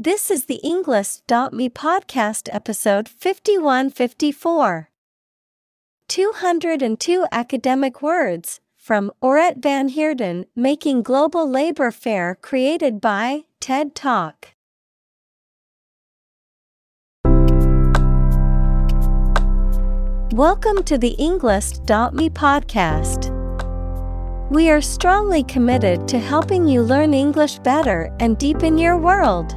This is the Englist.me podcast episode 5154. 202 academic words from Auret van Heerden Making Global Labor Fair created by TED Talk. Welcome to the Englist.me podcast. We are strongly committed to helping you learn English better and deepen your world.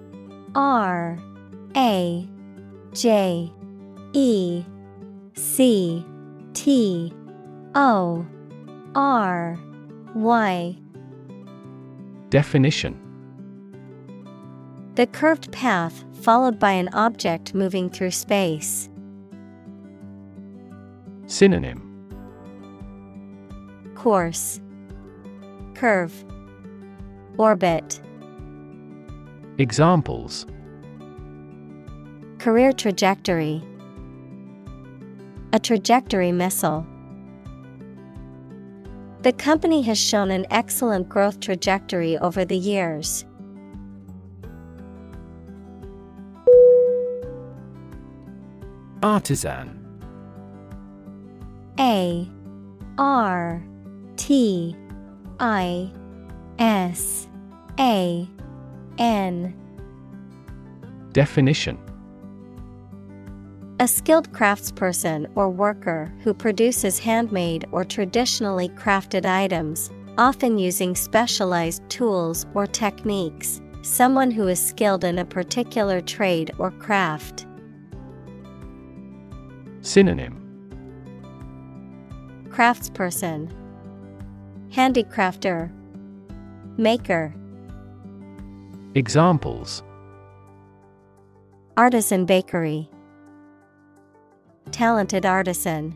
R A J E C T O R Y Definition. The curved path followed by an object moving through space. Synonym. Course. Curve. Orbit Examples. Career trajectory. A trajectory missile. The company has shown an excellent growth trajectory over the years. Artisan. A. R T I S A N. Definition. A skilled craftsperson or worker who produces handmade or traditionally crafted items, often using specialized tools or techniques. Someone who is skilled in a particular trade or craft. Synonym. Craftsperson, Handicrafter, Maker, Examples. Artisan bakery, Talented artisan.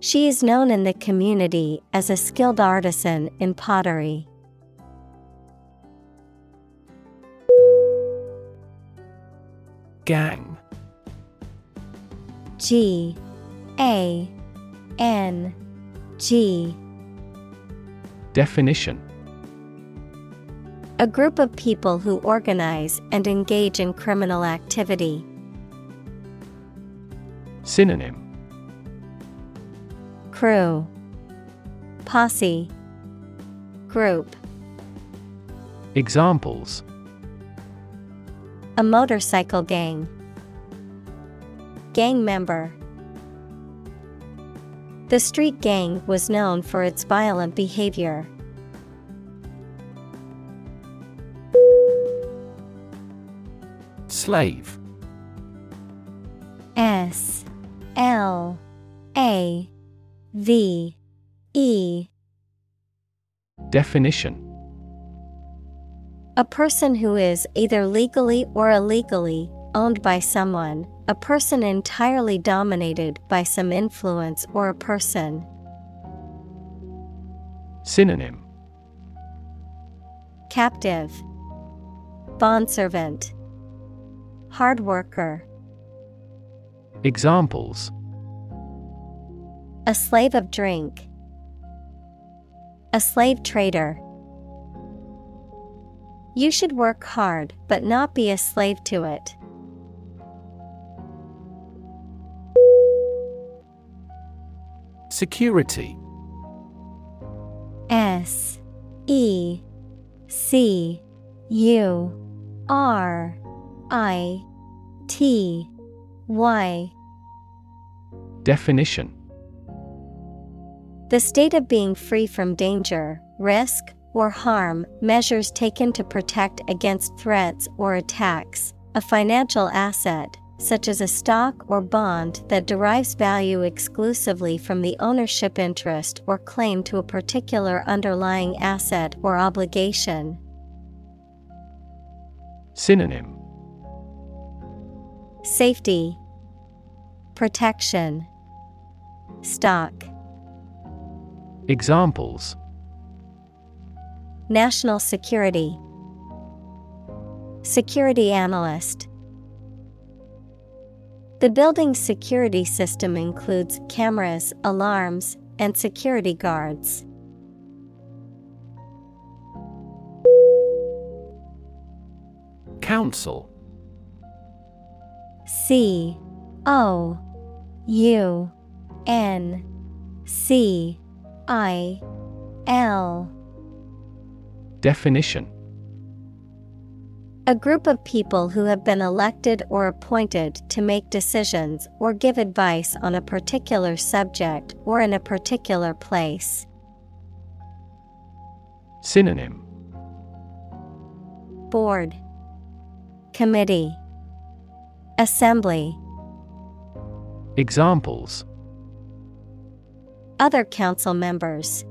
She is known in the community as a skilled artisan in pottery. Gang. G. A. N. G. Definition A group of people who organize and engage in criminal activity. Synonym Crew Posse Group Examples A motorcycle gang. Gang member. The street gang was known for its violent behavior. Slave. S L A V E. Definition. A person who is either legally or illegally owned by someone, a person entirely dominated by some influence or a person. Synonym. Captive, Bondservant, Hard worker, Examples. A slave of drink, a slave trader. You should work hard but not be a slave to it. Security. S E C U R I T Y. Definition The state of being free from danger, risk, or harm, measures taken to protect against threats or attacks, a financial asset, such as a stock or bond that derives value exclusively from the ownership interest or claim to a particular underlying asset or obligation. Synonym Safety, Protection, Stock. Examples National Security, Security Analyst. The building's security system includes cameras, alarms, and security guards. Council C O U N C I L. Definition. A group of people who have been elected or appointed to make decisions or give advice on a particular subject or in a particular place. Synonym. Board. Committee Assembly. Examples. Other council members.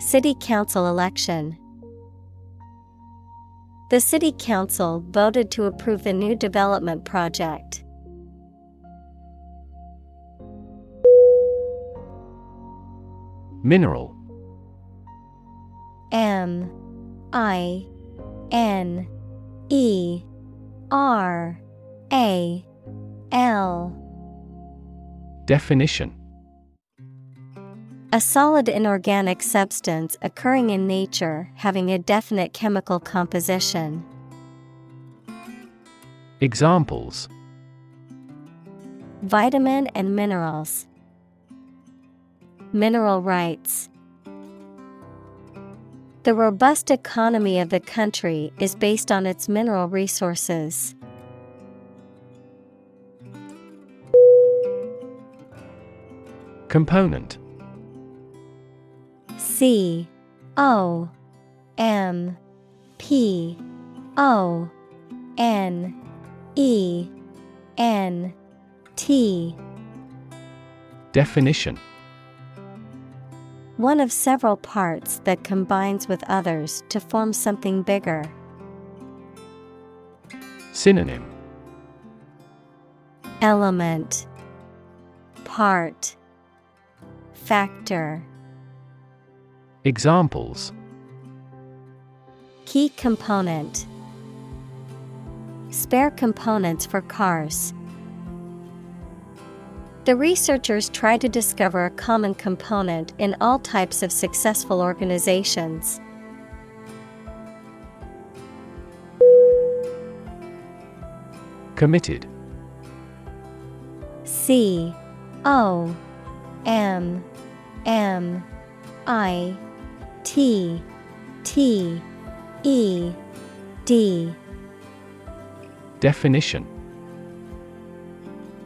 City Council election. The City Council voted to approve a new development project. Mineral. M I N E R A L Definition A solid inorganic substance occurring in nature having a definite chemical composition. Examples Vitamin and minerals. Mineral rights. The robust economy of the country is based on its mineral resources. Component. C. O. M. P. O. N. E. N. T. Definition One of several parts that combines with others to form something bigger. Synonym. Element. Part. Factor. Examples. Key component. Spare components for cars. The researchers try to discover a common component in all types of successful organizations. Committed. C O M M I T T E D. Definition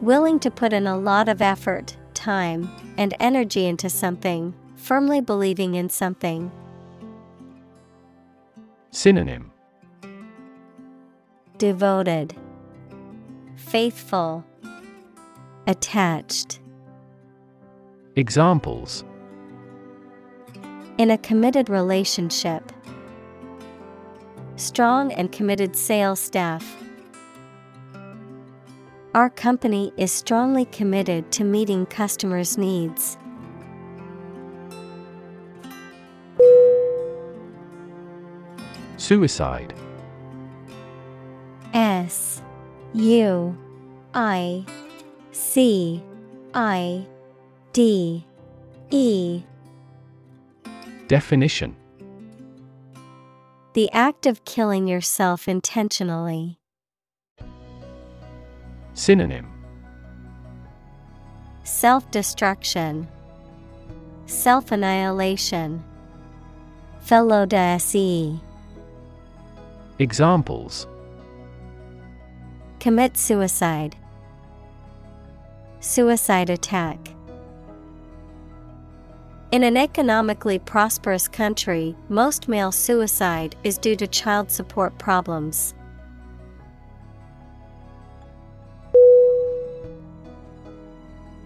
Willing to put in a lot of effort, time, and energy into something, firmly believing in something. Synonym Devoted, Faithful, Attached. Examples In a committed relationship, strong and committed sales staff. Our company is strongly committed to meeting customers' needs. Suicide S U I C I D E Definition The act of killing yourself intentionally. Synonym Self destruction, Self annihilation, de. Examples Commit suicide. Suicide attack. In an economically prosperous country, most male suicide is due to child support problems.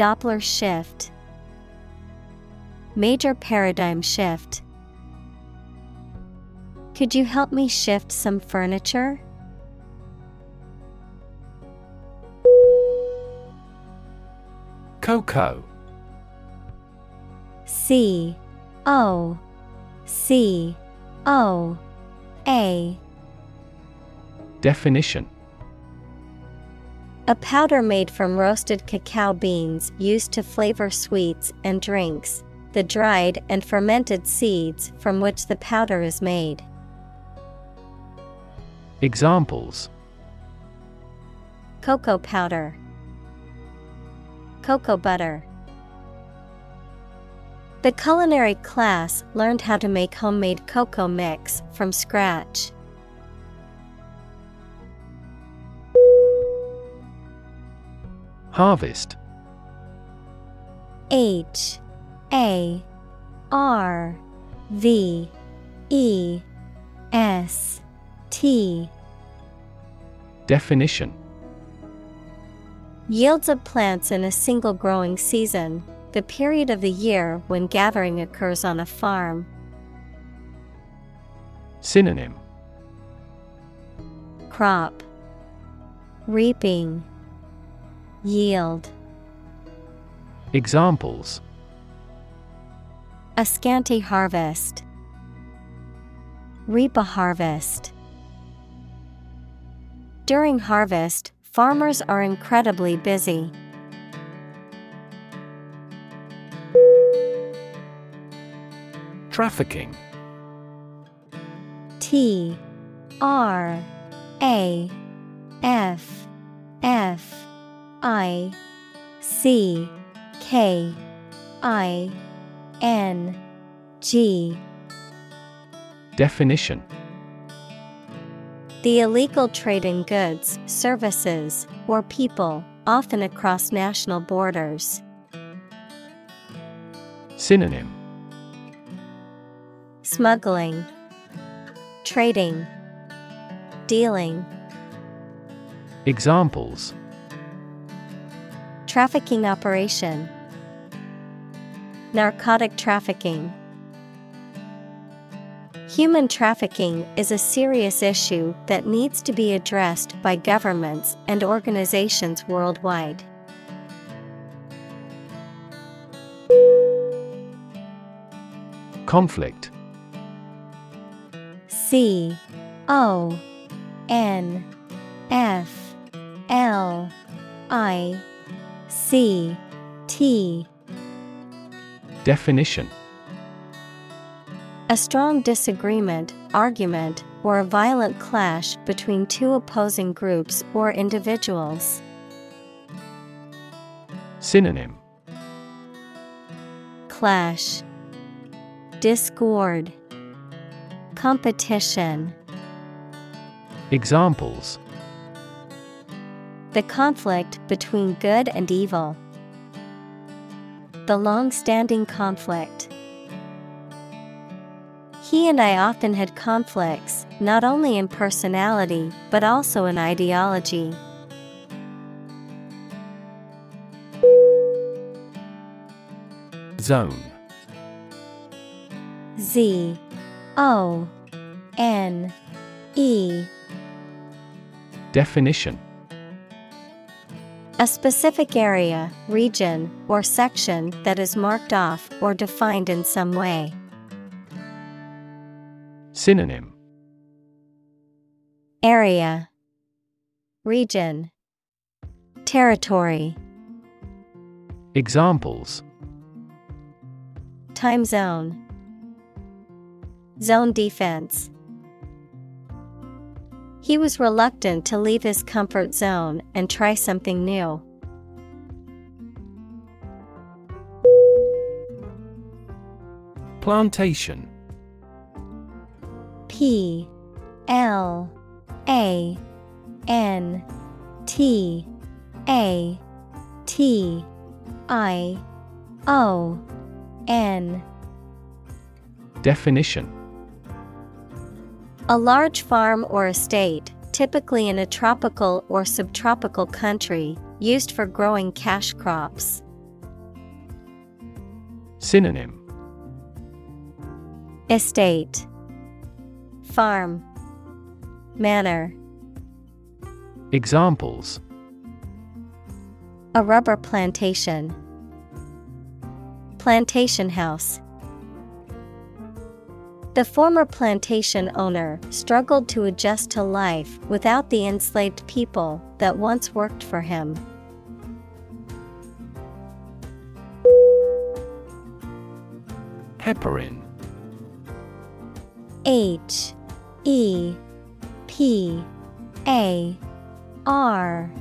Doppler shift Major paradigm shift. Could you help me shift some furniture? Cocoa C O C O A Definition A powder made from roasted cacao beans used to flavor sweets and drinks, the dried and fermented seeds from which the powder is made. Examples Cocoa powder, Cocoa butter. The culinary class learned how to make homemade cocoa mix from scratch. Harvest. H A R V E S T. Definition. Yields of plants in a single growing season, the period of the year when gathering occurs on a farm. Synonym. Crop. Reaping Yield Examples A scanty harvest. Reap a harvest. During harvest, farmers are incredibly busy. Trafficking T R A F F I C K I N G. Definition. The illegal trade in goods, services, or people, often across national borders. Synonym. Smuggling, Trading, Dealing, Examples Trafficking operation, Narcotic trafficking. Human trafficking is a serious issue that needs to be addressed by governments and organizations worldwide. Conflict C O N F L I C T. Definition. A strong disagreement, argument, or a violent clash between two opposing groups or individuals. Synonym. Clash, Discord, Competition. Examples The conflict between good and evil. The long standing conflict. He and I often had conflicts, not only in personality, but also in ideology. Zone Z O N E Definition A specific area, region, or section that is marked off or defined in some way. Synonym Area Region, Territory. Examples Time zone, Zone defense. He was reluctant to leave his comfort zone and try something new. Plantation. P L A N T A T I O N. Definition A large farm or estate, typically in a tropical or subtropical country, used for growing cash crops. Synonym. Estate. Farm. Manor. Examples. A rubber plantation. Plantation house the former plantation owner struggled to adjust to life without the enslaved people that once worked for him. Heparin. H E P A R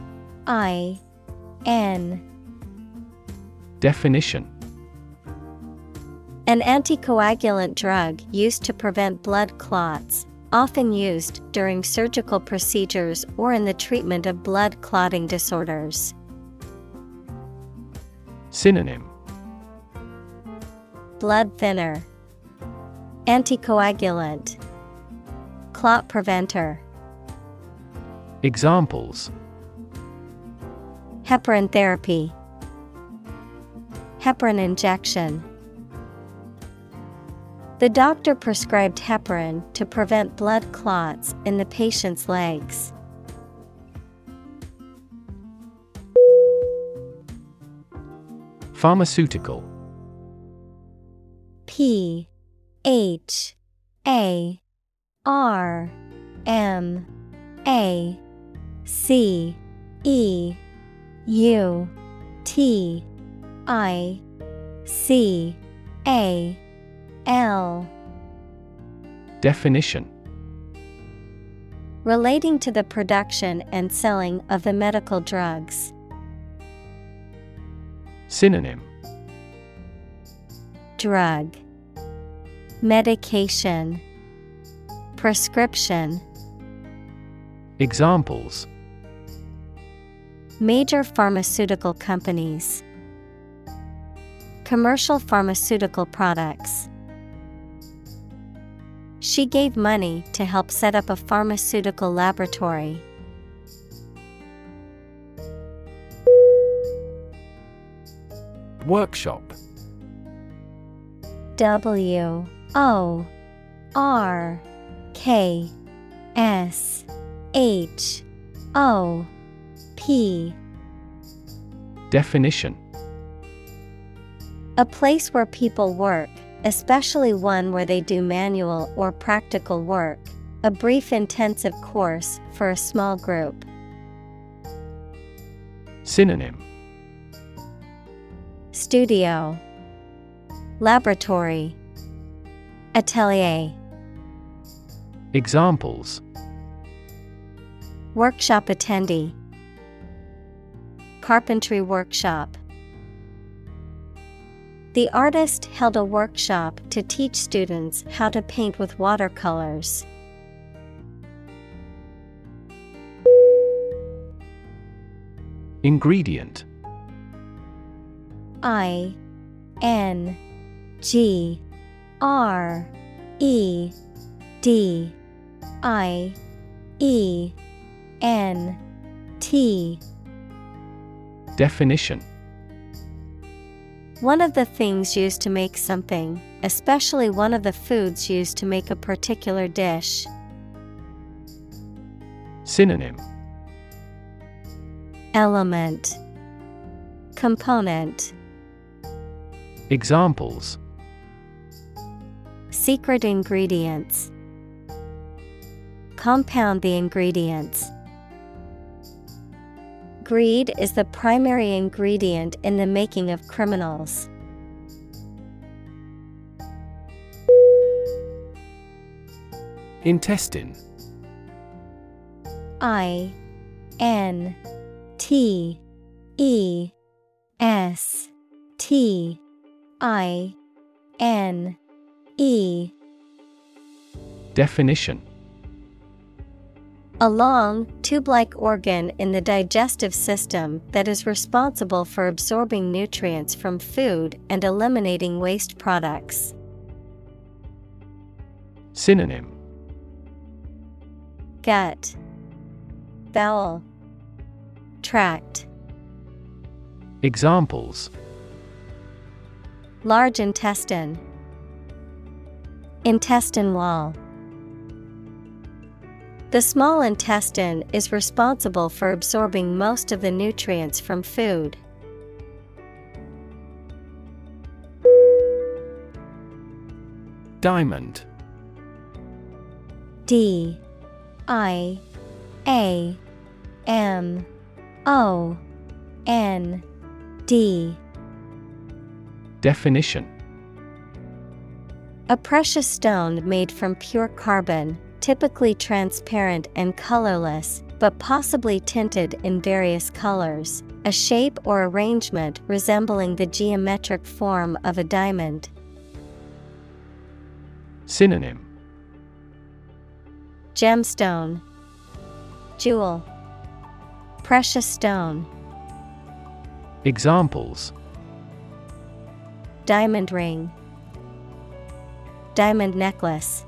I N. Definition An anticoagulant drug used to prevent blood clots, often used during surgical procedures or in the treatment of blood clotting disorders. Synonym Blood thinner, Anticoagulant, Clot preventer. Examples Heparin therapy, Heparin injection. The doctor prescribed heparin to prevent blood clots in the patient's legs. Pharmaceutical P H A R M A C E U T I C A L. Definition. Relating to the production and selling of the medical drugs. Synonym. Drug. Medication. Prescription. Examples. Major pharmaceutical companies. Commercial pharmaceutical products She gave money to help set up a pharmaceutical laboratory. Workshop. W O R K S H O P Definition. A place where people work, especially one where they do manual or practical work. A brief intensive course for a small group. Synonym. Studio. Laboratory. Atelier. Examples. Workshop attendee. Carpentry workshop The artist held a workshop to teach students how to paint with watercolors. Ingredient. I N G R E D. I E N T. Definition One of the things used to make something, especially one of the foods used to make a particular dish. Synonym. Element. Component. Examples. Secret ingredients. Compound the ingredients. Greed is the primary ingredient in the making of criminals. Intestine. I N T E S T I N E. Definition A long, tube like organ in the digestive system that is responsible for absorbing nutrients from food and eliminating waste products. Synonym Gut, Bowel, Tract. Examples Large intestine, Intestine wall. The small intestine is responsible for absorbing most of the nutrients from food. Diamond. D I A M O N D. Definition. A precious stone made from pure carbon, typically transparent and colorless, but possibly tinted in various colors, a shape or arrangement resembling the geometric form of a diamond. Synonym. Gemstone, Jewel, Precious stone, Examples. Diamond ring, Diamond necklace.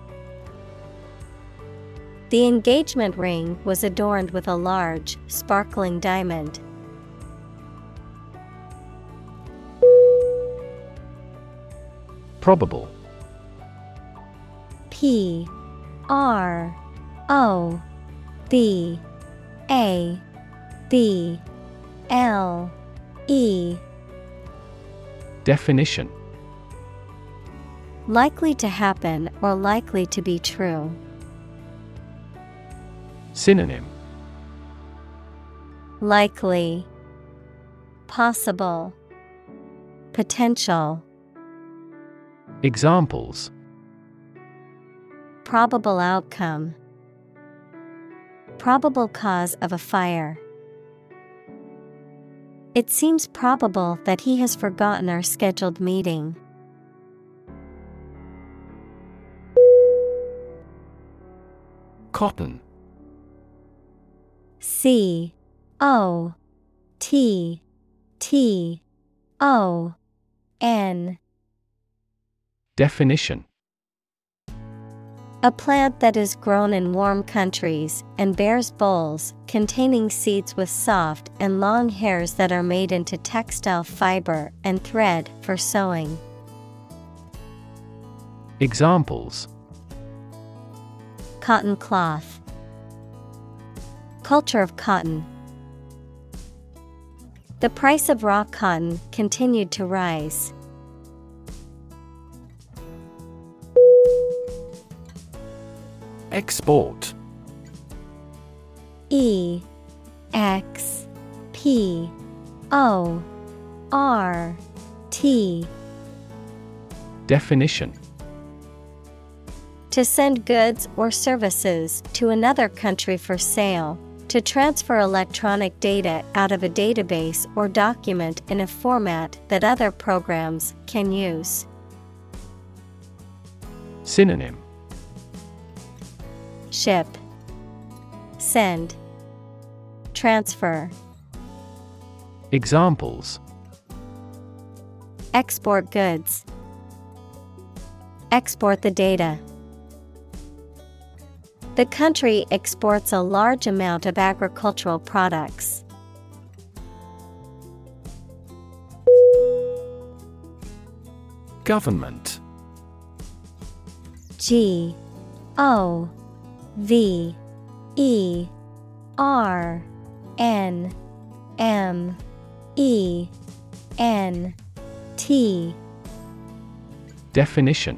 The engagement ring was adorned with a large, sparkling diamond. Probable P R O B A B L E Definition Likely to happen or likely to be true. Synonym Likely, Possible, Potential. Examples Probable outcome. Probable cause of a fire. It seems probable that he has forgotten our scheduled meeting. Cotton C O T T O N Definition A plant that is grown in warm countries and bears bolls containing seeds with soft and long hairs that are made into textile fiber and thread for sewing. Examples Cotton cloth. Culture of cotton. The price of raw cotton continued to rise. Export E X P O R T Definition To send goods or services to another country for sale, to transfer electronic data out of a database or document in a format that other programs can use. Synonym Ship, Send, Transfer. Examples Export goods. Export the data. The country exports a large amount of agricultural products. Government. G O V E R N M E N T. Definition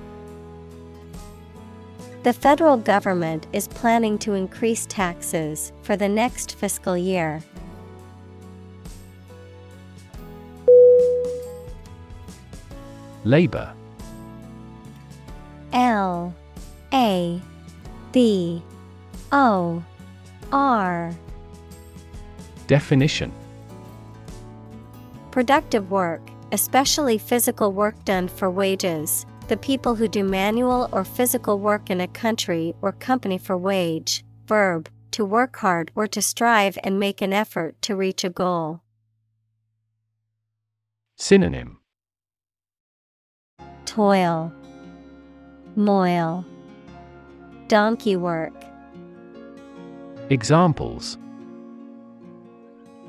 the federal government is planning to increase taxes for the next fiscal year. Labor. L A B O R. Definition. Productive work, especially physical work done for wages, the people who do manual or physical work in a country or company for wage, verb, to work hard or to strive and make an effort to reach a goal. Synonym Toil, Moil, Donkey work. Examples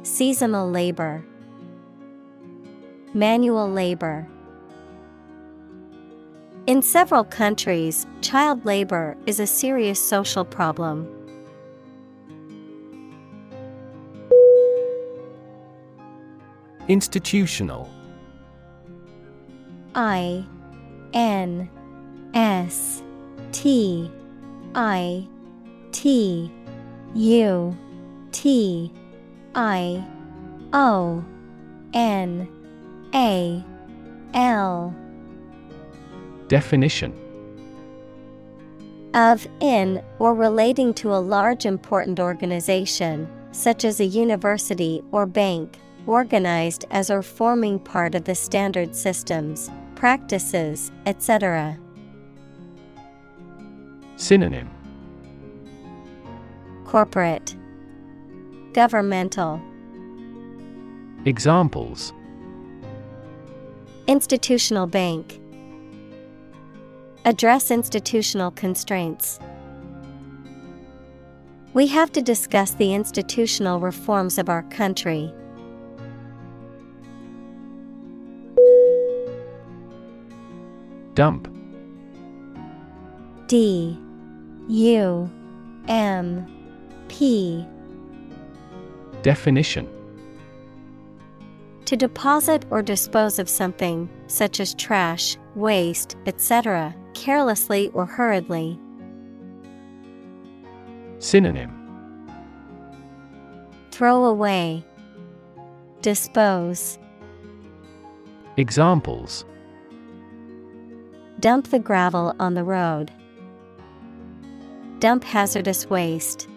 Seasonal labor, Manual labor. In several countries, child labor is a serious social problem. Institutional I N S T I T U T I O N A L Definition of, in, or relating to a large important organization, such as a university or bank, organized as or forming part of the standard systems, practices, etc. Synonym Corporate, Governmental, Examples Institutional bank. Address institutional constraints. We have to discuss the institutional reforms of our country. Dump D U M P Definition To deposit or dispose of something, such as trash, waste, etc., carelessly or hurriedly. Synonym Throw away, dispose, Examples dump the gravel on the road, dump hazardous waste.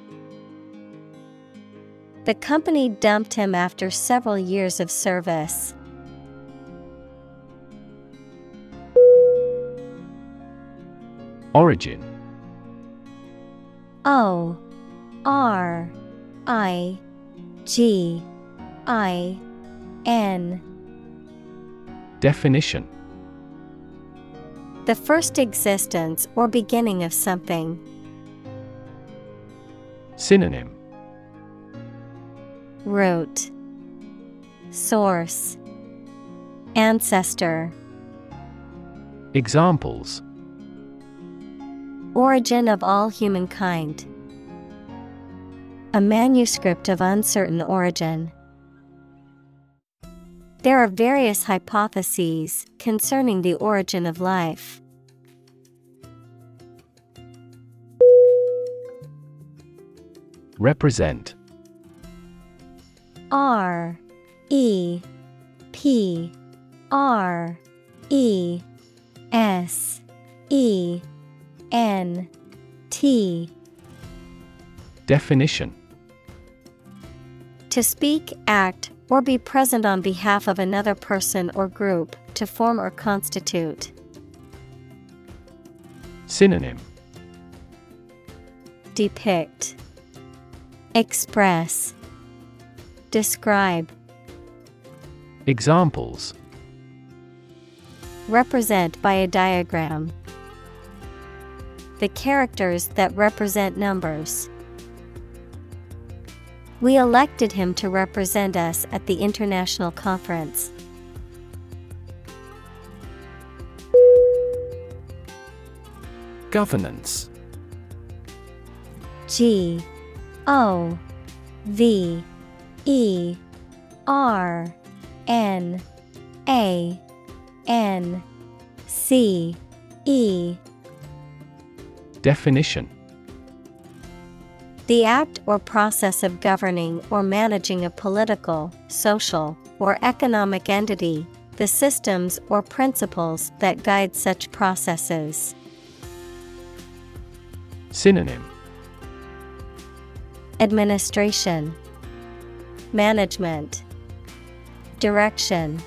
The company dumped him after several years of service. Origin. O R I G I N. Definition. The first existence or beginning of something. Synonym. Root. Source. Ancestor. Examples Origin of all humankind. A manuscript of uncertain origin. There are various hypotheses concerning the origin of life. Represent R E P R E S E N T. Definition. To speak, act, or be present on behalf of another person or group, to form or constitute. Synonym. Depict, Express, Describe, Examples. Represent by a diagram. The characters that represent numbers. We elected him to represent us at the international conference. Governance G O V E R N A N C E Definition. The act or process of governing or managing a political, social, or economic entity, the systems or principles that guide such processes. Synonym. Administration, Management, Direction.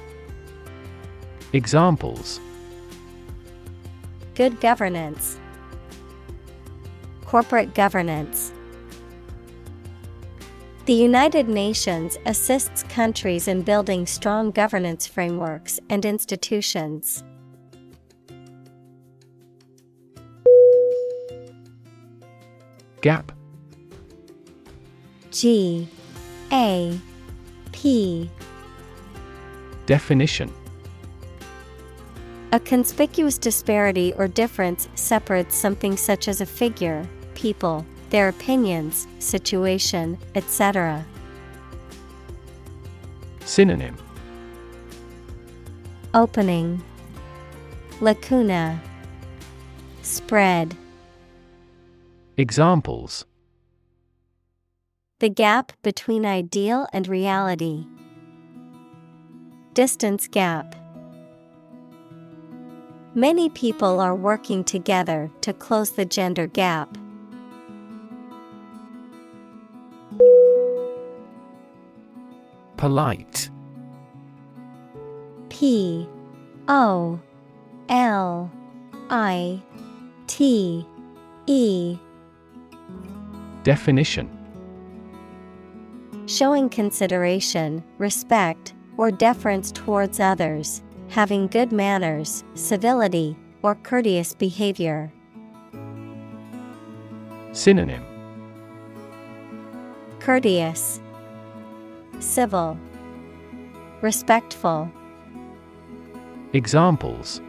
Examples. Good governance, Corporate governance. The United Nations assists countries in building strong governance frameworks and institutions. Gap. G. A. P. Definition. A conspicuous disparity or difference separates something such as a figure, people, their opinions, situation, etc. Synonym Opening Lacuna Spread Examples The gap between ideal and reality. Distance gap. Many people are working together to close the gender gap. Polite. P O L I T E. Definition. Showing consideration, respect, or deference towards others, having good manners, civility, or courteous behavior. Synonym. Courteous, Civil, Respectful, Examples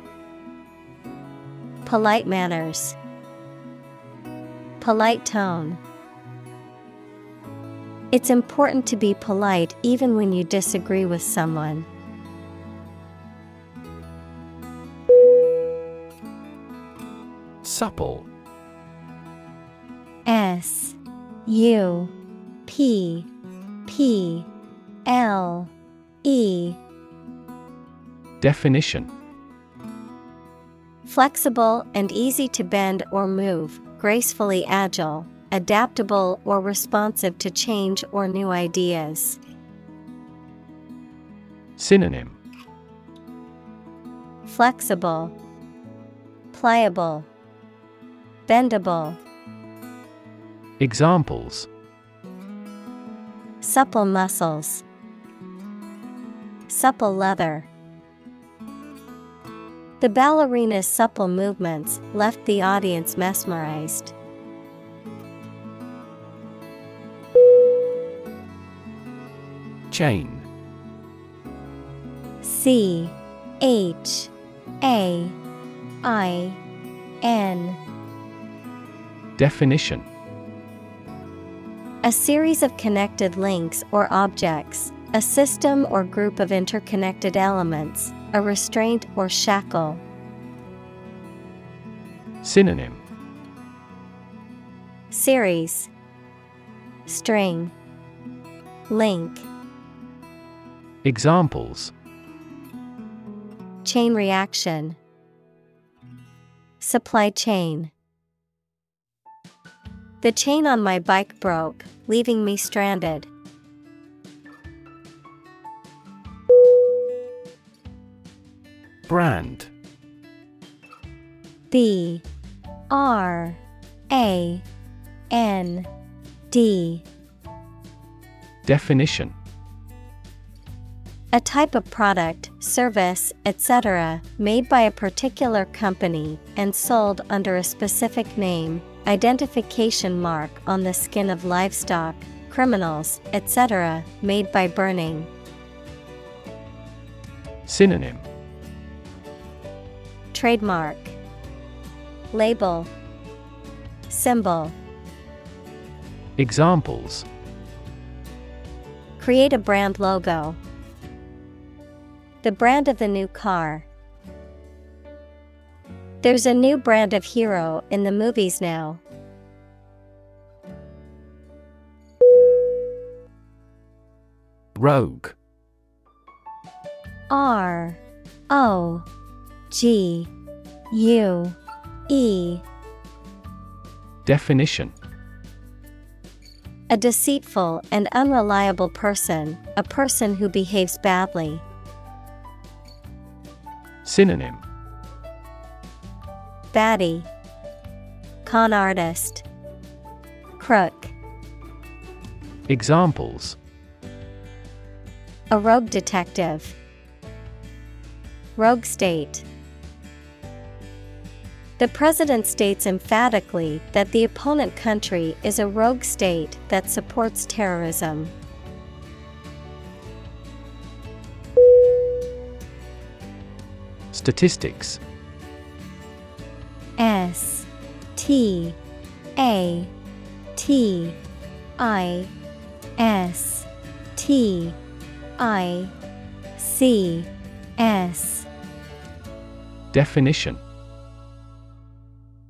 Polite manners, Polite tone. It's important to be polite even when you disagree with someone. Supple S U P P L E. Definition. Flexible and easy to bend or move, gracefully agile, adaptable or responsive to change or new ideas. Synonym. Flexible, Pliable, Bendable, Examples. Supple muscles, Supple leather. The ballerina's supple movements left the audience mesmerized. Chain C H A I N Definition A series of connected links or objects, a system or group of interconnected elements, a restraint or shackle. Synonym. Series. String. Link. Examples. Chain reaction. Supply chain. The chain on my bike broke, leaving me stranded. Brand B R A N D Definition A type of product, service, etc., made by a particular company and sold under a specific name, identification mark on the skin of livestock, criminals, etc., made by burning. Synonym Trademark Label Symbol Examples Create a brand logo. The brand of the new car. There's a new brand of hero in the movies now. Rogue R O G U E. Definition. A deceitful and unreliable person, a person who behaves badly. Synonym. Batty. Con artist. Crook. Examples. A rogue detective. Rogue state The president states emphatically that the opponent country is a rogue state that supports terrorism. Statistics. S T A T I S T I C S. Definition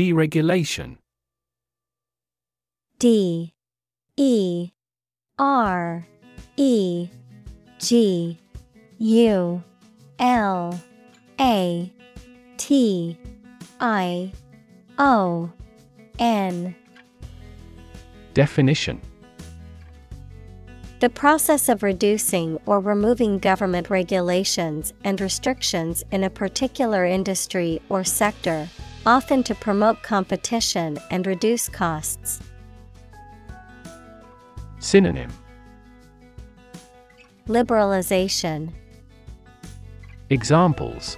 Deregulation. D. E. R. E. G. U. L. A. T. I. O. N. Definition. The process of reducing or removing government regulations and restrictions in a particular industry or sector, often to promote competition and reduce costs. Synonym Liberalization, Examples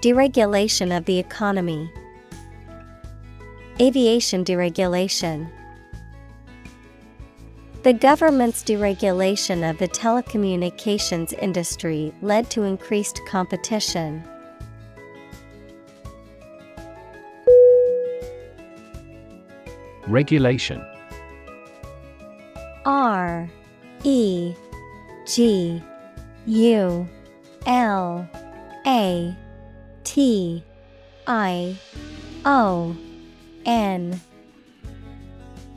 deregulation of the economy, aviation deregulation. The government's deregulation of the telecommunications industry led to increased competition. Regulation. R E G U L A T I O N.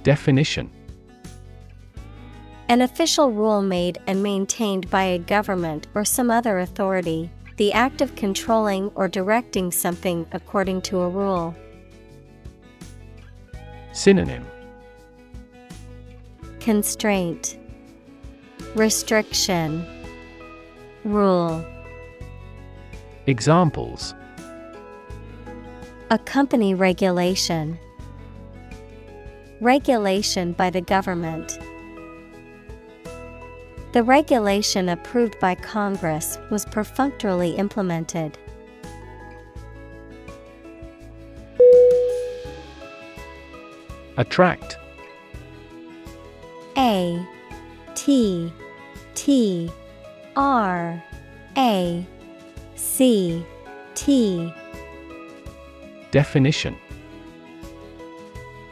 Definition. An official rule made and maintained by a government or some other authority, the act of controlling or directing something according to a rule. Synonym. Constraint. Restriction. Rule. Examples. A company regulation. Regulation by the government. The regulation approved by Congress was perfunctorily implemented. Attract. A T T R A C T. Definition.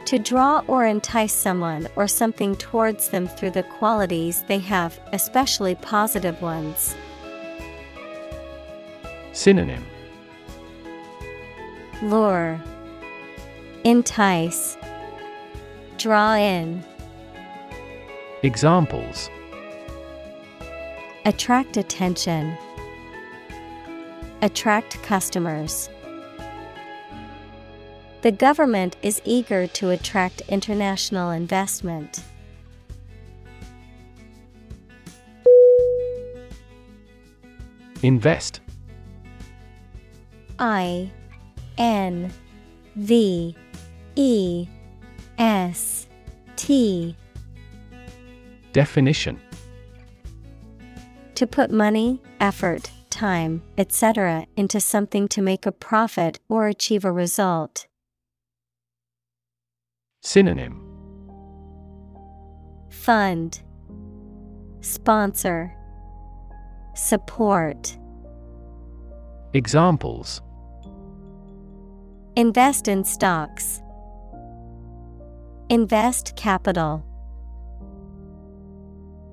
To draw or entice someone or something towards them through the qualities they have, especially positive ones. Synonym. Lure, Entice, Draw in, Examples Attract attention, Attract customers. The government is eager to attract international investment. Invest I N V E S T Definition To put money, effort, time, etc. into something to make a profit or achieve a result. Synonym Fund Sponsor Support Examples Invest in stocks. Invest capital.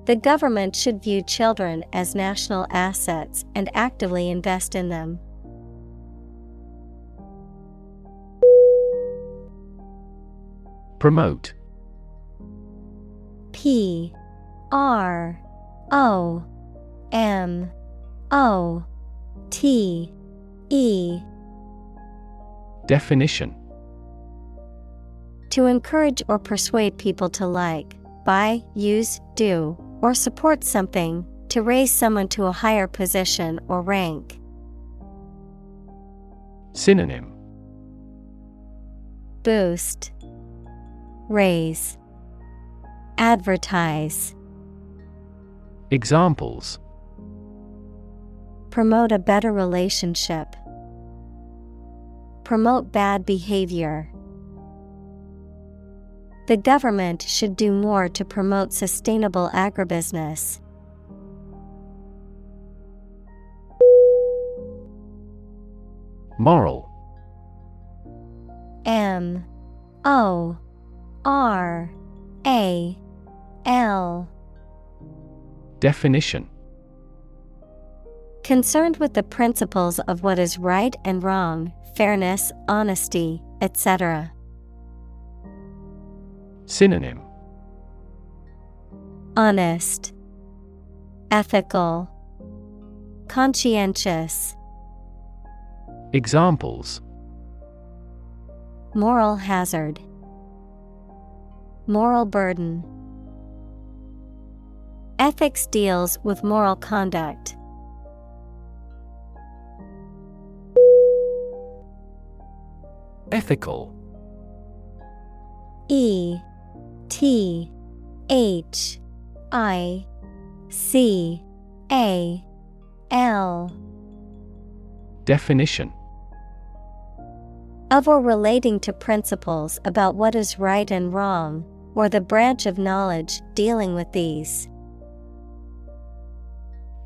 The government should view children as national assets and actively invest in them. Promote P R O M O T E Definition To encourage or persuade people to like, buy, use, do, or support something, to raise someone to a higher position or rank. Synonym Boost, Raise, Advertise. Examples Promote a better relationship. Promote bad behavior. The government should do more to promote sustainable agribusiness. Moral. M. O. R. A. L. Definition. Concerned with the principles of what is right and wrong, fairness, honesty, etc. Synonym. Honest, Ethical, Conscientious, Examples. Moral hazard, Moral burden. Ethics deals with moral conduct. Ethical. E T H I C A L. Definition. Of or relating to principles about what is right and wrong, or the branch of knowledge dealing with these.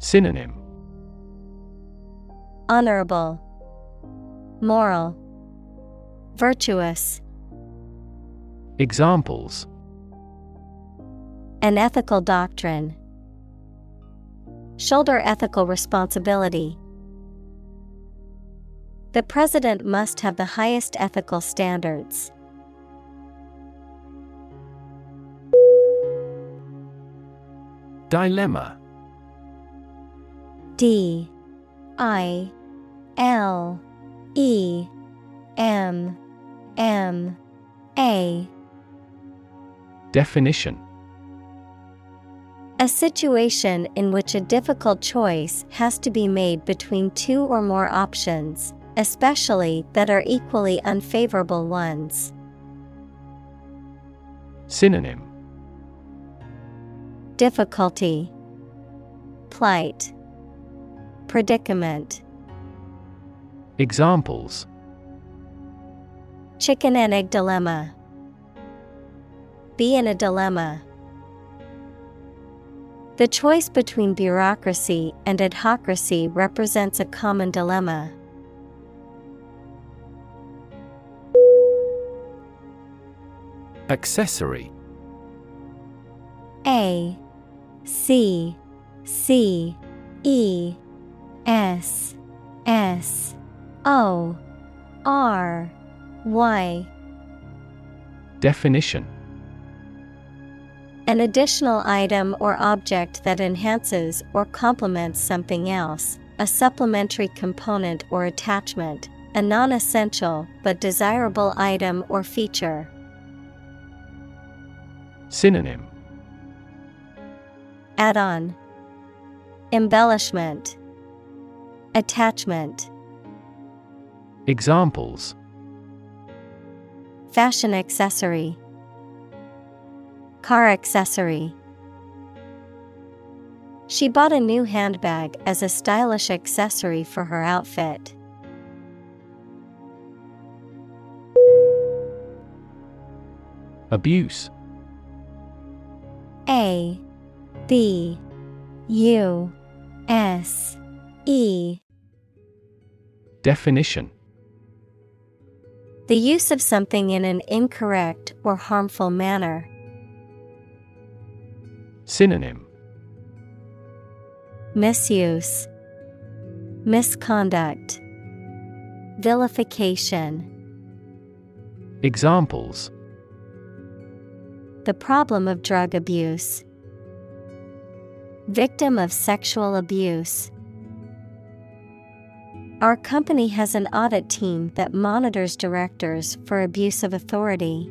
Synonym. Honorable, Moral, Virtuous. Examples An ethical doctrine. Shoulder ethical responsibility. The president must have the highest ethical standards. Dilemma D I L E M M A Definition A situation in which a difficult choice has to be made between two or more options, especially that are equally unfavorable ones. Synonym Difficulty, Plight, Predicament. Examples Chicken and egg dilemma. Be in a dilemma. The choice between bureaucracy and adhocracy represents a common dilemma. Accessory. A C C E S S O R Y. Definition An additional item or object that enhances or complements something else, a supplementary component or attachment, a non essential but desirable item or feature. Synonym. Add on, Embellishment, Attachment. Examples. Fashion accessory, Car accessory. She bought a new handbag as a stylish accessory for her outfit. Abuse A B U S E Definition The use of something in an incorrect or harmful manner. Synonym Misuse, Misconduct, Vilification. Examples The problem of drug abuse. Victim of sexual abuse. Our company has an audit team that monitors directors for abuse of authority.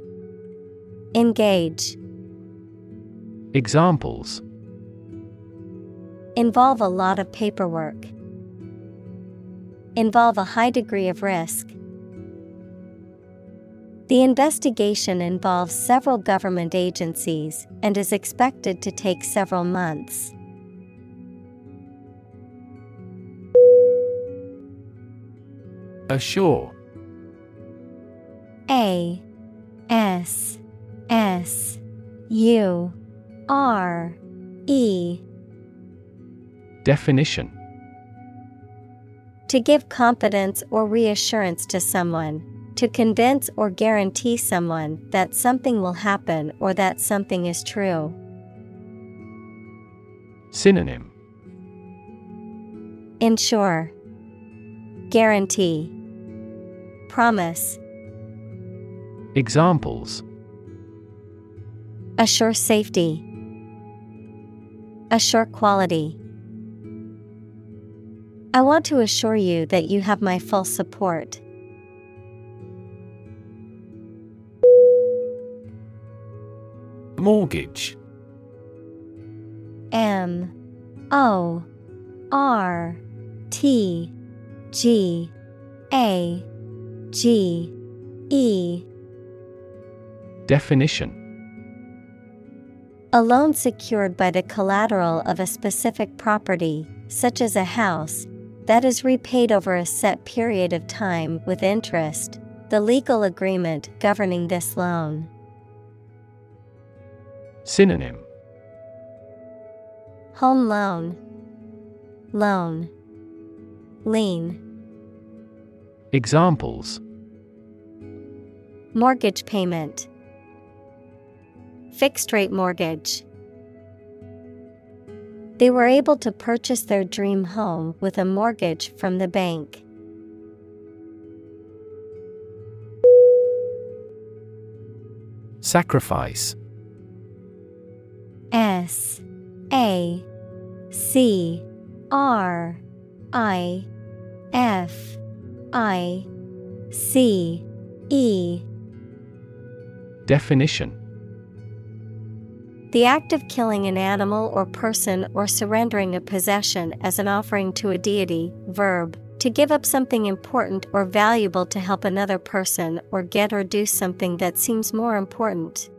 Engage. Examples Involve a lot of paperwork. Involve a high degree of risk. The investigation involves several government agencies and is expected to take several months. Assure A S S U R E. Definition. To give confidence or reassurance to someone, to convince or guarantee someone that something will happen or that something is true. Synonym. Ensure, Guarantee, Promise, Examples Assure safety, Assure quality. I want to assure you that you have my full support. Mortgage M O R T G A G E Definition A loan secured by the collateral of a specific property, such as a house, that is repaid over a set period of time with interest, the legal agreement governing this loan. Synonym. Home loan, loan, lien, Examples. Mortgage payment, fixed rate mortgage. They were able to purchase their dream home with a mortgage from the bank. Sacrifice S A C R I F I C E Definition The act of killing an animal or person or surrendering a possession as an offering to a deity. Verb. To give up something important or valuable to help another person or get or do something that seems more important.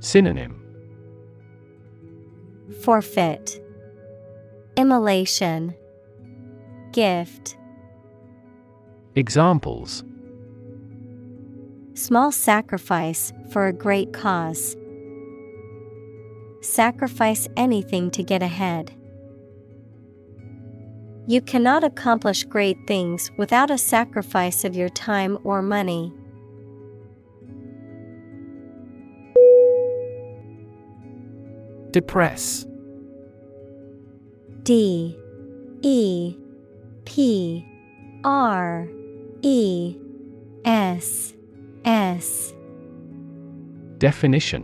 Synonym Forfeit. Immolation. Gift. Examples Small sacrifice for a great cause. Sacrifice anything to get ahead. You cannot accomplish great things without a sacrifice of your time or money. Depress. D. E. P. R. E. S S Definition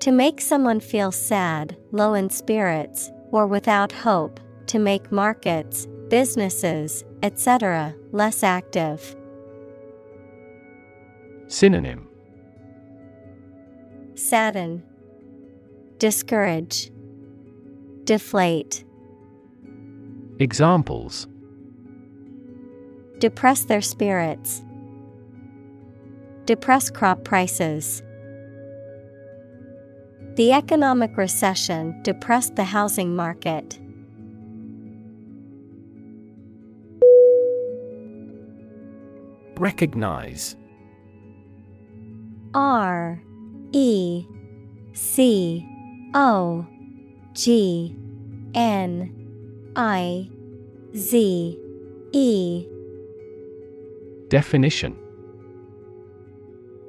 To make someone feel sad, low in spirits, or without hope, to make markets, businesses, etc., less active. Synonym Sadden, Discourage, Deflate. Examples Depress their spirits. Depress crop prices. The economic recession depressed the housing market. Recognize R E C O G N I Z E Definition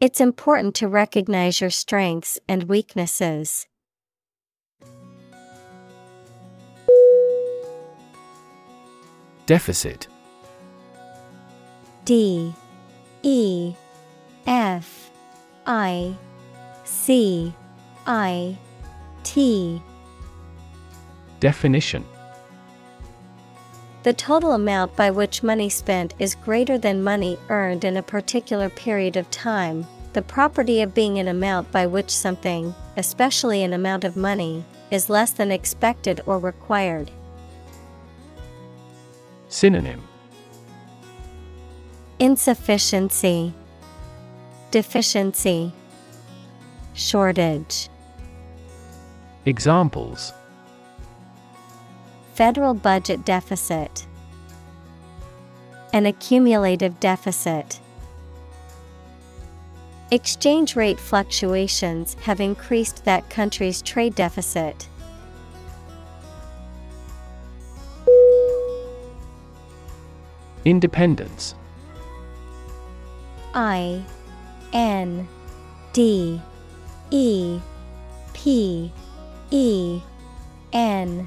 It's important to recognize your strengths and weaknesses. Deficit. D. E. F. I. C. I. T. Definition The total amount by which money spent is greater than money earned in a particular period of time, the property of being an amount by which something, especially an amount of money, is less than expected or required. Synonym. Insufficiency, Deficiency, Shortage. Examples Federal budget deficit, An accumulative deficit. Exchange rate fluctuations have increased that country's trade deficit. Independence I N D E P E N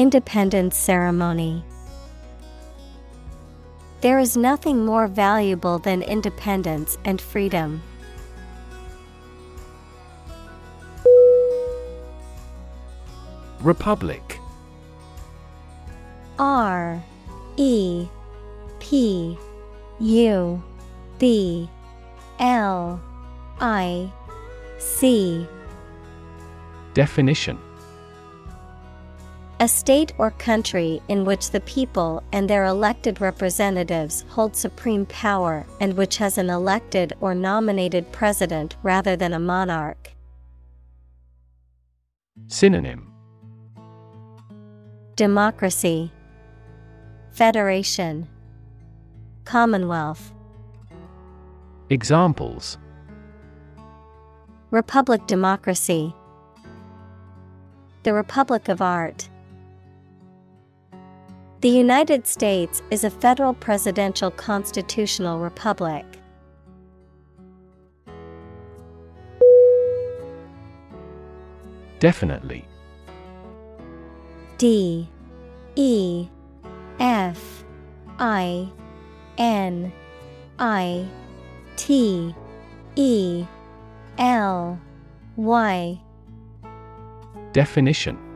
Independence ceremony. There is nothing more valuable than independence and freedom. Republic R E P U B L I C Definition A state or country in which the people and their elected representatives hold supreme power and which has an elected or nominated president rather than a monarch. Synonym. Democracy, Federation, Commonwealth, Examples. Republic Democracy, The Republic of Art. The United States is a federal presidential constitutional republic. Definitely. D. E. F. I. N. I. T. E. L. Y. Definition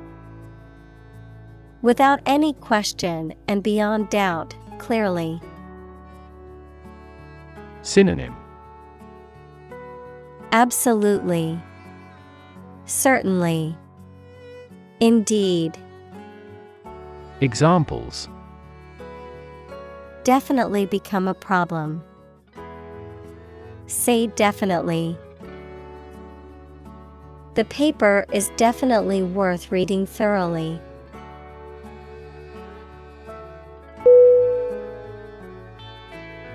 Without any question and beyond doubt, clearly. Synonym Absolutely. Certainly. Indeed. Examples Definitely become a problem. Say definitely. The paper is definitely worth reading thoroughly.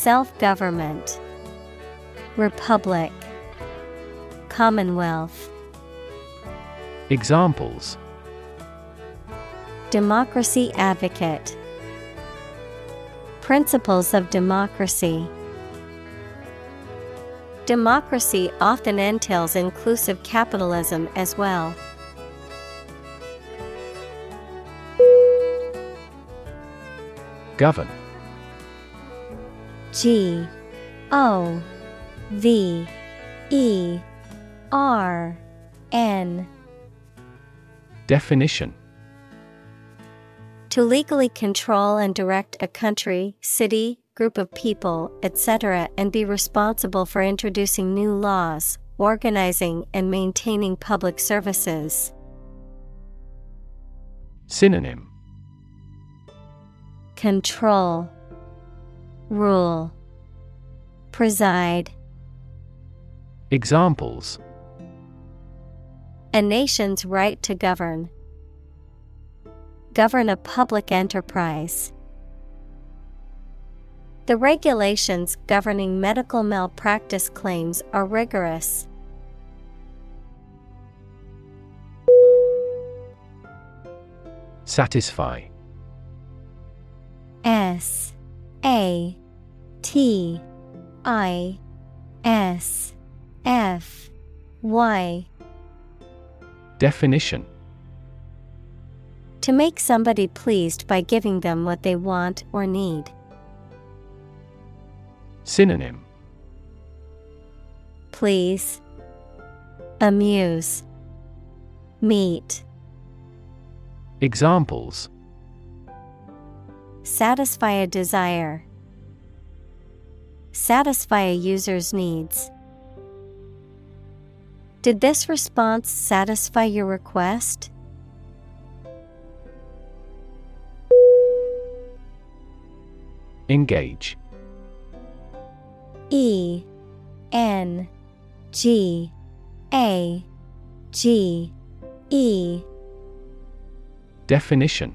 Self government, Republic, Commonwealth. Examples Democracy advocate, Principles of democracy. Democracy often entails inclusive capitalism as well. Govern G O V E R N Definition To legally control and direct a country, city, group of people, etc., and be responsible for introducing new laws, organizing and maintaining public services. Synonym Control, Rule, Preside. Examples A nation's right to govern. Govern a public enterprise. The regulations governing medical malpractice claims are rigorous. Satisfy S A T I S F Y Definition To make somebody pleased by giving them what they want or need. Synonym Please. Amuse. Meet. Examples Satisfy a desire. Satisfy a user's needs. Did this response satisfy your request? Engage E N G A G E Definition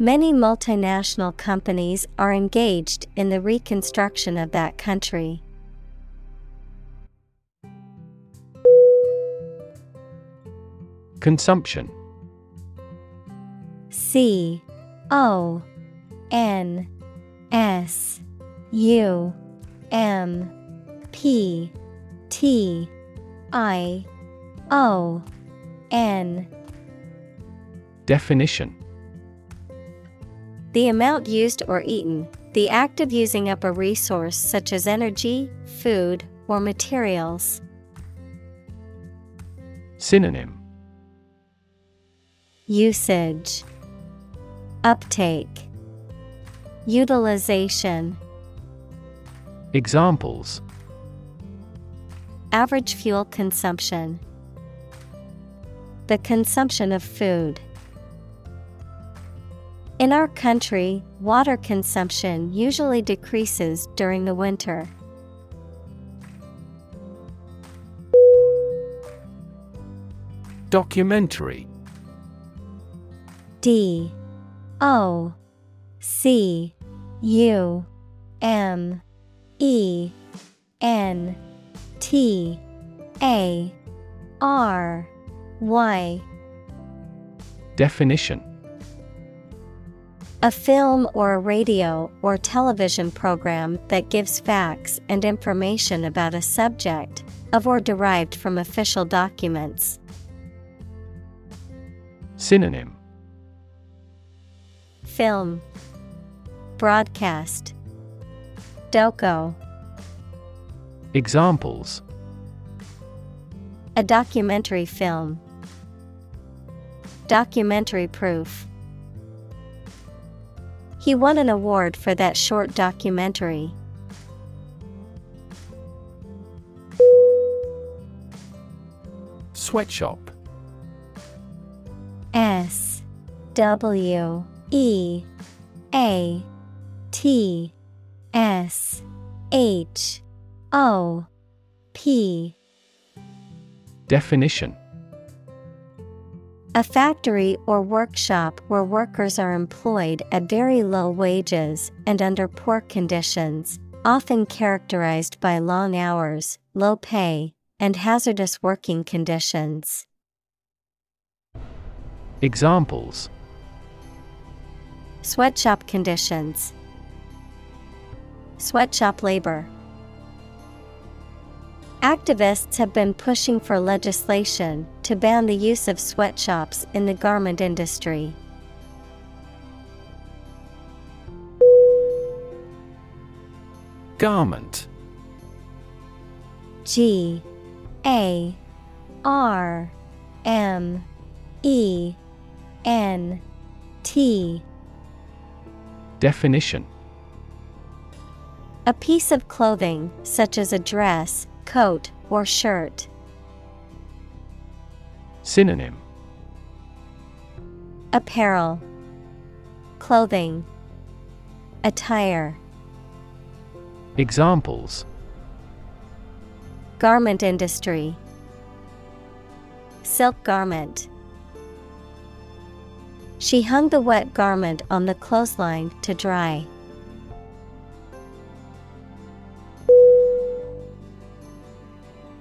Many multinational companies are engaged in the reconstruction of that country. Consumption. C O N S U M P T I O N. Definition The amount used or eaten, the act of using up a resource such as energy, food, or materials. Synonym. Usage. Uptake. Utilization. Examples. Average fuel consumption. The consumption of food. In our country, water consumption usually decreases during the winter. Documentary. D. O. C. U. M. E. N. T. A. R. Y. Definition A film or a radio or television program that gives facts and information about a subject, of or derived from official documents. Synonym. Film. Broadcast. Doco. Examples. A documentary film. Documentary proof He won an award for that short documentary. Sweatshop. S W E A T S H O P. Definition A factory or workshop where workers are employed at very low wages and under poor conditions, often characterized by long hours, low pay, and hazardous working conditions. Examples Sweatshop conditions, Sweatshop labor. Activists have been pushing for legislation to ban the use of sweatshops in the garment industry. Garment. G A R M E N T. Definition. A piece of clothing, such as a dress, coat, or shirt. Synonym Apparel, Clothing, Attire. Examples Garment industry, Silk garment. She hung the wet garment on the clothesline to dry.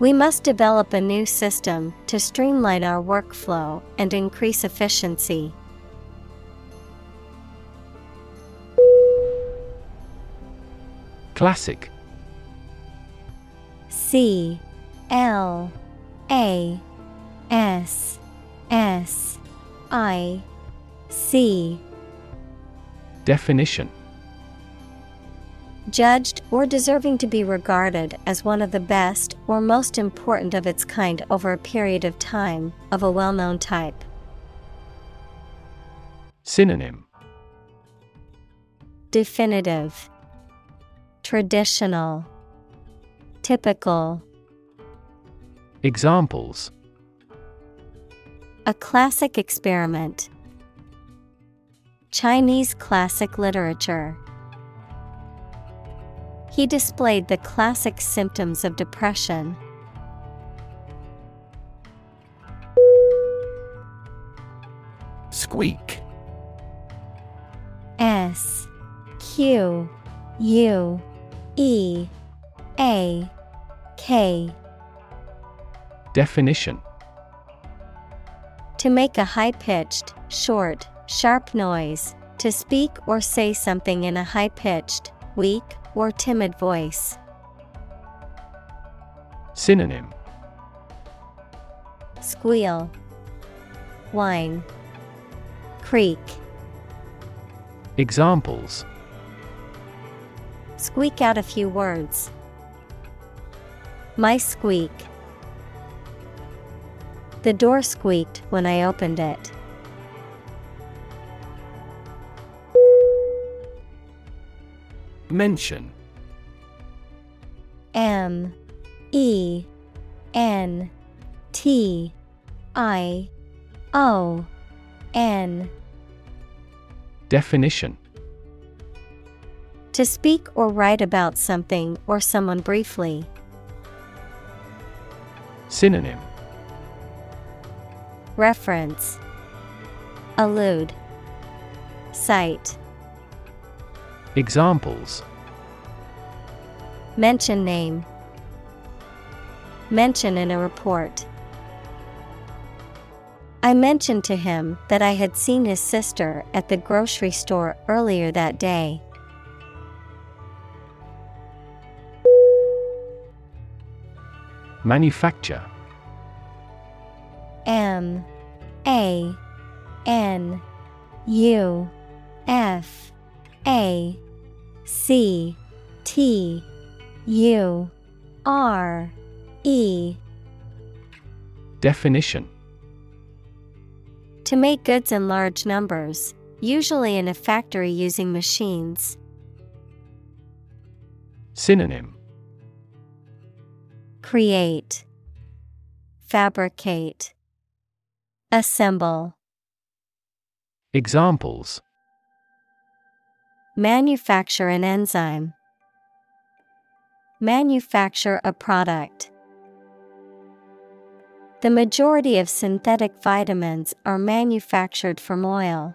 We must develop a new system to streamline our workflow and increase efficiency. Classic. C L A S S I C. Definition Judged or deserving to be regarded as one of the best or most important of its kind over a period of time, of a well known type. Synonym Definitive, Traditional, Typical. Examples A classic experiment. Chinese classic literature. He displayed the classic symptoms of depression. Squeak S Q U E A K. Definition To make a high pitched, short, sharp noise, to speak or say something in a high pitched, weak, or timid voice. Synonym Squeal, Whine, Creak. Examples Squeak out a few words. My squeak. The door squeaked when I opened it. Mention. M E N T I O N. Definition. To speak or write about something or someone briefly. Synonym. Reference. Allude. Cite Examples Mention name Mention in a report. I mentioned to him that I had seen his sister at the grocery store earlier that day. Manufacture M A N U F A C T U R E. Definition. To make goods in large numbers, usually in a factory using machines. Synonym. Create, Fabricate, Assemble. Examples Manufacture an enzyme. Manufacture a product. The majority of synthetic vitamins are manufactured from oil.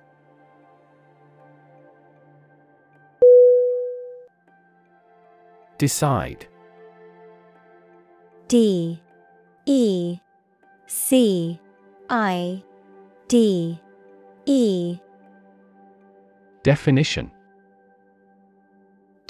Decide D E C I D E Definition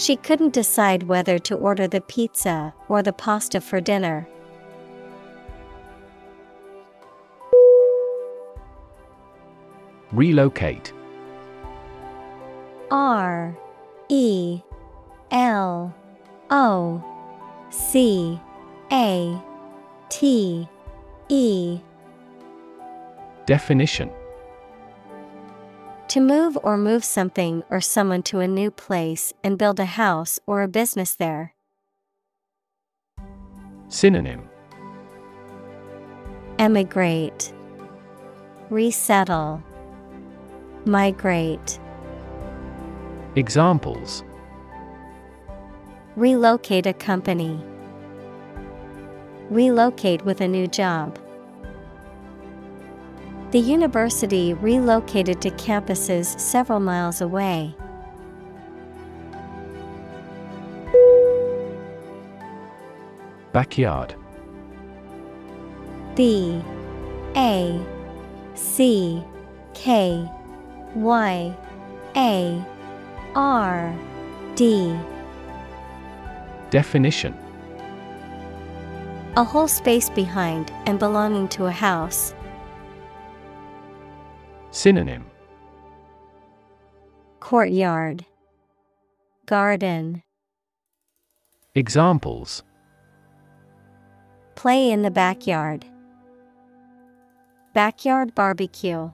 She couldn't decide whether to order the pizza or the pasta for dinner. Relocate. R E L O C A T E. Definition To move or move something or someone to a new place and build a house or a business there. Synonym Emigrate, Resettle, Migrate. Examples Relocate a company. Relocate with a new job. The university relocated to campuses several miles away. Backyard. B. A. C. K. Y. A. R. D. Definition. A whole space behind and belonging to a house. Synonym Courtyard Garden Examples Play in the backyard. Backyard barbecue.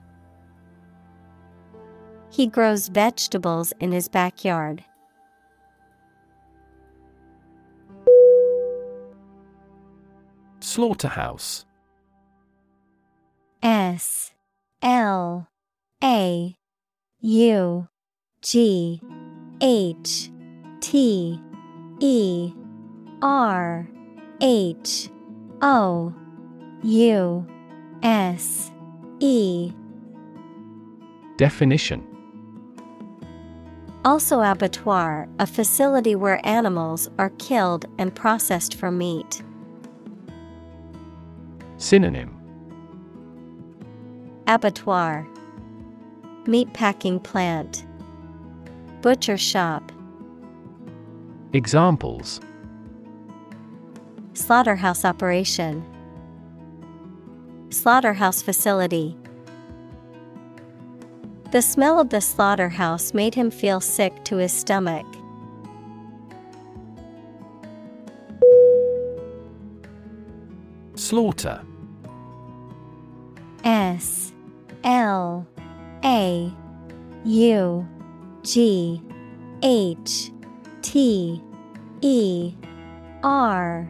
He grows vegetables in his backyard. Slaughterhouse. S L A U G H T E R H O U S E. Definition. Also abattoir, a facility where animals are killed and processed for meat. Synonym Abattoir. Meatpacking plant. Butcher shop. Examples. Slaughterhouse operation. Slaughterhouse facility. The smell of the slaughterhouse made him feel sick to his stomach. Slaughter. S L A U G H T E R.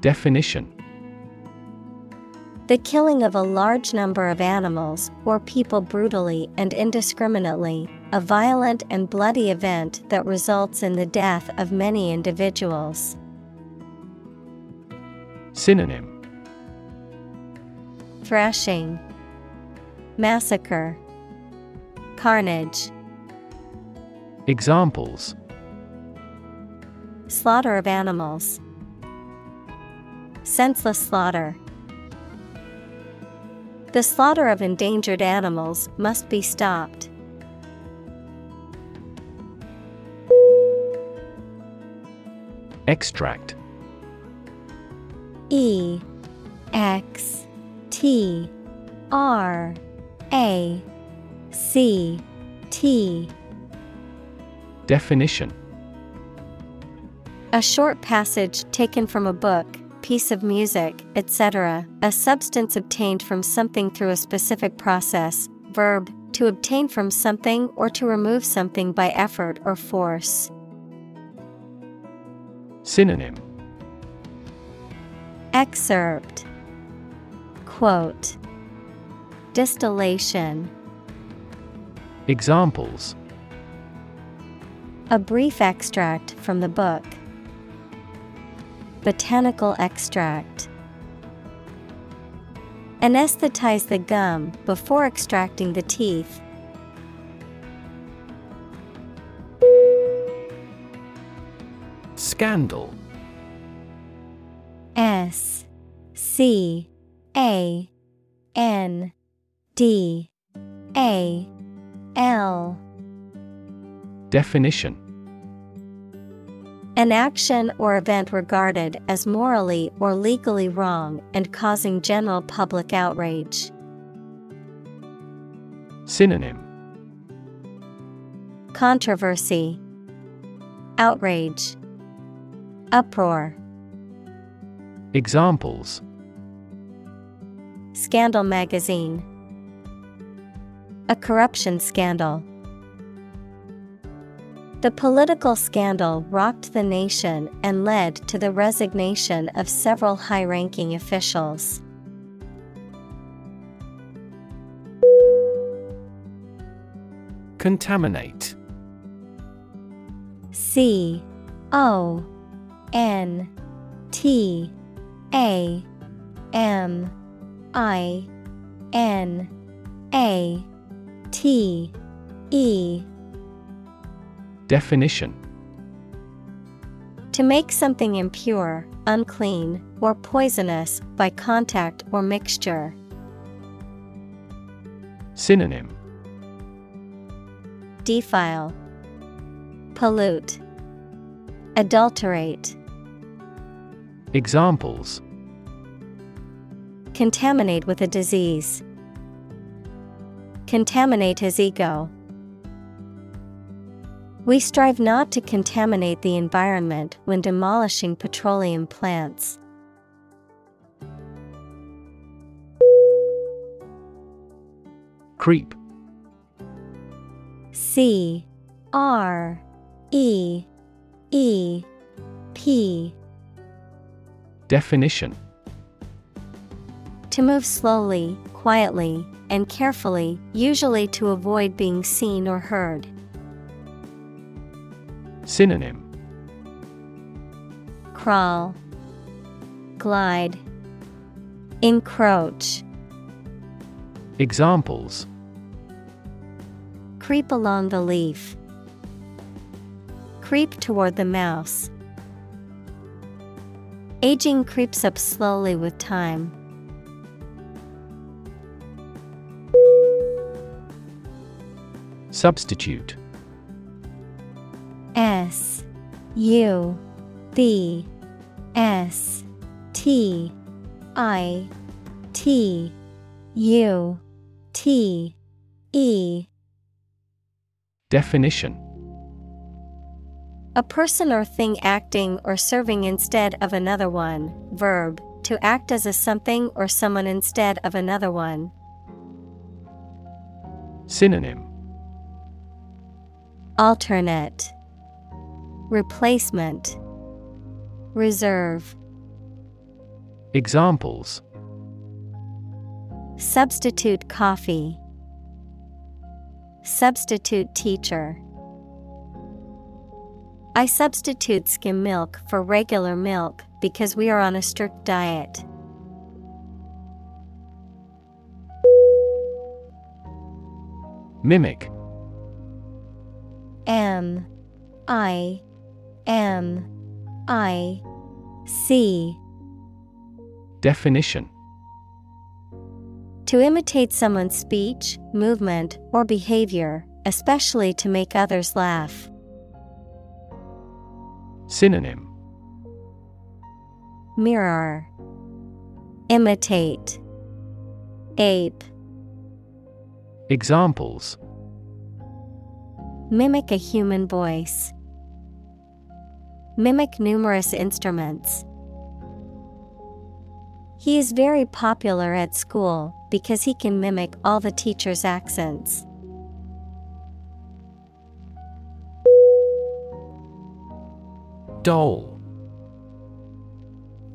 Definition. The killing of a large number of animals or people brutally and indiscriminately, a violent and bloody event that results in the death of many individuals. Synonym. Thrashing, Massacre, Carnage, Examples. Slaughter of animals, Senseless slaughter. The slaughter of endangered animals must be stopped. Extract. E X T R A C T Definition A short passage taken from a book, piece of music, etc., a substance obtained from something through a specific process, verb, to obtain from something or to remove something by effort or force. Synonym Excerpt Quote Distillation Examples A brief extract from the book. Botanical extract. Anesthetize the gum before extracting the teeth. Scandal S C A N D A L. Definition. An action or event regarded as morally or legally wrong and causing general public outrage. Synonym. Controversy, Outrage, Uproar, Examples. Scandal Magazine, A corruption scandal. The political scandal rocked the nation and led to the resignation of several high ranking officials. Contaminate C O N T A M I N A T E. Definition. To make something impure, unclean, or poisonous by contact or mixture. Synonym. Defile, Pollute, Adulterate, Examples. Contaminate with a disease. Contaminate his ego. We strive not to contaminate the environment when demolishing petroleum plants. Creep C R E E P Definition To move slowly, quietly, and carefully, usually to avoid being seen or heard. Synonym Crawl, Glide, Encroach. Examples Creep along the leaf. Creep toward the mouse. Aging creeps up slowly with time. Substitute S U B S T I T U T E Definition A person or thing acting or serving instead of another one. Verb, to act as a something or someone instead of another one. Synonym Alternate, Replacement, Reserve. Examples Substitute coffee. Substitute teacher. I substitute skim milk for regular milk because we are on a strict diet. Mimic M I M I C. Definition. To imitate someone's speech, movement, or behavior, especially to make others laugh. Synonym. Mirror. Imitate. Ape. Examples Mimic a human voice. Mimic numerous instruments. He is very popular at school because he can mimic all the teachers' accents. Dole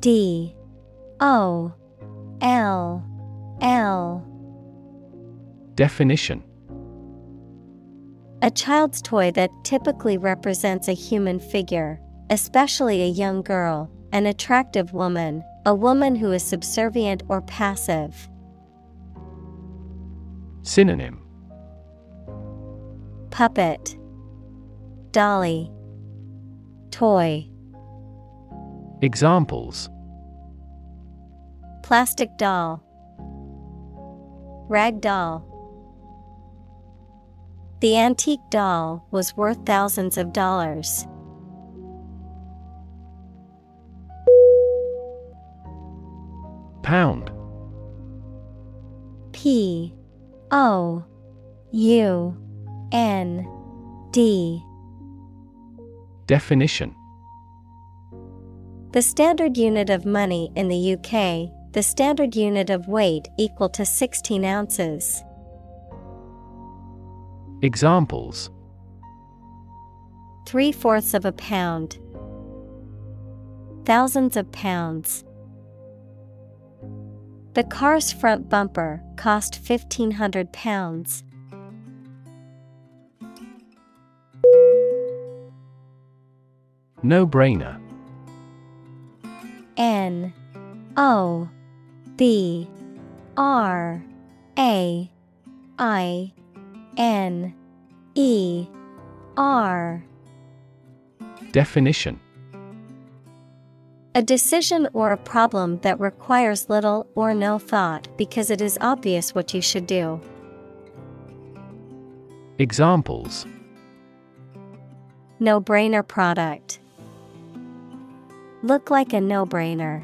D O L L Definition A child's toy that typically represents a human figure, especially a young girl, an attractive woman, a woman who is subservient or passive. Synonym. Puppet. Dolly. Toy. Examples. Plastic doll. Rag doll The antique doll was worth thousands of dollars. Pound. P. O. U. N. D. Definition. The standard unit of money in the UK, the standard unit of weight equal to 16 ounces. Examples Three fourths of a pound. Thousands of pounds. The car's front bumper cost £1,500. No brainer N O B R A I N E R Definition A decision or a problem that requires little or no thought because it is obvious what you should do. Examples No brainer product. Look like a no brainer.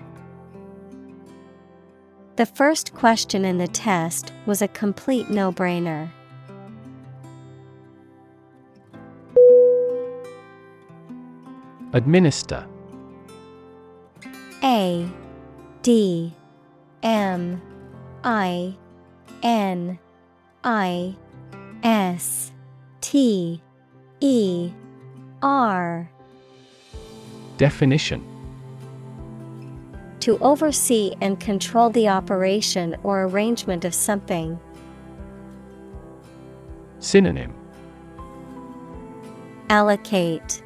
The first question in the test was a complete no brainer. Administer. A D M I N I S T E R. Definition. To oversee and control the operation or arrangement of something. Synonym. Allocate,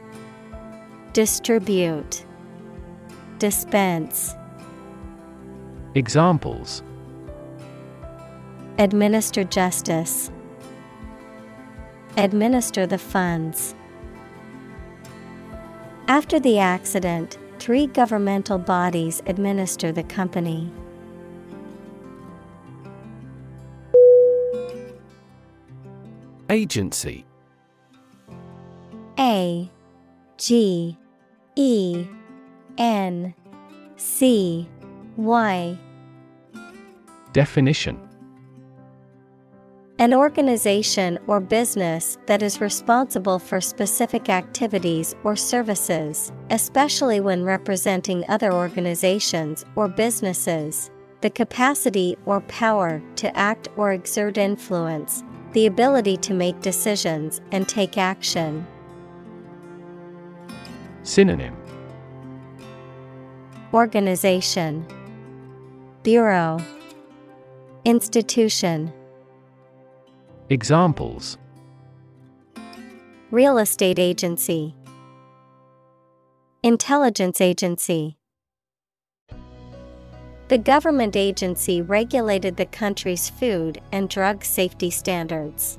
Distribute, Dispense. Examples Administer justice. Administer the funds. After the accident, three governmental bodies administer the company. Agency A G E N C Y Definition An organization or business that is responsible for specific activities or services, especially when representing other organizations or businesses. The capacity or power to act or exert influence, the ability to make decisions and take action. Synonym. Organization. Bureau. Institution. Examples. Real estate agency. Intelligence agency. The government agency regulated the country's food and drug safety standards.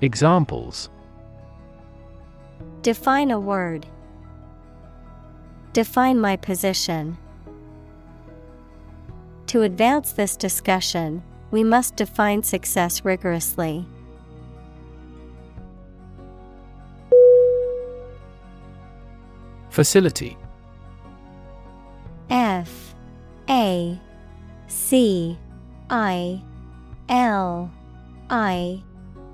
Examples Define a word. Define my position. To advance this discussion, we must define success rigorously. Facility F A C I L I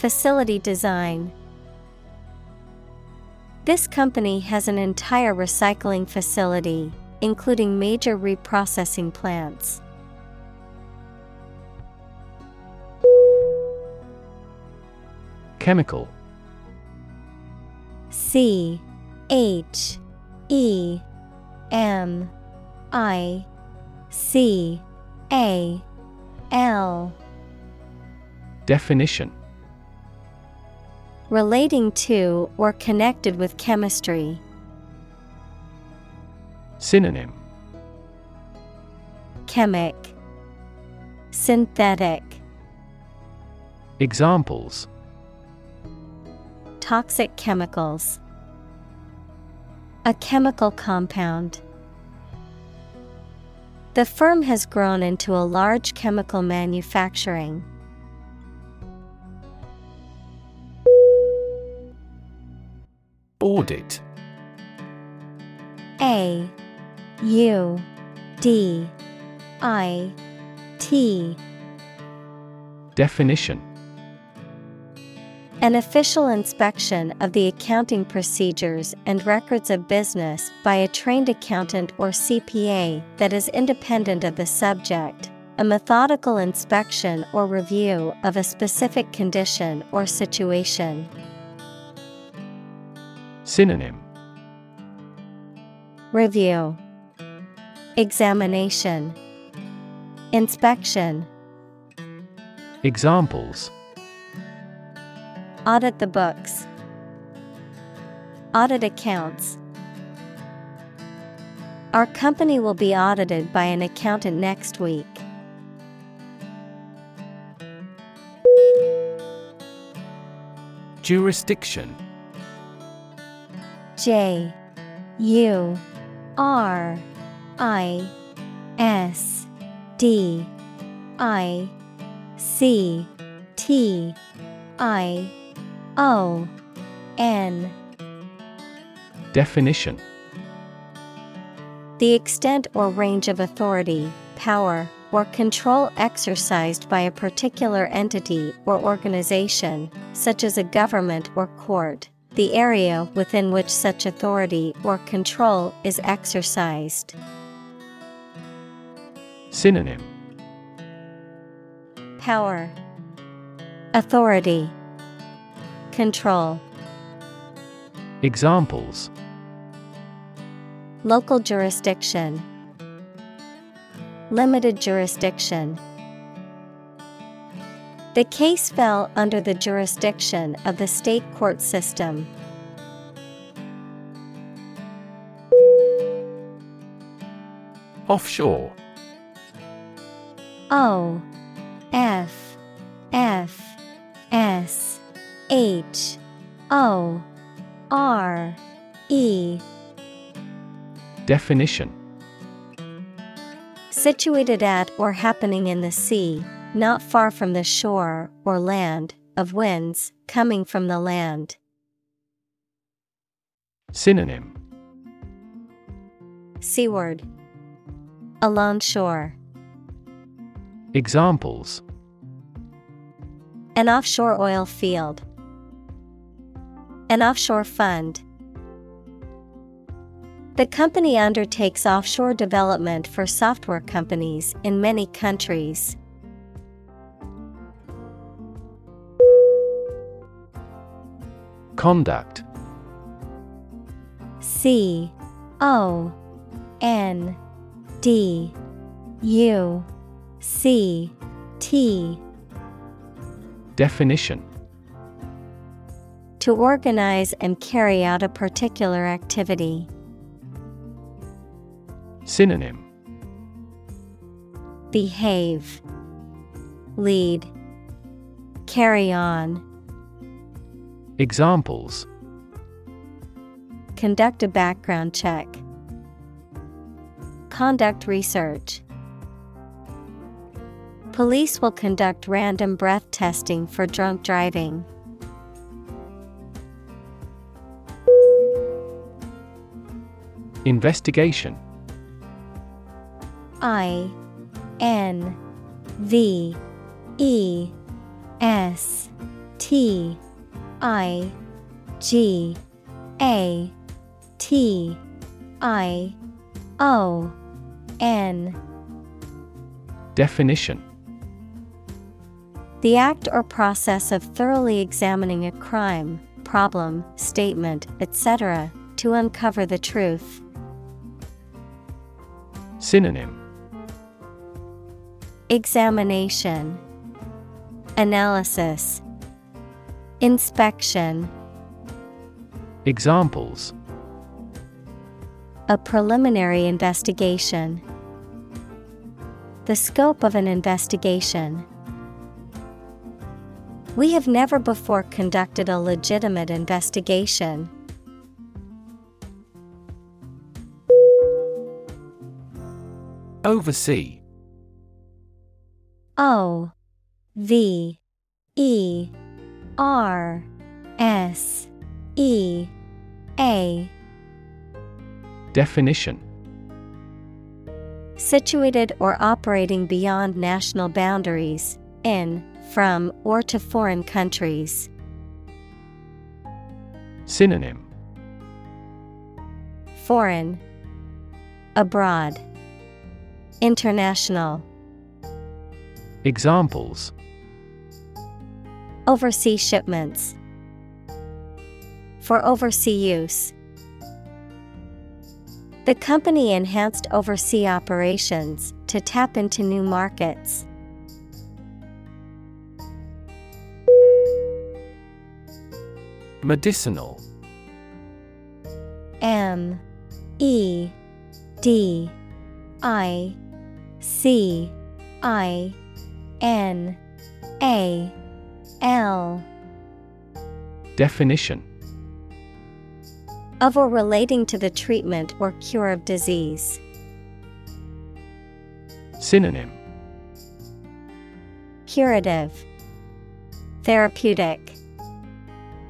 Facility design. This company has an entire recycling facility, including major reprocessing plants. Chemical C H E M I C A L Definition Relating to or connected with chemistry. Synonym Chemic Synthetic Examples Toxic chemicals. A chemical compound. The firm has grown into a large chemical manufacturing. Audit A U D I T Definition An official inspection of the accounting procedures and records of business by a trained accountant or CPA that is independent of the subject. A methodical inspection or review of a specific condition or situation. Synonym Review Examination Inspection Examples Audit the books. Audit accounts. Our company will be audited by an accountant next week. Jurisdiction J U R I S D I C T I O N. Definition. The extent or range of authority, power, or control exercised by a particular entity or organization, such as a government or court, the area within which such authority or control is exercised. Synonym Power, Authority, Control. Examples Local jurisdiction, Limited jurisdiction. The case fell under the jurisdiction of the state court system. Offshore. O F F S H O R E. Definition. Situated at or happening in the sea, not far from the shore or land, of winds coming from the land. Synonym Seaward. Along shore. Examples An offshore oil field. An offshore fund. The company undertakes offshore development for software companies in many countries. Conduct. C O N D U C T. Definition. To organize and carry out a particular activity. Synonym. Behave, Lead, Carry on, Examples Conduct a background check, Conduct research. Police will conduct random breath testing for drunk driving. Investigation I N V E S T I G A T I O N Definition The act or process of thoroughly examining a crime, problem, statement, etc., to uncover the truth. Synonym Examination, Analysis, Inspection. Examples A preliminary investigation. The scope of an investigation. We have never before conducted a legitimate investigation. Oversee O V E R S E A. Definition. Situated or operating beyond national boundaries, in, from, or to foreign countries. Synonym. Foreign, Abroad, International. Examples Overseas shipments. For overseas use. The company enhanced overseas operations to tap into new markets. Medicinal. M. E. D. I. C. I. N. A L. Definition. Of or relating to the treatment or cure of disease. Synonym. Curative, Therapeutic,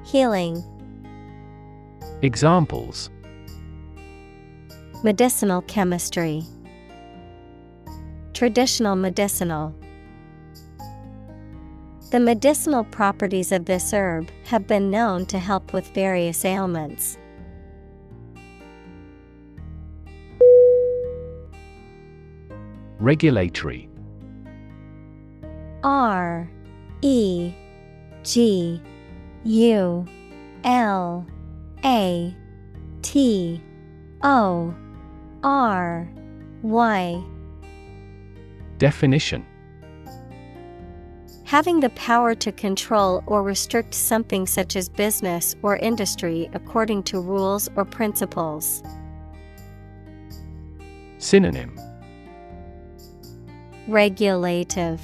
Healing. Examples. Medicinal chemistry, Traditional medicinal. The medicinal properties of this herb have been known to help with various ailments. Regulatory. R E G U L A T O R Y. Definition Having the power to control or restrict something such as business or industry according to rules or principles. Synonym. Regulative,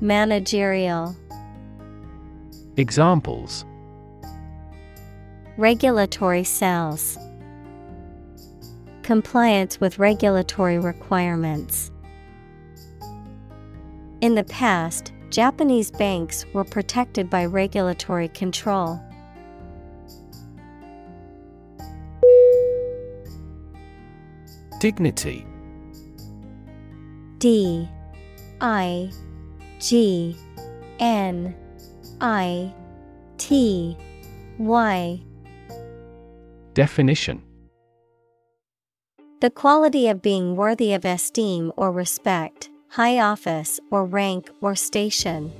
Managerial, Examples. Regulatory cells, Compliance with regulatory requirements. In the past, Japanese banks were protected by regulatory control. Dignity. D. I. G. N. I. T. Y. Definition. The quality of being worthy of esteem or respect, high office or rank or station.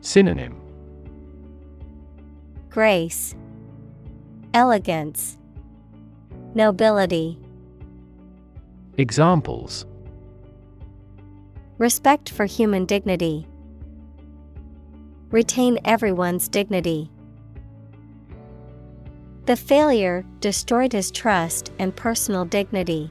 Synonym Grace, Elegance, Nobility. Examples Respect for human dignity. Retain everyone's dignity. The failure destroyed his trust and personal dignity.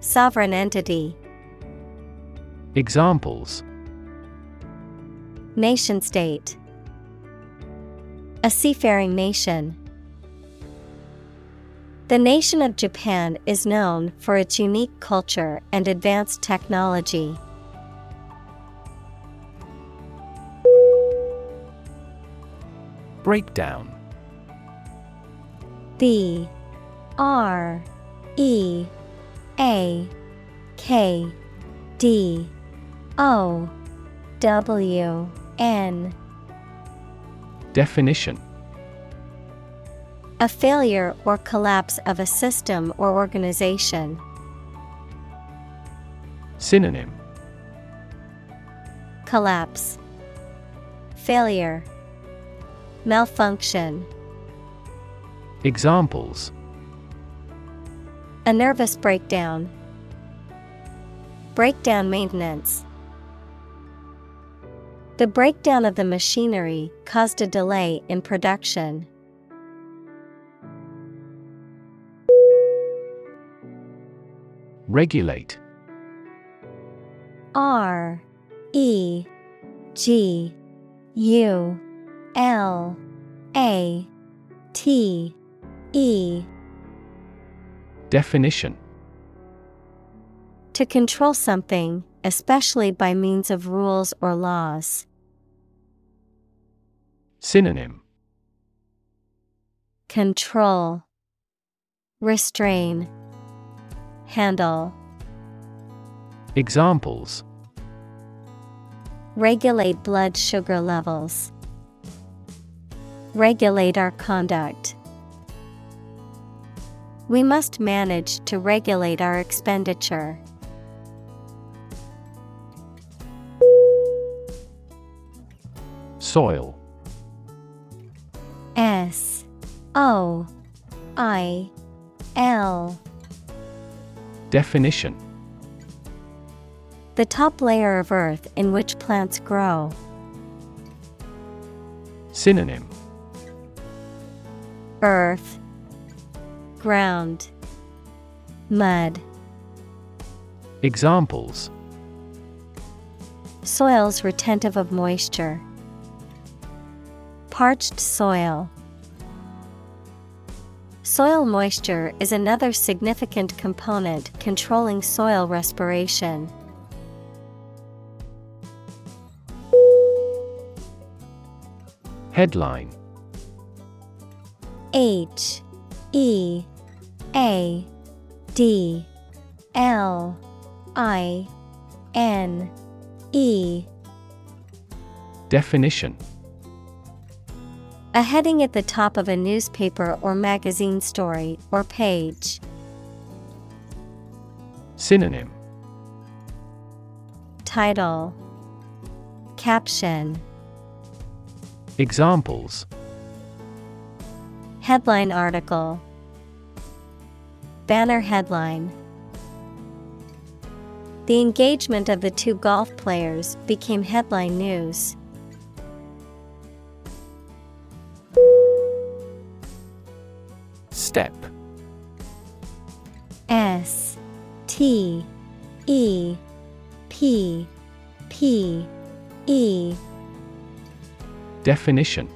Sovereign entity Examples Nation state A seafaring nation. The nation of Japan is known for its unique culture and advanced technology. Breakdown B R E A K D O W N. Definition. A failure or collapse of a system or organization. Synonym. Collapse. Failure. Malfunction. Examples A nervous breakdown. Breakdown maintenance. The breakdown of the machinery caused a delay in production. Regulate R E G U L A T E Definition To control something, especially by means of rules or laws. Synonym Control Restrain Handle Examples Regulate blood sugar levels. Regulate our conduct. We must manage to regulate our expenditure. Soil S O I L Definition The top layer of earth in which plants grow. Synonym Earth Ground Mud Examples Soils retentive of moisture. Parched soil. Soil moisture is another significant component controlling soil respiration. Headline H E A D L I N E. Definition. A heading at the top of a newspaper or magazine story or page. Synonym. Title. Caption. Examples. Headline article Banner headline. The engagement of the two golf players became headline news. Steppe. S T E P P E. Definition.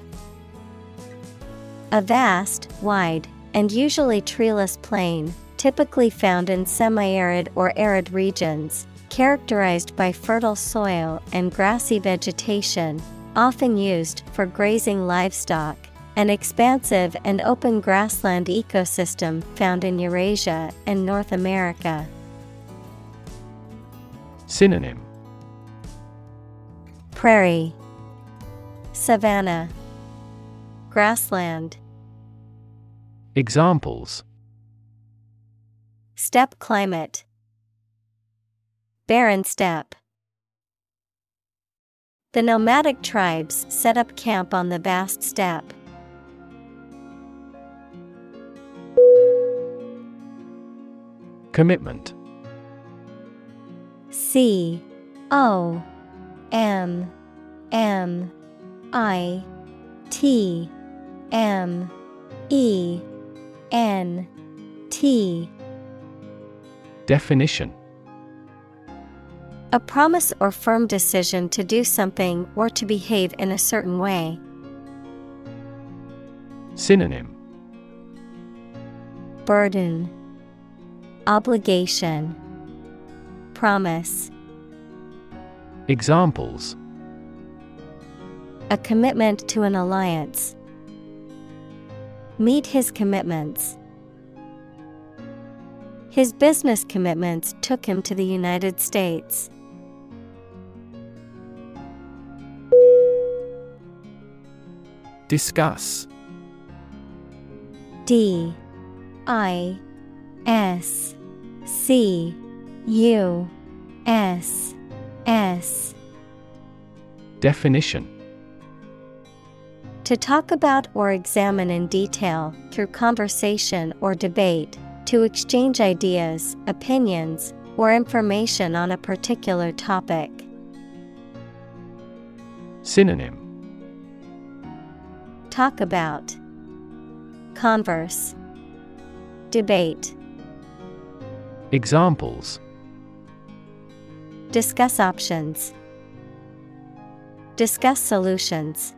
A vast, wide, and usually treeless plain, typically found in semi arid or arid regions, characterized by fertile soil and grassy vegetation, often used for grazing livestock. An expansive and open grassland ecosystem found in Eurasia and North America. Synonym Prairie, Savanna, Grassland. Examples Steppe climate. Barren steppe. The nomadic tribes set up camp on the vast steppe. Commitment C O M M I T M E N T Definition A promise or firm decision to do something or to behave in a certain way. Synonym Burden, Obligation, Promise. Examples A commitment to an alliance. Meet his commitments. His business commitments took him to the United States. Discuss. D I S C U S S. Definition. To talk about or examine in detail, through conversation or debate, to exchange ideas, opinions, or information on a particular topic. Synonym. Talk about, Converse, Debate, Examples. Discuss options, Discuss solutions.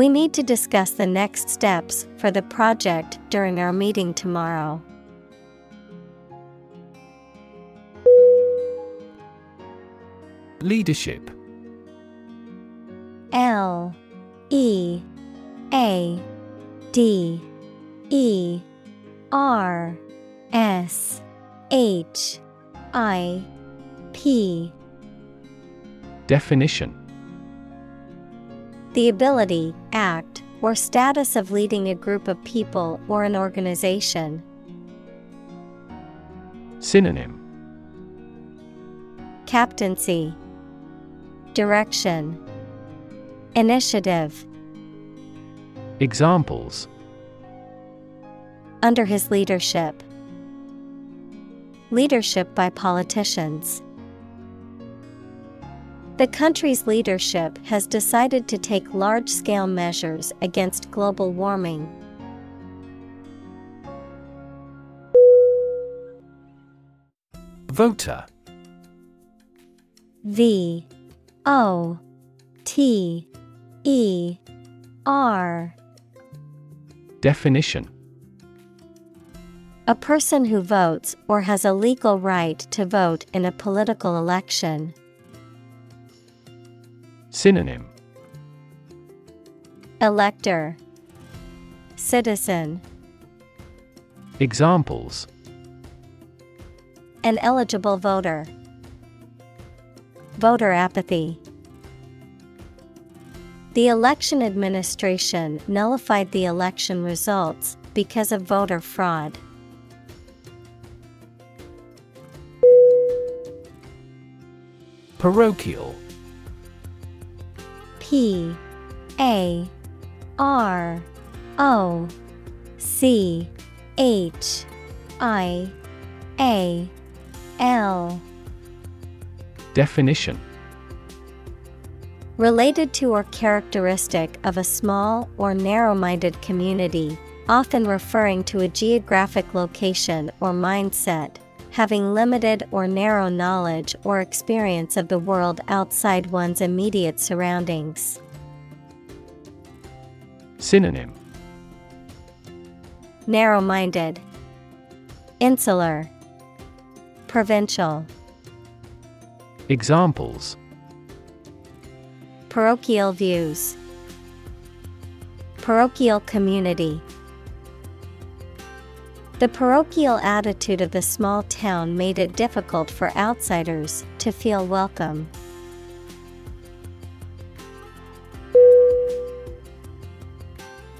We need to discuss the next steps for the project during our meeting tomorrow. Leadership. L E A D E R S H I P. Definition The ability, act, or status of leading a group of people or an organization. Synonym Captaincy, Direction, Initiative. Examples Under his leadership, Leadership by politicians. The country's leadership has decided to take large scale measures against global warming. Voter V O T E R Definition A person who votes or has a legal right to vote in a political election. Synonym Elector Citizen Examples An eligible voter. Voter apathy. The election administration nullified the election results because of voter fraud. Parochial P A R O C H I A L. Definition. Related to or characteristic of a small or narrow minded community, often referring to a geographic location or mindset, having limited or narrow knowledge or experience of the world outside one's immediate surroundings. Synonym Narrow minded, Insular, Provincial. Examples Parochial views. Parochial community. The parochial attitude of the small town made it difficult for outsiders to feel welcome.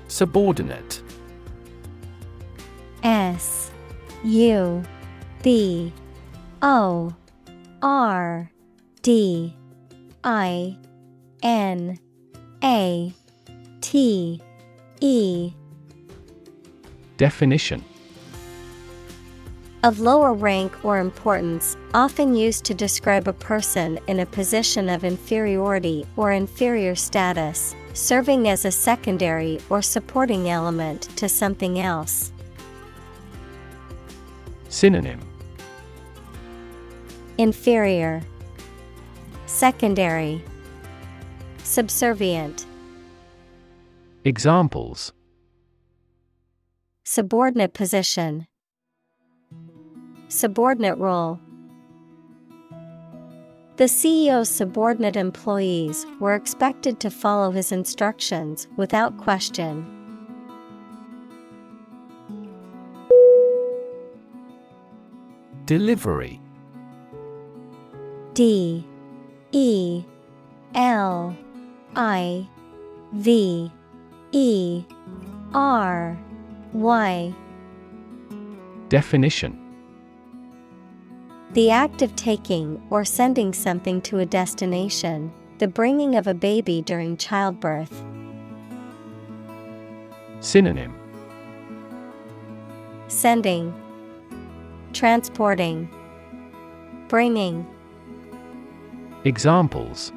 Subordinate. S U B O R D I N A T E. Definition Of lower rank or importance, often used to describe a person in a position of inferiority or inferior status, serving as a secondary or supporting element to something else. Synonym. Inferior, Secondary, Subservient, Examples. Subordinate position, Subordinate role. The CEO's subordinate employees were expected to follow his instructions without question. Delivery. D. E. L. I. V. E. R. Y. Definition The act of taking or sending something to a destination, the bringing of a baby during childbirth. Synonym Sending, Transporting, Bringing. Examples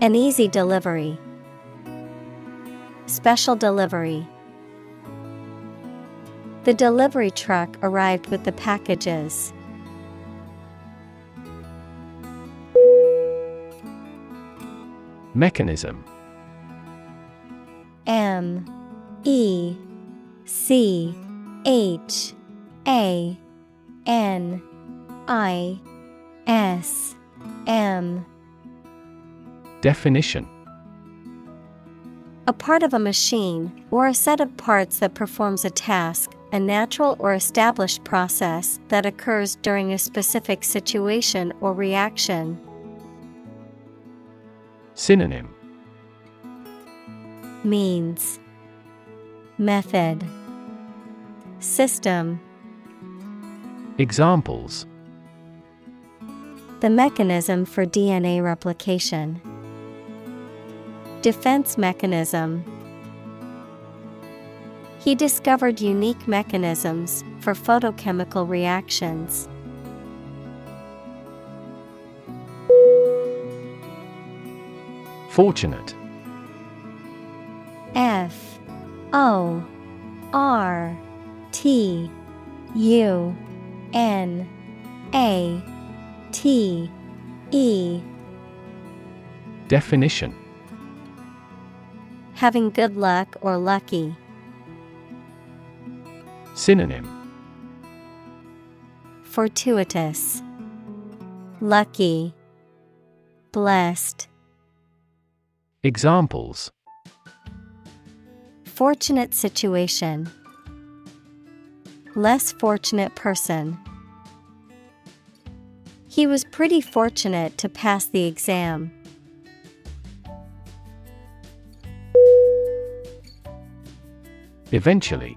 An easy delivery. Special delivery. The delivery truck arrived with the packages. Mechanism. M E C H A N I S M. Definition. A part of a machine, or a set of parts that performs a task, a natural or established process that occurs during a specific situation or reaction. Synonym Means Method System Examples The mechanism for DNA replication. Defense mechanism. He discovered unique mechanisms for photochemical reactions. Fortunate F O R T U N A T E Definition Having good luck or lucky. Synonym Fortuitous, Lucky, Blessed. Examples Fortunate situation. Less fortunate person. He was pretty fortunate to pass the exam. Eventually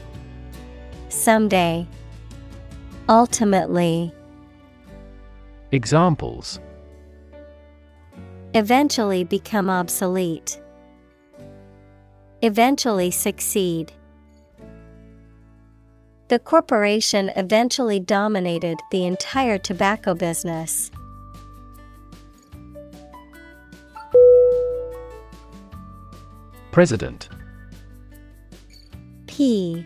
someday, ultimately, Examples. Eventually become obsolete, eventually succeed. The corporation eventually dominated the entire tobacco business. President. P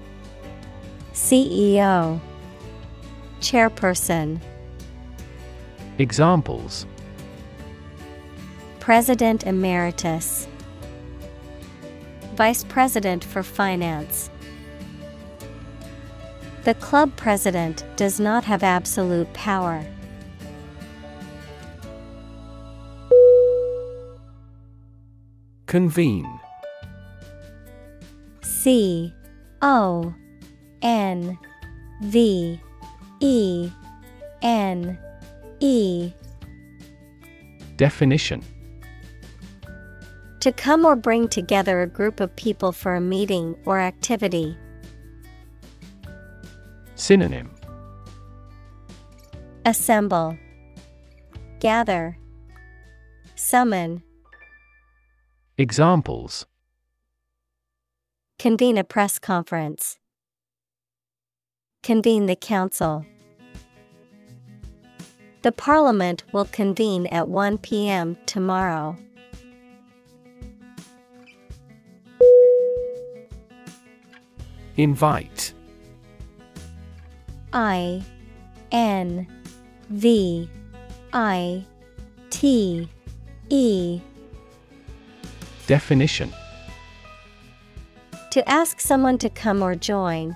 CEO Chairperson. Examples. President Emeritus. Vice President for Finance. The club president does not have absolute power. Convene. C O N V E N E. Definition. To come or bring together a group of people for a meeting or activity. Synonym. Assemble, Gather, Summon, Examples. Convene a press conference. Convene the council. The parliament will convene at 1 p.m. tomorrow. Invite I N V I T E Definition To ask someone to come or join,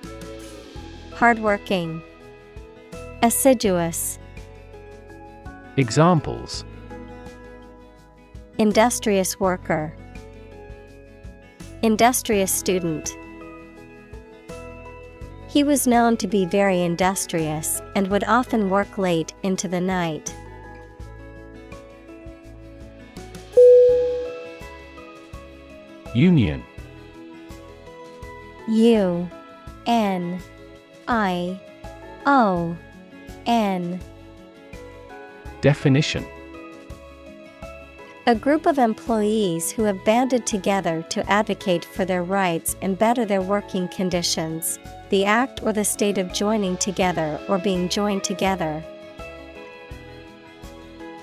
Hardworking, Assiduous. Examples Industrious worker, Industrious student. He was known to be very industrious and would often work late into the night. Union U N I O N. Definition. A group of employees who have banded together to advocate for their rights and better their working conditions, the act or the state of joining together or being joined together.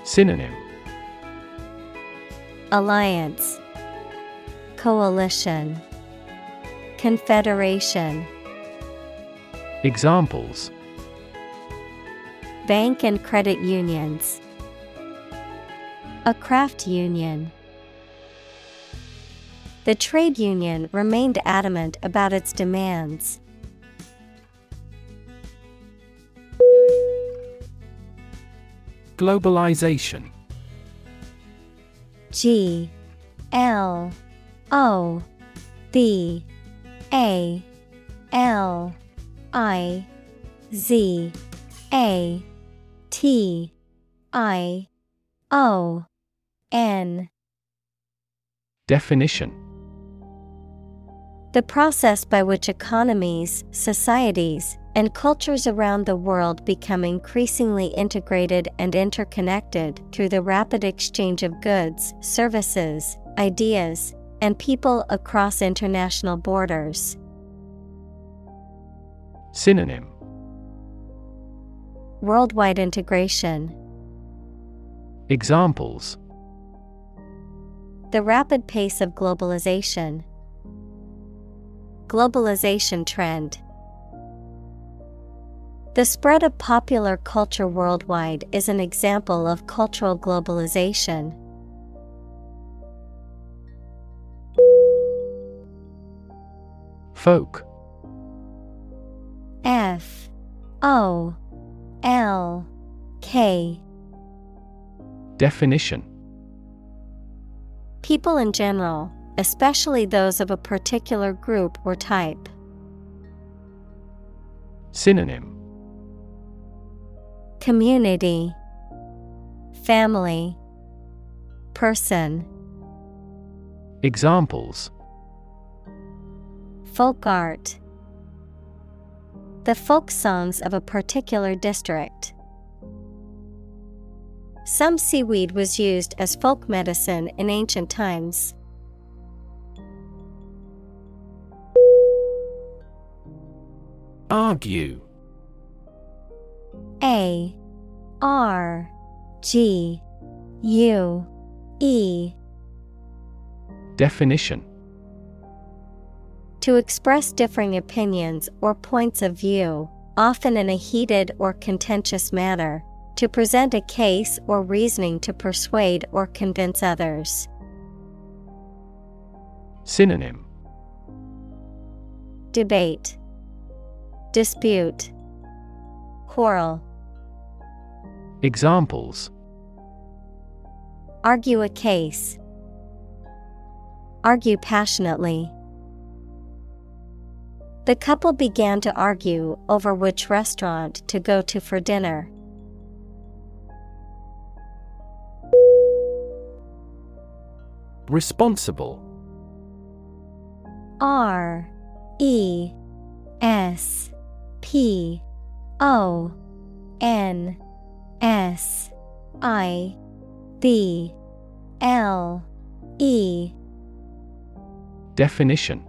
Synonym. Alliance. Coalition. Confederation Examples Bank and credit unions. A craft union. The trade union remained adamant about its demands. Globalization G L O B A L I Z A T I O N Definition The process by which economies, societies, and cultures around the world become increasingly integrated and interconnected through the rapid exchange of goods, services, ideas, and people across international borders. Synonym Worldwide integration. Examples The rapid pace of globalization. Globalization trend. The spread of popular culture worldwide is an example of cultural globalization. Folk F O L K. Definition. People in general, especially those of a particular group or type. Synonym. Community. Family. Person. Examples. Folk art The folk songs of a particular district. Some seaweed was used as folk medicine in ancient times. Argue. A. R. G. U. E. Definition To express differing opinions or points of view, often in a heated or contentious manner, to present a case or reasoning to persuade or convince others. Synonym Debate, Dispute, Quarrel. Examples Argue a case. Argue passionately. The couple began to argue over which restaurant to go to for dinner. Responsible. R E S P O N S I B L E. Definition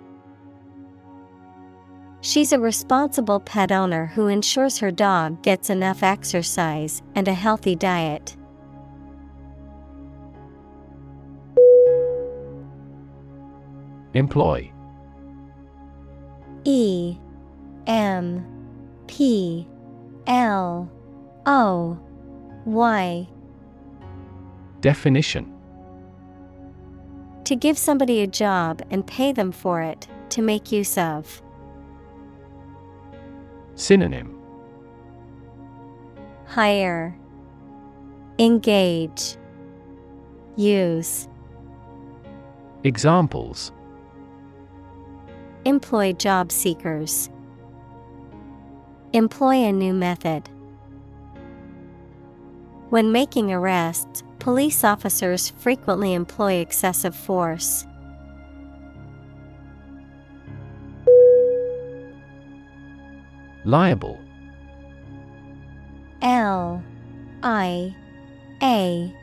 She's a responsible pet owner who ensures her dog gets enough exercise and a healthy diet. Employ E M P L O Y Definition To give somebody a job and pay them for it, to make use of. Synonym Hire, Engage, Use. Examples Employ job seekers. Employ a new method. When making arrests, police officers frequently employ excessive force. Liable. L I A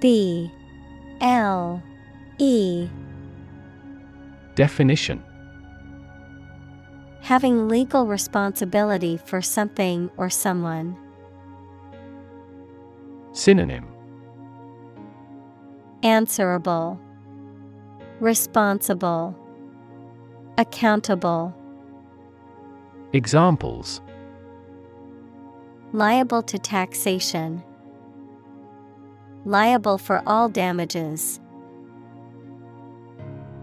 B L E. Definition. Having legal responsibility for something or someone. Synonym. Answerable, Responsible, Accountable. Examples Liable to taxation. Liable for all damages.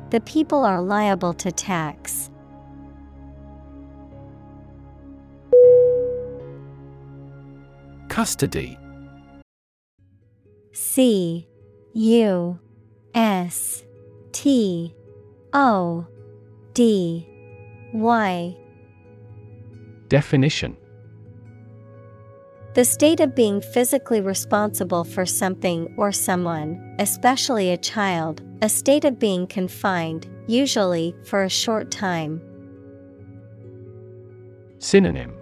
The people are liable to tax. Custody C U S T O D Y Definition The state of being physically responsible for something or someone, especially a child, a state of being confined, usually for a short time. Synonym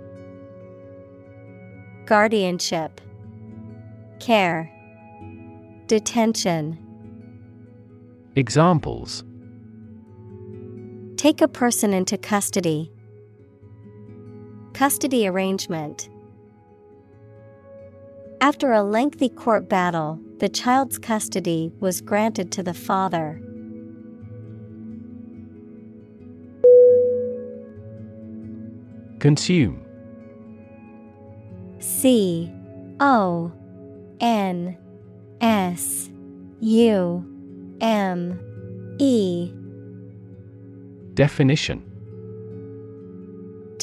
Guardianship, Care, Detention. Examples Take a person into custody. Custody arrangement. After a lengthy court battle, the child's custody was granted to the father. Consume C O N S U M E Definition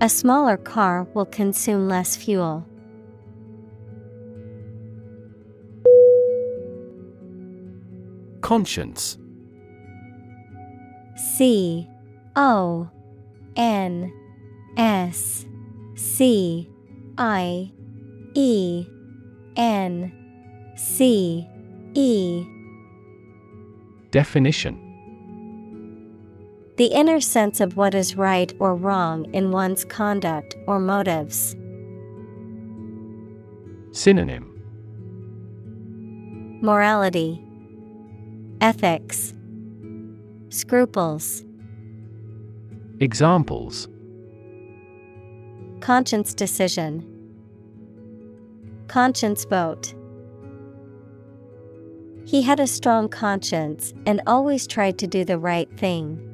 A smaller car will consume less fuel. Conscience. C. O. N. S. C. I. E. N. C. E. Definition The inner sense of what is right or wrong in one's conduct or motives. Synonym Morality, Ethics, Scruples, Examples Conscience decision, Conscience vote. He had a strong conscience and always tried to do the right thing.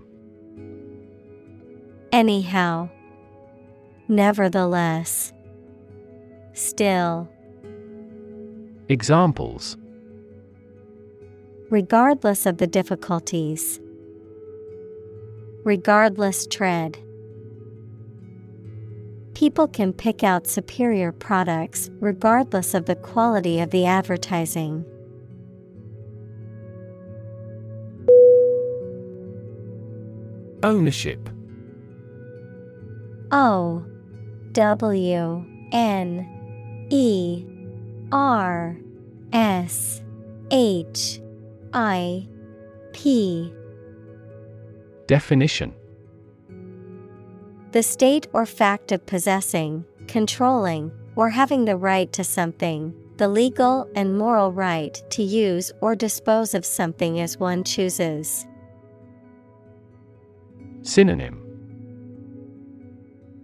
Anyhow. Nevertheless. Still. Examples Regardless of the difficulties. Regardless tread. People can pick out superior products regardless of the quality of the advertising. Ownership O W N E R S H I P Definition The state or fact of possessing, controlling, or having the right to something, the legal and moral right to use or dispose of something as one chooses. Synonym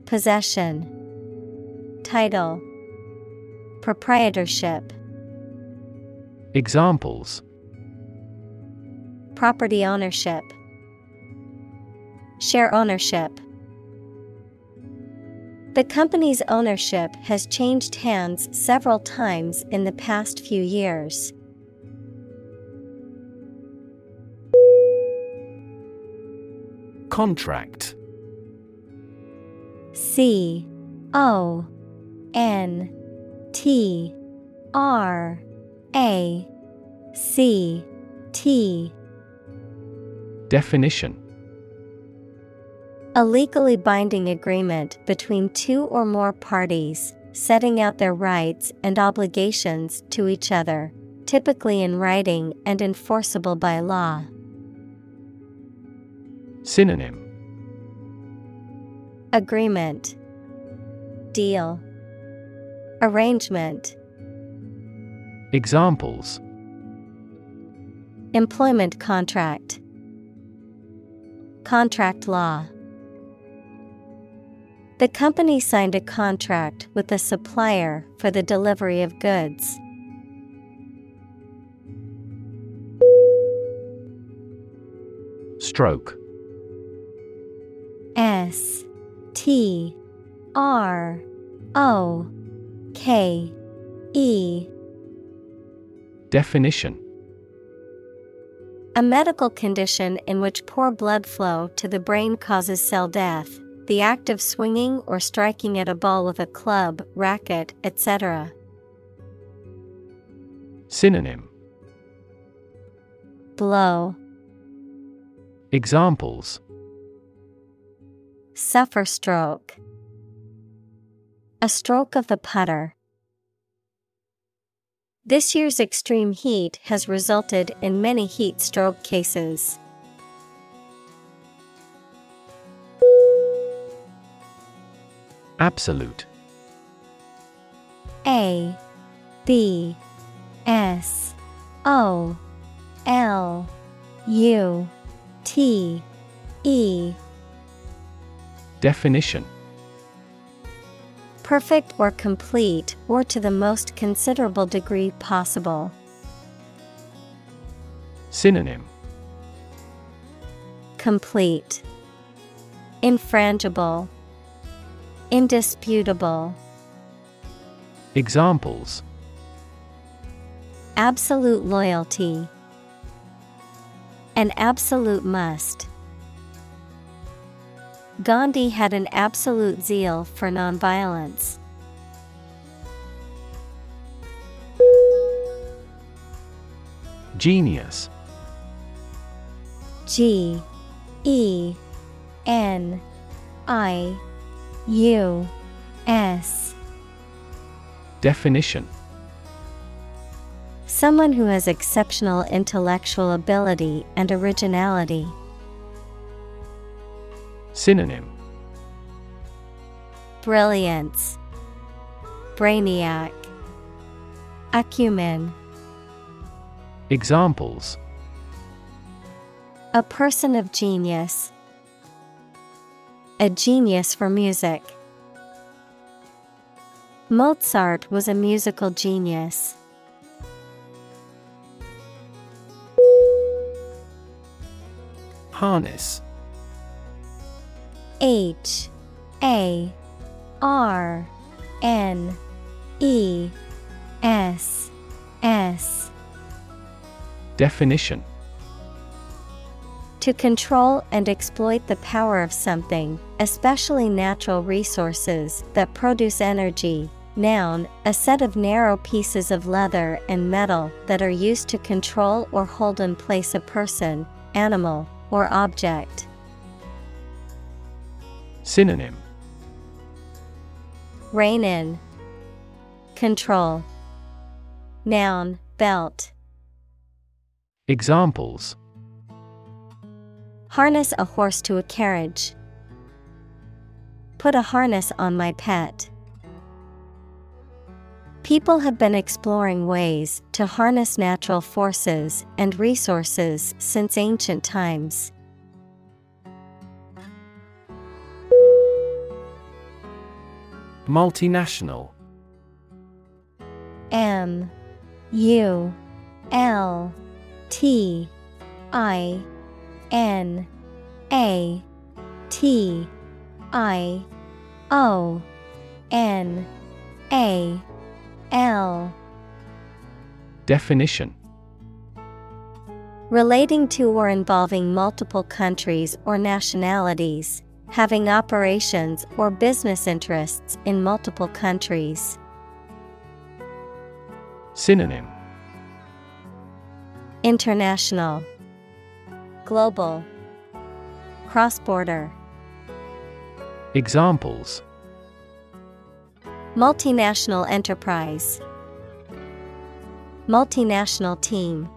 Possession, Title, Proprietorship, Examples. Property ownership, Share ownership. The company's ownership has changed hands several times in the past few years. Contract C O N T R A C T. Definition. A legally binding agreement between two or more parties, setting out their rights and obligations to each other, typically in writing and enforceable by law. Synonym Agreement Deal Arrangement Examples. Employment contract Contract law. The company signed a contract with a supplier for the delivery of goods. Stroke. S T R O K E. Definition. A medical condition in which poor blood flow to the brain causes cell death, the act of swinging or striking at a ball with a club, racket, etc. Synonym. Blow, Examples suffer stroke. A stroke of the putter. This year's extreme heat has resulted in many heat stroke cases. Absolute A B S O L U T E Definition. Perfect or complete or to the most considerable degree possible. Synonym. Complete. Infrangible. Indisputable. Examples. Absolute loyalty. An absolute must. Gandhi had an absolute zeal for nonviolence. Genius G E N I U S Definition Someone who has exceptional intellectual ability and originality. Synonym Brilliance, Brainiac, Acumen. Examples A person of genius. A genius for music. Mozart was a musical genius. Harness H A R N E S S Definition To control and exploit the power of something, especially natural resources that produce energy. Noun, a set of narrow pieces of leather and metal that are used to control or hold in place a person, animal, or object. Synonym Rein in. Control. Noun, belt. Examples Harness a horse to a carriage. Put a harness on my pet. People have been exploring ways to harness natural forces and resources since ancient times. Multinational. M U L T I N A T I O N A L. Definition. Relating to or involving multiple countries or nationalities, having operations or business interests in multiple countries. Synonym. International, Global, Cross border, Examples. Multinational enterprise, Multinational team.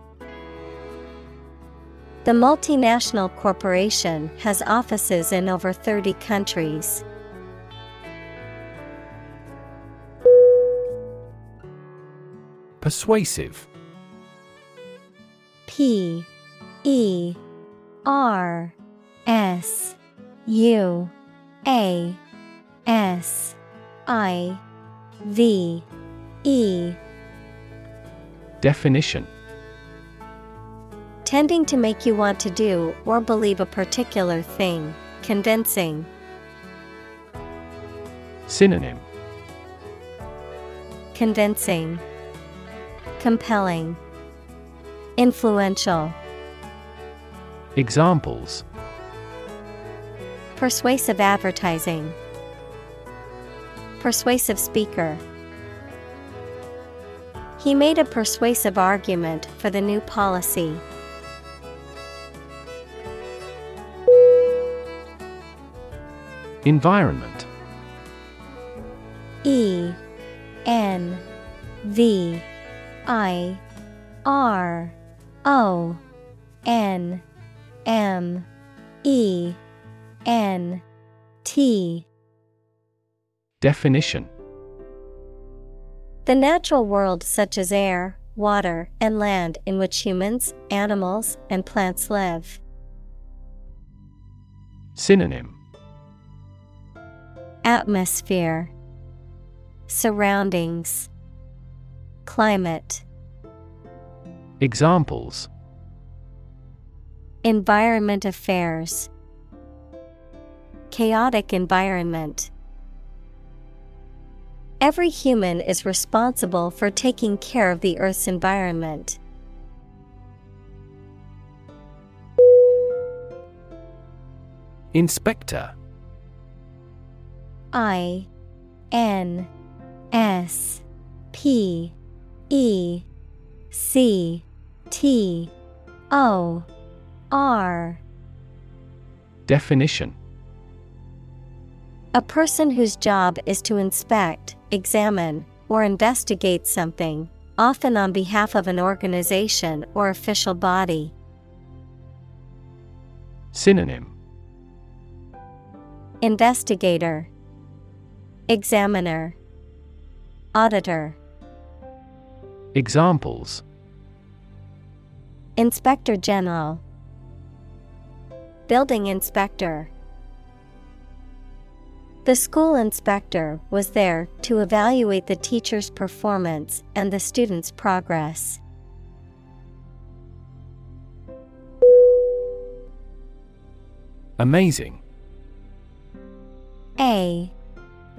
The multinational corporation has offices in over 30 countries. Persuasive. P E R S U A S I V E. Definition Tending to make you want to do or believe a particular thing, convincing. Synonym Convincing, Compelling, Influential. Examples Persuasive advertising, Persuasive speaker. He made a persuasive argument for the new policy. Environment. E N V I R O N M E N T. Definition. The natural world, such as air, water, and land, in which humans, animals, and plants live. Synonym Atmosphere, Surroundings, Climate, Examples Environment affairs, Chaotic environment. Every human is responsible for taking care of the Earth's environment. Inspector I N S P E C T O R Definition. A person whose job is to inspect, examine, or investigate something, often on behalf of an organization or official body. Synonym. Investigator, Examiner, Auditor, Examples Inspector General, Building Inspector. The school inspector was there to evaluate the teacher's performance and the student's progress. Amazing. A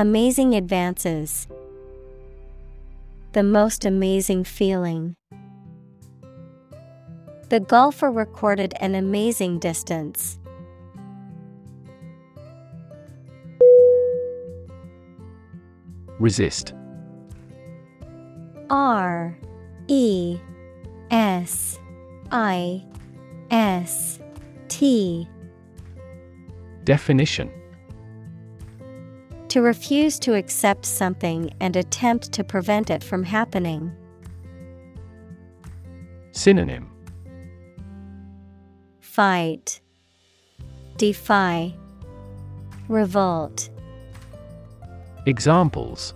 Amazing advances. The most amazing feeling. The golfer recorded an amazing distance. Resist R E S I S T Definition To refuse to accept something and attempt to prevent it from happening. Synonym Fight, Defy, Revolt. Examples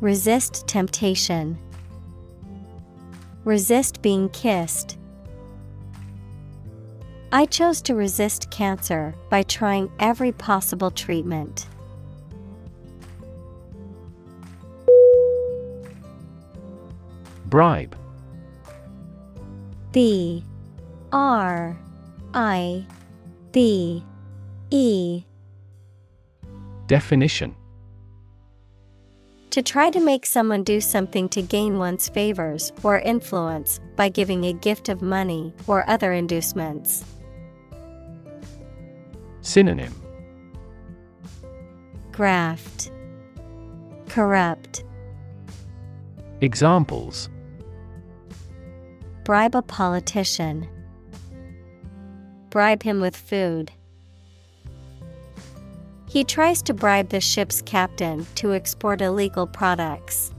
Resist temptation. Resist being kissed. I chose to resist cancer by trying every possible treatment. Bribe B R I B E Definition To try to make someone do something to gain one's favors or influence by giving a gift of money or other inducements. Synonym Graft, Corrupt, Examples Bribe a politician. Bribe him with food. He tries to bribe the ship's captain to export illegal products.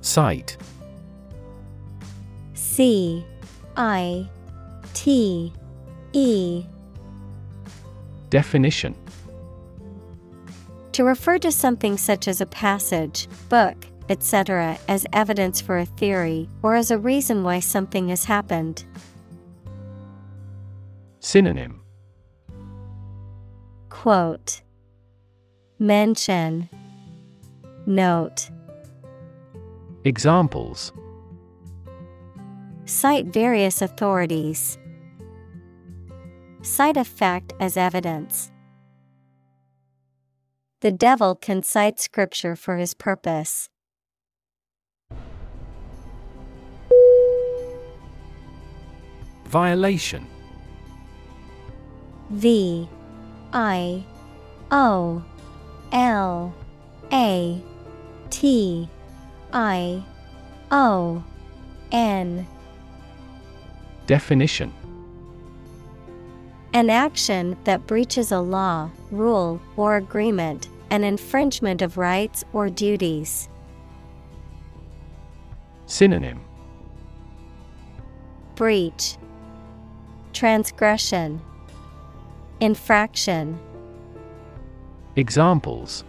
Cite C I T E. Definition. To refer to something such as a passage, book, etc., as evidence for a theory or as a reason why something has happened. Synonym. Quote. Mention. Note. Examples Cite various authorities. Cite a fact as evidence. The devil can cite scripture for his purpose. Violation V I O L A T I O N Definition An action that breaches a law, rule, or agreement, an infringement of rights or duties. Synonym Breach, Transgression, Infraction, Examples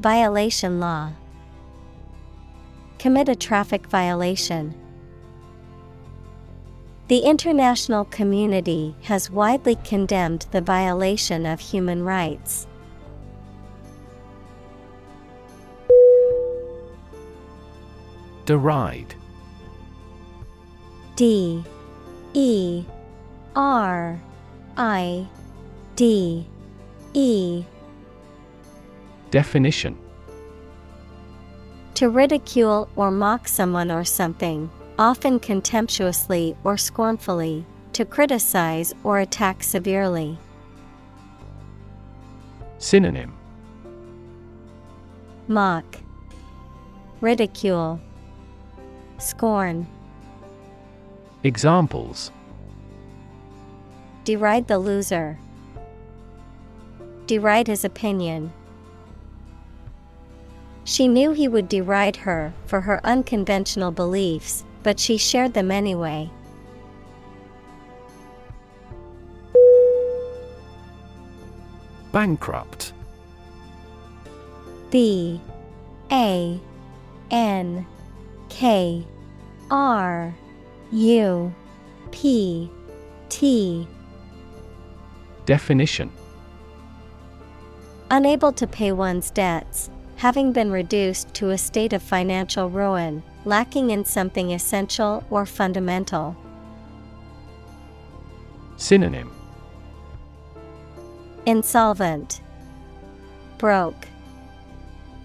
Violation law. Commit a traffic violation. The international community has widely condemned the violation of human rights. Deride. D. E. R. I. D. E. Definition. To ridicule or mock someone or something, often contemptuously or scornfully, to criticize or attack severely. Synonym Mock, Ridicule, Scorn. Examples Deride the loser. Deride his opinion. She knew he would deride her for her unconventional beliefs, but she shared them anyway. Bankrupt. B A N K R U P T. Definition. Unable to pay one's debts, having been reduced to a state of financial ruin, lacking in something essential or fundamental. Synonym Insolvent, Broke,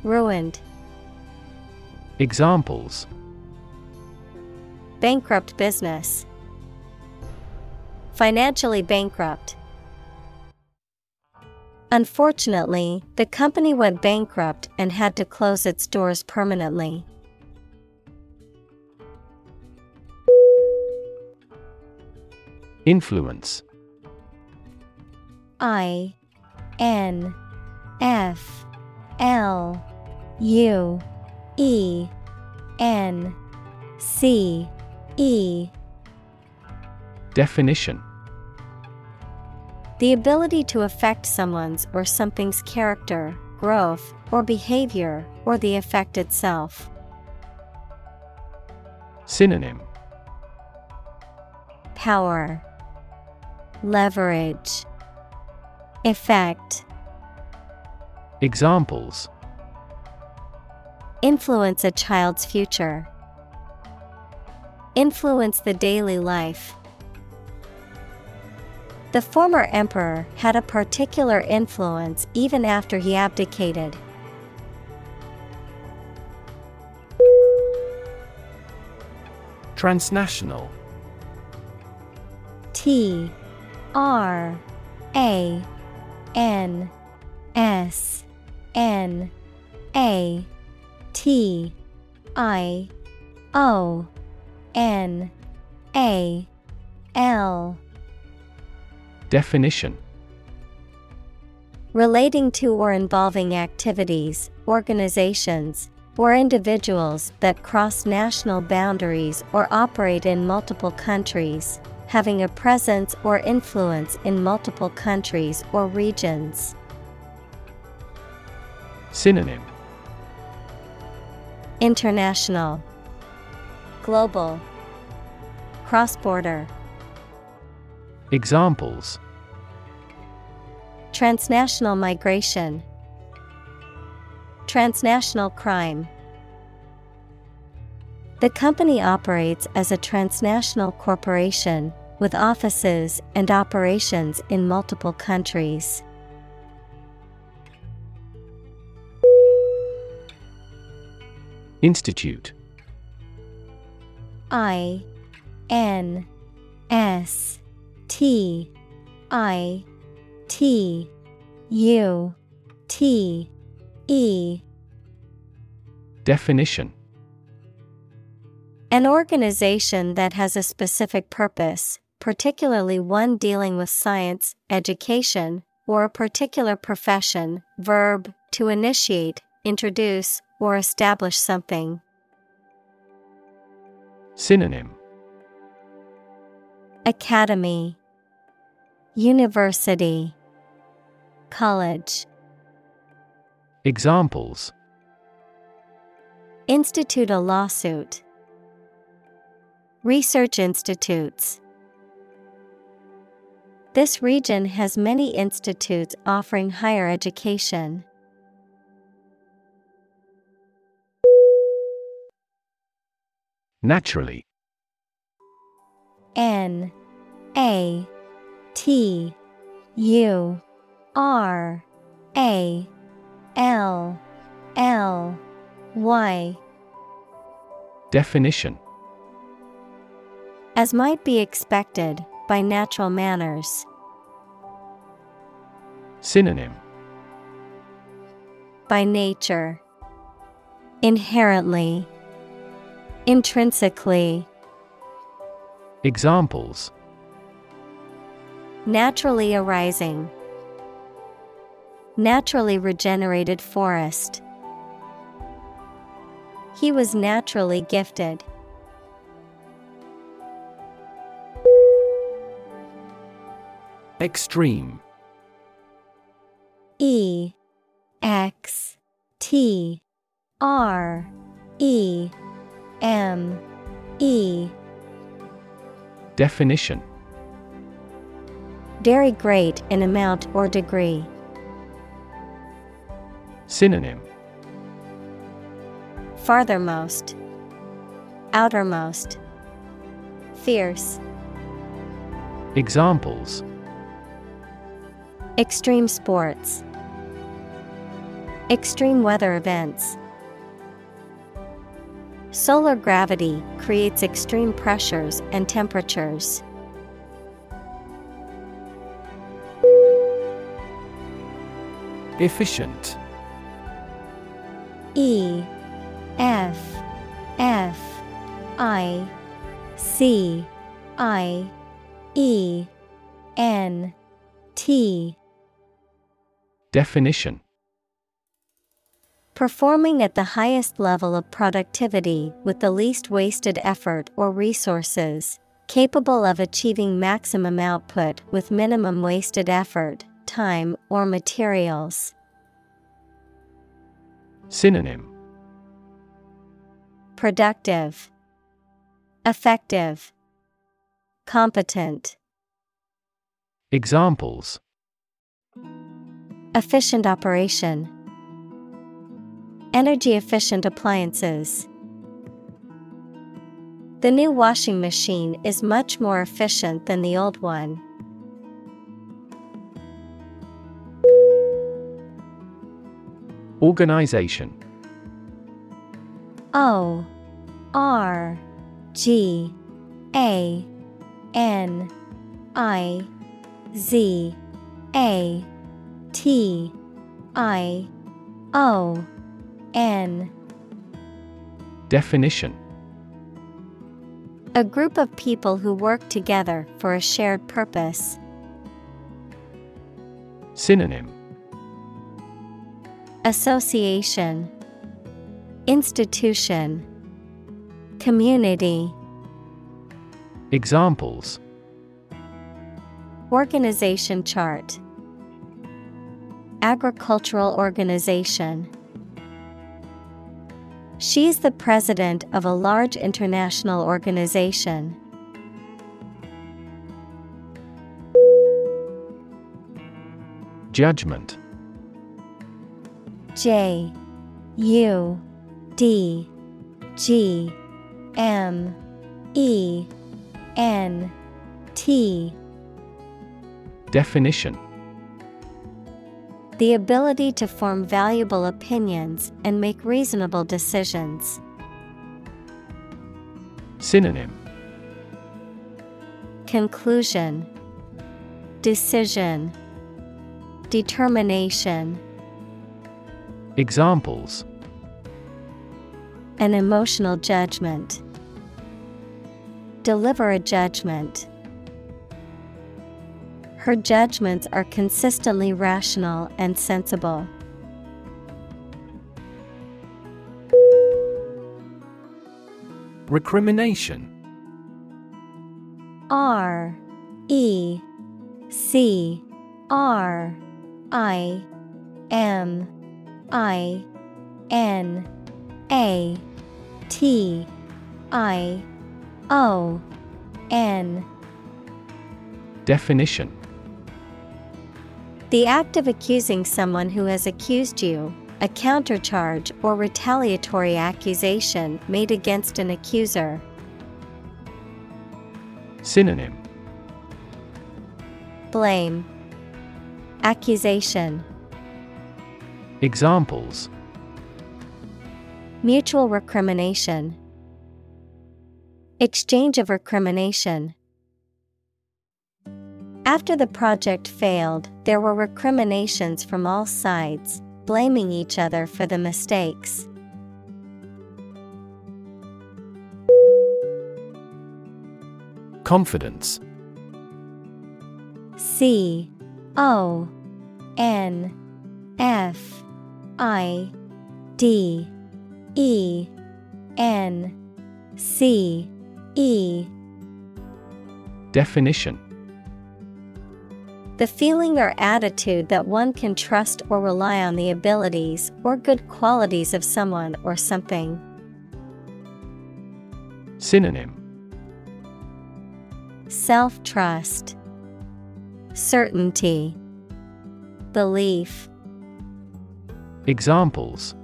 Ruined. Examples Bankrupt business. Financially bankrupt. Unfortunately, the company went bankrupt and had to close its doors permanently. Influence. I N F L U E N C E. Definition. The ability to affect someone's or something's character, growth, or behavior, or the effect itself. Synonym. Power, Leverage, Effect. Examples Influence a child's future. Influence the daily life. The former emperor had a particular influence even after he abdicated. Transnational T R A N S N A T I O N A L. Definition. Relating to or involving activities, organizations, or individuals that cross national boundaries or operate in multiple countries, having a presence or influence in multiple countries or regions. Synonym. International, Global, Cross border, Examples. Transnational migration, Transnational crime. The company operates as a transnational corporation with offices and operations in multiple countries. Institute. I N S T I T U T E. Definition An organization that has a specific purpose, particularly one dealing with science, education, or a particular profession. Verb to initiate, introduce, or establish something. Synonym Academy, University, College. Examples Institute a lawsuit. Research institutes. This region has many institutes offering higher education. Naturally N A T U R A L L Y Definition As might be expected, by natural manners. Synonym By nature, inherently, intrinsically. Examples Naturally arising, naturally regenerated forest. He was naturally gifted. Extreme. E X T R E M E. Definition. Very great in amount or degree. Synonym. Farthermost, Outermost, Fierce. Examples Extreme sports, Extreme weather events. Solar gravity creates extreme pressures and temperatures. Efficient E F F I C I E N T Definition. Performing at the highest level of productivity with the least wasted effort or resources, capable of achieving maximum output with minimum wasted effort, time, or materials. Synonym. Productive, Effective, Competent, Examples Efficient operation, Energy efficient appliances. The new washing machine is much more efficient than the old one. Organization O R G A N I Z A T I O N. Definition. A group of people who work together for a shared purpose. Synonym. Association. Institution. Community. Examples. Organization chart Agricultural organization. She is the president of a large international organization. Judgment. J U D G M E N T. Definition The ability to form valuable opinions and make reasonable decisions. Synonym Conclusion Decision Determination Examples An emotional judgment. Deliver a judgment. Her judgments are consistently rational and sensible. Recrimination. R E C R I M I N A T I O N. Definition The act of accusing someone who has accused you, a countercharge or retaliatory accusation made against an accuser. Synonym. Blame, Accusation, Examples. Mutual recrimination, Exchange of recrimination. After the project failed, there were recriminations from all sides, blaming each other for the mistakes. Confidence. C O N F I D E N C E. Definition The feeling or attitude that one can trust or rely on the abilities or good qualities of someone or something. Synonym Self trust, Certainty, Belief. Examples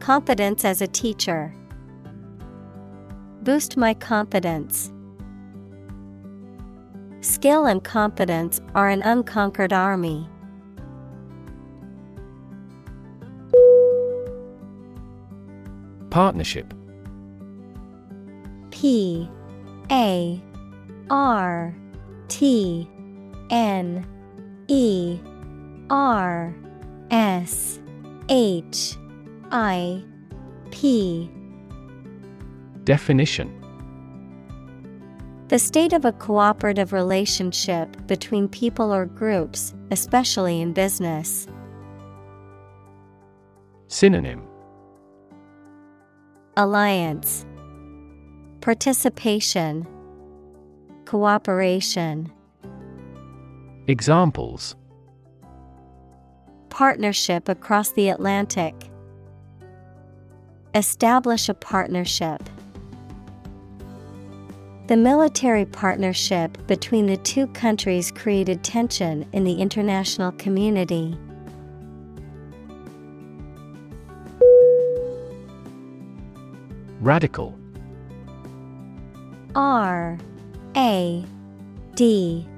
Competence as a teacher. Boost my confidence. Skill and competence are an unconquered army. Partnership. P A R T N E R S H I P. Definition The state of a cooperative relationship between people or groups, especially in business. Synonym Alliance Participation Cooperation Examples Partnership across the Atlantic. Establish a partnership. The military partnership between the two countries created tension in the international community. Radical. R A D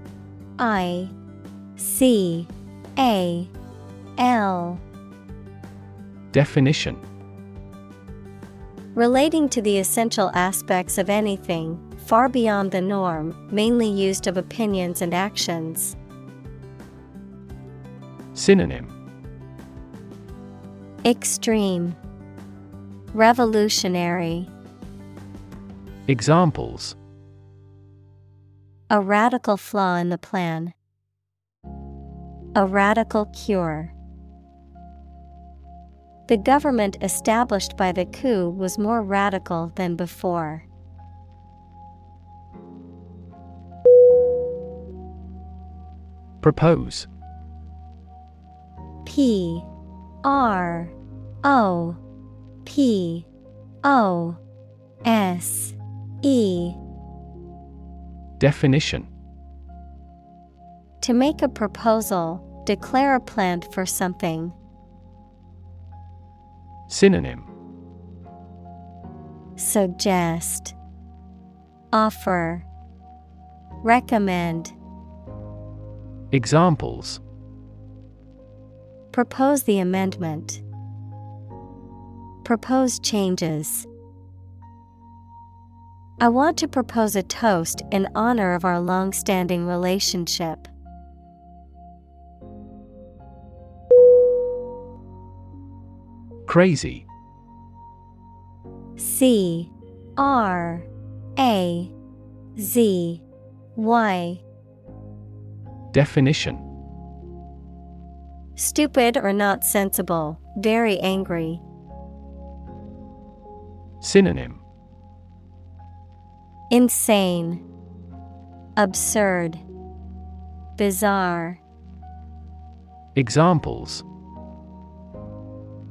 I C A L. Definition. Relating to the essential aspects of anything, far beyond the norm, mainly used of opinions and actions. Synonym Extreme Revolutionary Examples A radical flaw in the plan. A radical cure. The government established by the coup was more radical than before. Propose. P R O P O S E. Definition. To make a proposal, declare a plan for something. Synonym. Suggest. Offer. Recommend Examples Propose the amendment. Propose changes. I want to propose a toast in honor of our long standing relationship. Crazy C R A Z Y Definition Stupid or not sensible, very angry. Synonym Insane, Absurd, Bizarre. Examples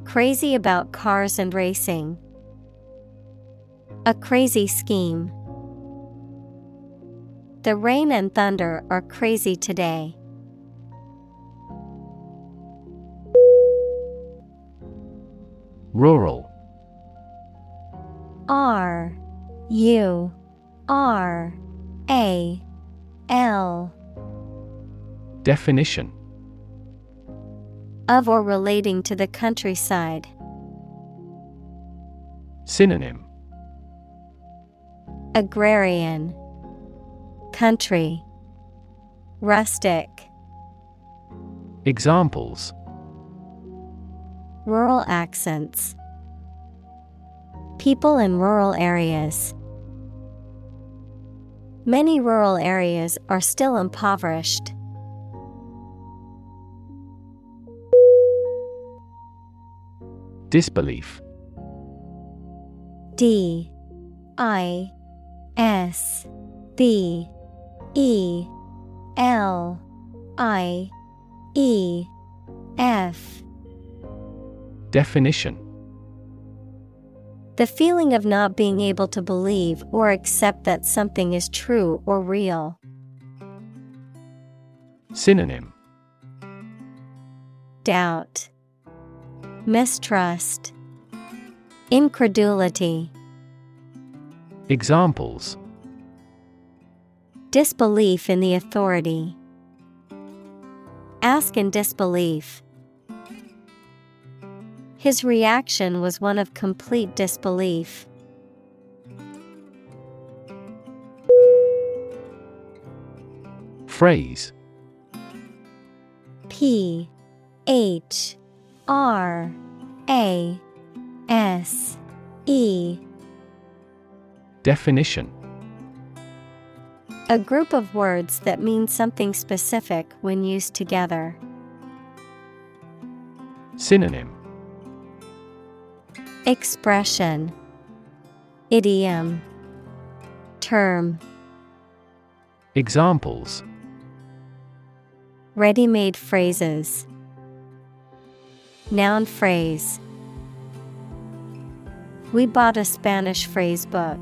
Crazy about cars and racing. A crazy scheme. The rain and thunder are crazy today. Rural. R U R A L. Definition. Of or relating to the countryside. Synonym. Agrarian Country Rustic, Examples rural accents. People in rural areas. Many rural areas are still impoverished. Disbelief D I S B E L I E F. Definition. The feeling of not being able to believe or accept that something is true or real. Synonym. Doubt, Mistrust, Incredulity. Examples Disbelief in the authority. Ask in disbelief. His reaction was one of complete disbelief. Phrase P H R A S E Definition A group of words that mean something specific when used together. Synonym Expression Idiom Term Examples Ready made phrases. Noun phrase. We bought a Spanish phrase book.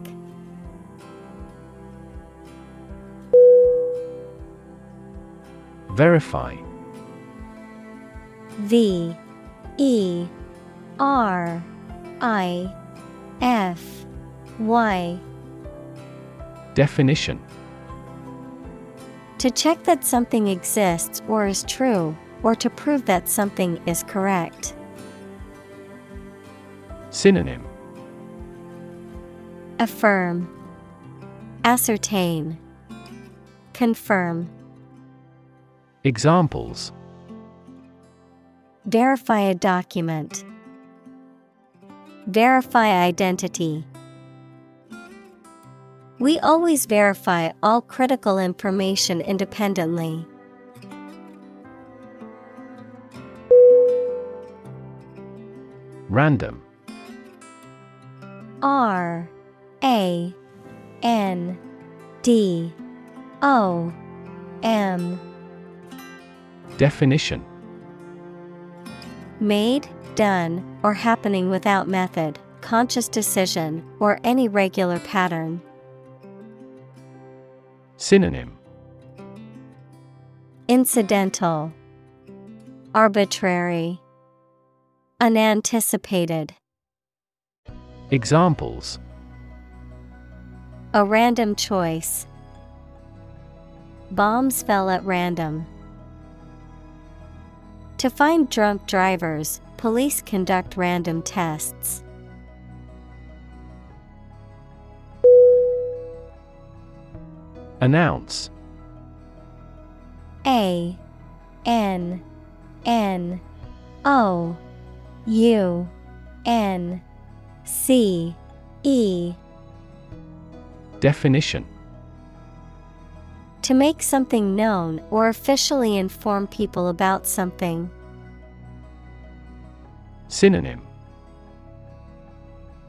Verify V E R I F Y. Definition To check that something exists or is true, or to prove that something is correct. Synonym Affirm, Ascertain, Confirm. Examples Verify a document. Verify identity. We always verify all critical information independently. Random R A N D O M Definition Made, done, or happening without method, conscious decision, or any regular pattern. Synonym Incidental, Arbitrary, Unanticipated. Examples A random choice. Bombs fell at random. To find drunk drivers, police conduct random tests. Announce. A N N O U N C E. Definition To make something known or officially inform people about something. Synonym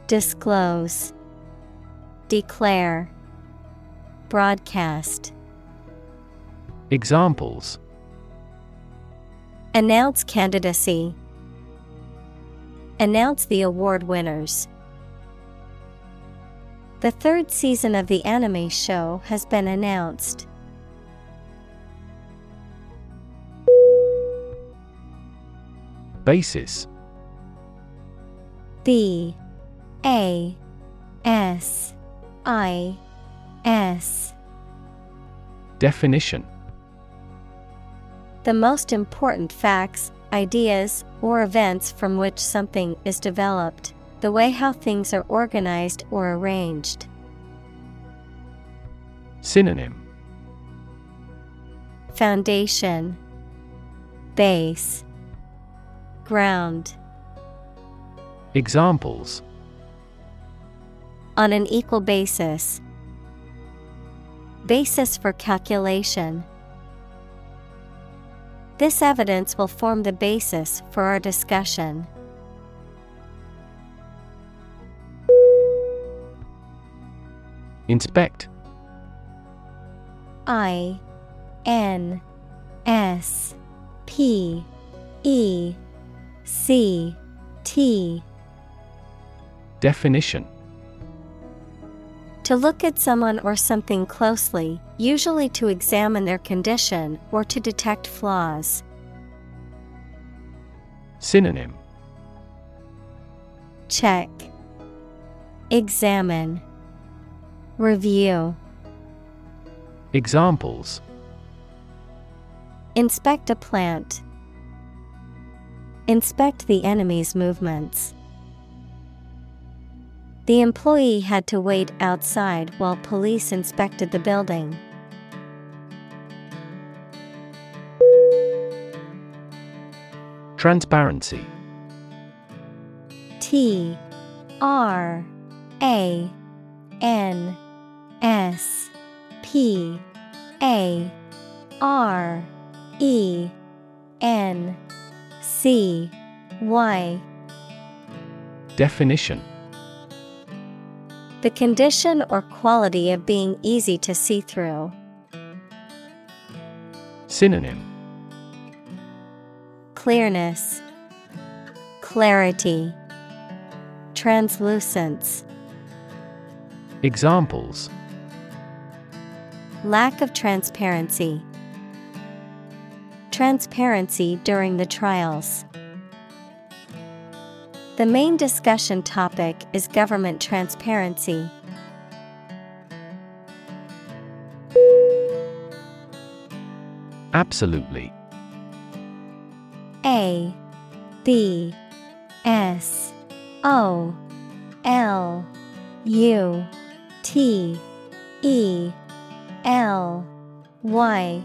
Disclose, Declare, Broadcast. Examples Announce candidacy. Announce the award winners. The third season of the anime show has been announced. Basis. B A S I S. Definition. The most important facts, ideas, or events from which something is developed, the way how things are organized or arranged. Synonym. Foundation, Base, Ground. Examples On an equal basis. Basis for calculation. This evidence will form the basis for our discussion. Inspect I N S P E C T Definition To look at someone or something closely, usually to examine their condition or to detect flaws. Synonym Check, Examine, Review. Examples Inspect a plant. Inspect the enemy's movements. The employee had to wait outside while police inspected the building. Transparency T R A N S P A R E N C Y Definition The condition or quality of being easy to see through. Synonym Clearness, Clarity, Translucence. Examples Lack of transparency. Transparency during the trials. The main discussion topic is government transparency. Absolutely A B S O L U T E L Y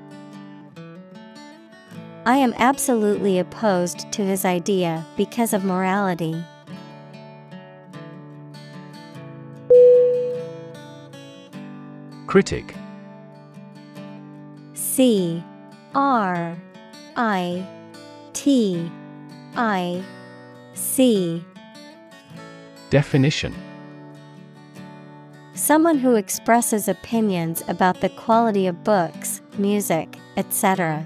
I am absolutely opposed to his idea because of morality. Critic C R I T I C Definition Someone who expresses opinions about the quality of books, music, etc.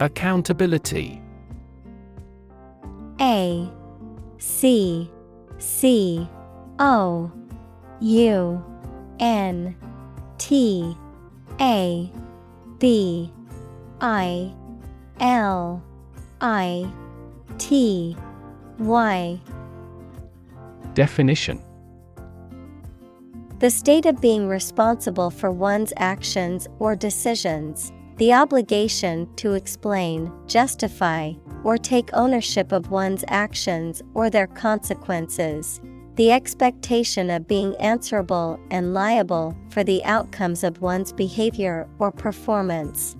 Accountability. A C C O U N T A B I L I T Y. Definition. The state of being responsible for one's actions or decisions, the obligation to explain, justify, or take ownership of one's actions or their consequences, the expectation of being answerable and liable for the outcomes of one's behavior or performance.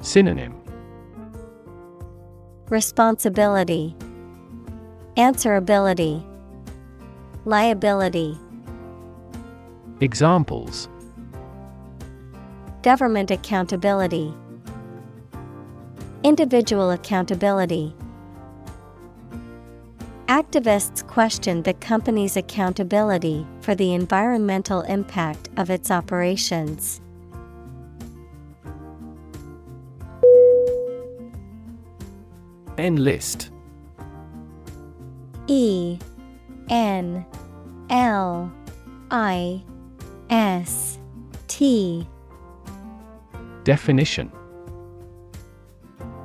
Synonym. Responsibility, Answerability, Liability. Examples Government accountability, Individual accountability. Activists questioned the company's accountability for the environmental impact of its operations. Enlist E N L I S T Definition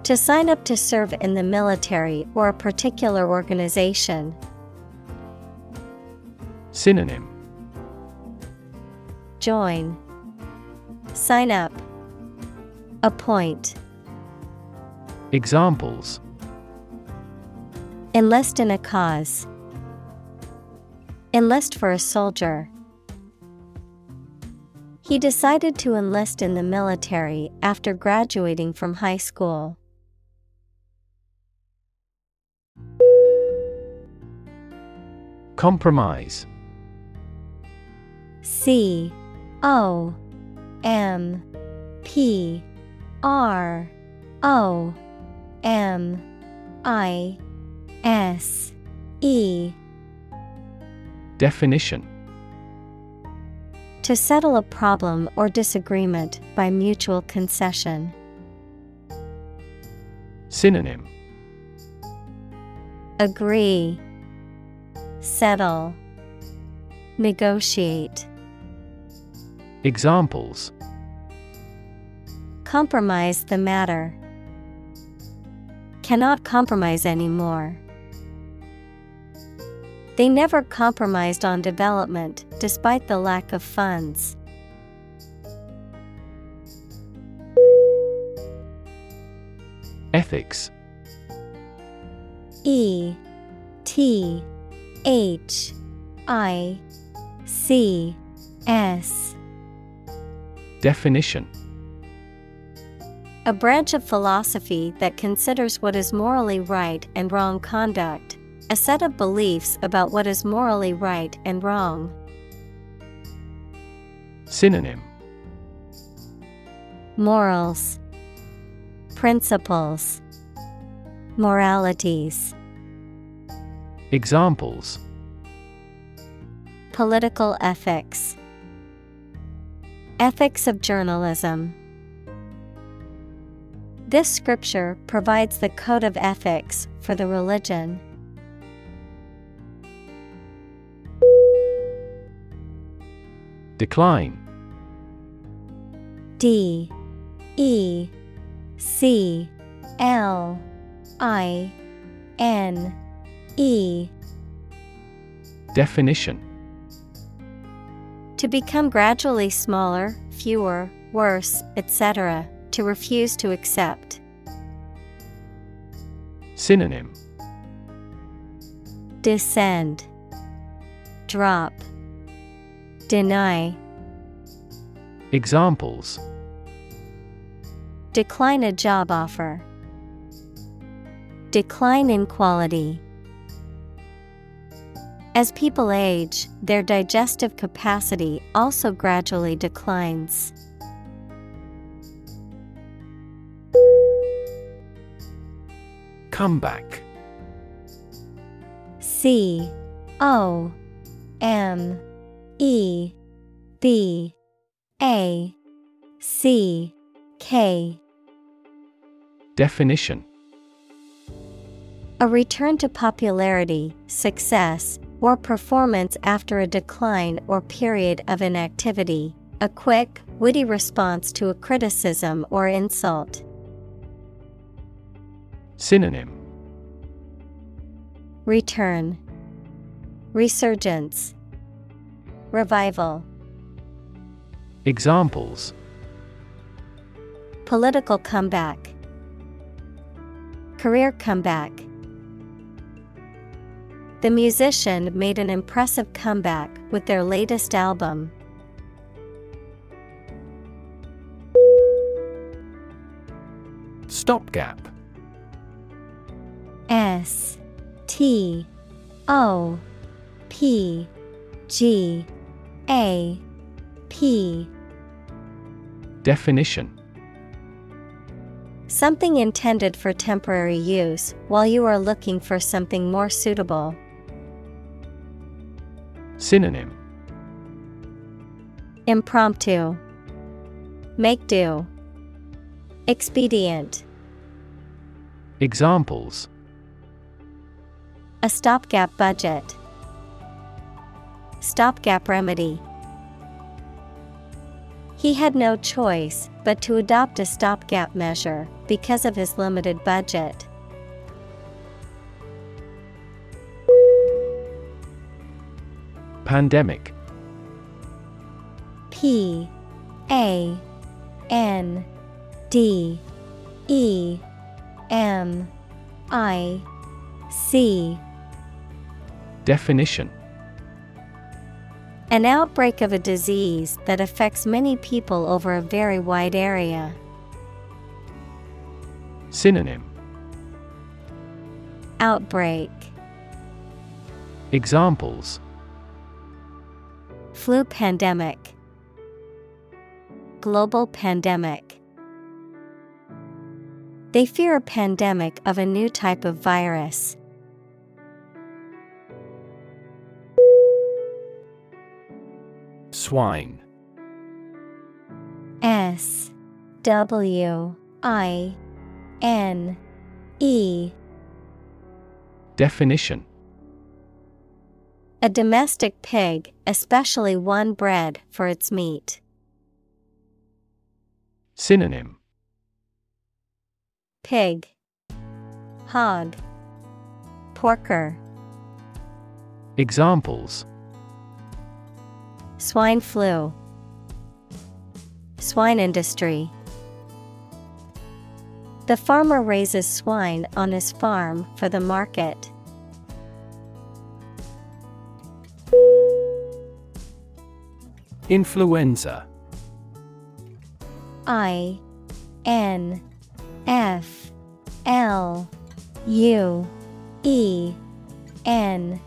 To sign up to serve in the military or a particular organization. Synonym Join. Sign up. Appoint. Examples Enlist in a cause. Enlist for a soldier. He decided to enlist in the military after graduating from high school. Compromise. C O M P R O M I S E. Definition To settle a problem or disagreement by mutual concession. Synonym Agree, Settle, Negotiate. Examples Compromise the matter. Cannot compromise anymore. They never compromised on development despite the lack of funds. Ethics. E T H I C S. Definition. A branch of philosophy that considers what is morally right and wrong conduct, a set of beliefs about what is morally right and wrong. Synonym Morals, Principles, Moralities. Examples Political ethics, Ethics of journalism. This scripture provides the code of ethics for the religion. Decline. D E C L I N E. Definition. To become gradually smaller, fewer, worse, etc., to refuse to accept. Synonym. Descend, Drop, Deny. Examples Decline a job offer. Decline in quality. As people age, their digestive capacity also gradually declines. Comeback C O M E B A C K. Definition. A return to popularity, success, or performance after a decline or period of inactivity, a quick, witty response to a criticism or insult. Synonym. Return, Resurgence, Revival. Examples Political comeback, Career comeback. The musician made an impressive comeback with their latest album. Stopgap S T O P G A P Definition Something intended for temporary use while you are looking for something more suitable. Synonym Impromptu. Make do. Expedient. Examples A stopgap budget. Stopgap remedy. He had no choice but to adopt a stopgap measure because of his limited budget. Pandemic P A N D E M I C Definition An outbreak of a disease that affects many people over a very wide area. Synonym. Outbreak. Examples. Flu pandemic. Global pandemic. They fear a pandemic of a new type of virus. Swine. S W I N E. Definition. A domestic pig, especially one bred for its meat. Synonym. Pig, Hog, Porker, Examples Swine flu, Swine industry. The farmer raises swine on his farm for the market. Influenza I N F L U E N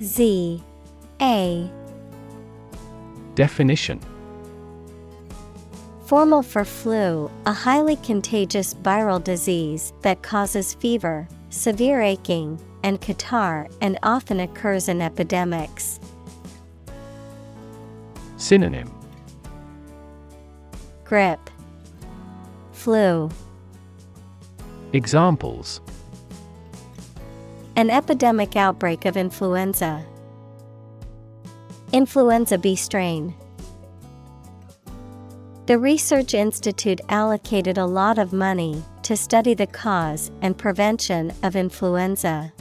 Z A Definition. Formal for flu, a highly contagious viral disease that causes fever, severe aching, and catarrh and often occurs in epidemics. Synonym. Grippe, Flu, Examples. An epidemic outbreak of influenza. Influenza B strain. The Research Institute allocated a lot of money to study the cause and prevention of influenza.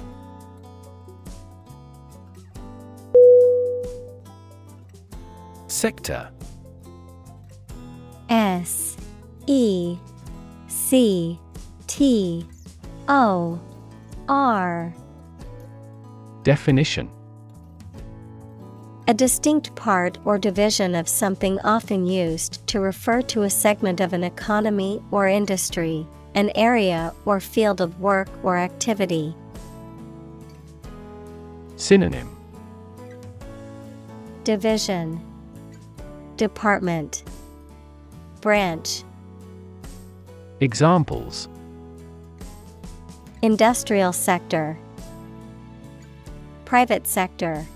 Sector S E C T O R Definition A distinct part or division of something often used to refer to a segment of an economy or industry, an area or field of work or activity. Synonym. Division. Department. Branch. Examples. Industrial sector. Private sector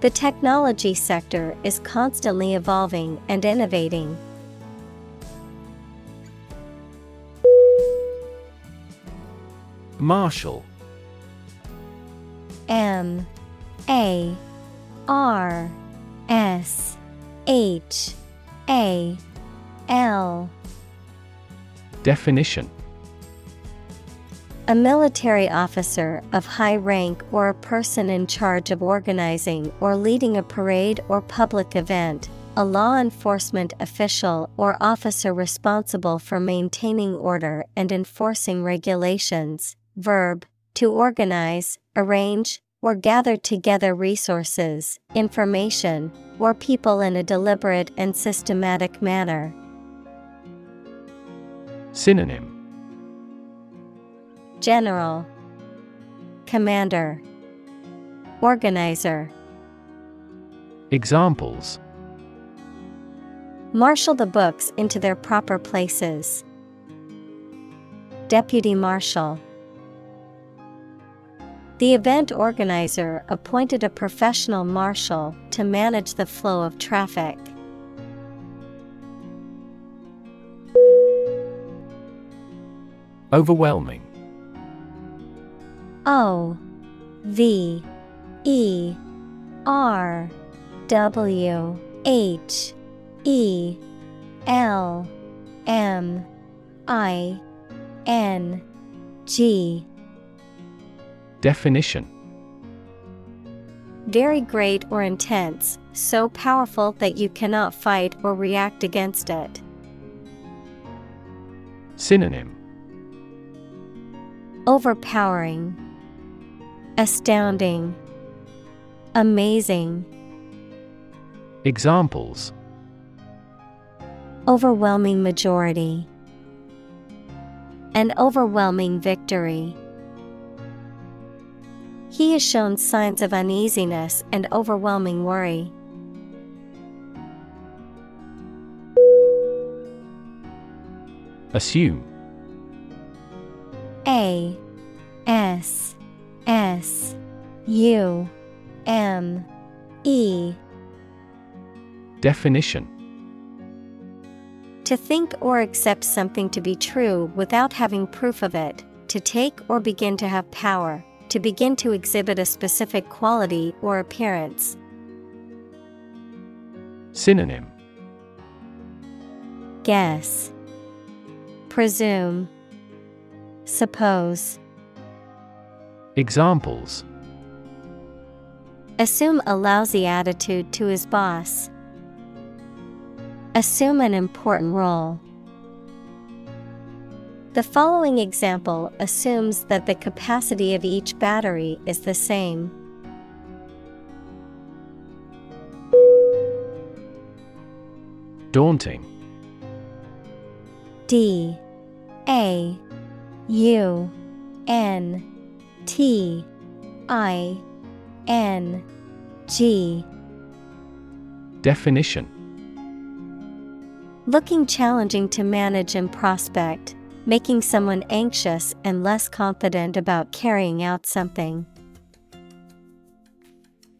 The technology sector is constantly evolving and innovating. Marshal. M. A. R. S. H. A. L. Definition A military officer of high rank or a person in charge of organizing or leading a parade or public event, a law enforcement official or officer responsible for maintaining order and enforcing regulations. Verb, to organize, arrange, or gather together resources, information, or people in a deliberate and systematic manner. Synonym General Commander Organizer Examples Marshal the books into their proper places. Deputy Marshal. The event organizer appointed a professional marshal to manage the flow of traffic. Overwhelming. O V E R W H E L M I N G. Definition. Very great or intense, so powerful that you cannot fight or react against it. Synonym. Overpowering, Astounding, Amazing. Examples Overwhelming majority. An overwhelming victory. He has shown signs of uneasiness and overwhelming worry. Assume A S S U M E. Definition. To think or accept something to be true without having proof of it, to take or begin to have power, to begin to exhibit a specific quality or appearance. Synonym. Guess, Presume, Suppose. Examples Assume a lousy attitude to his boss. Assume an important role. The following example assumes that the capacity of each battery is the same. Daunting D A U N T I N G Definition Looking challenging to manage and prospect, making someone anxious and less confident about carrying out something.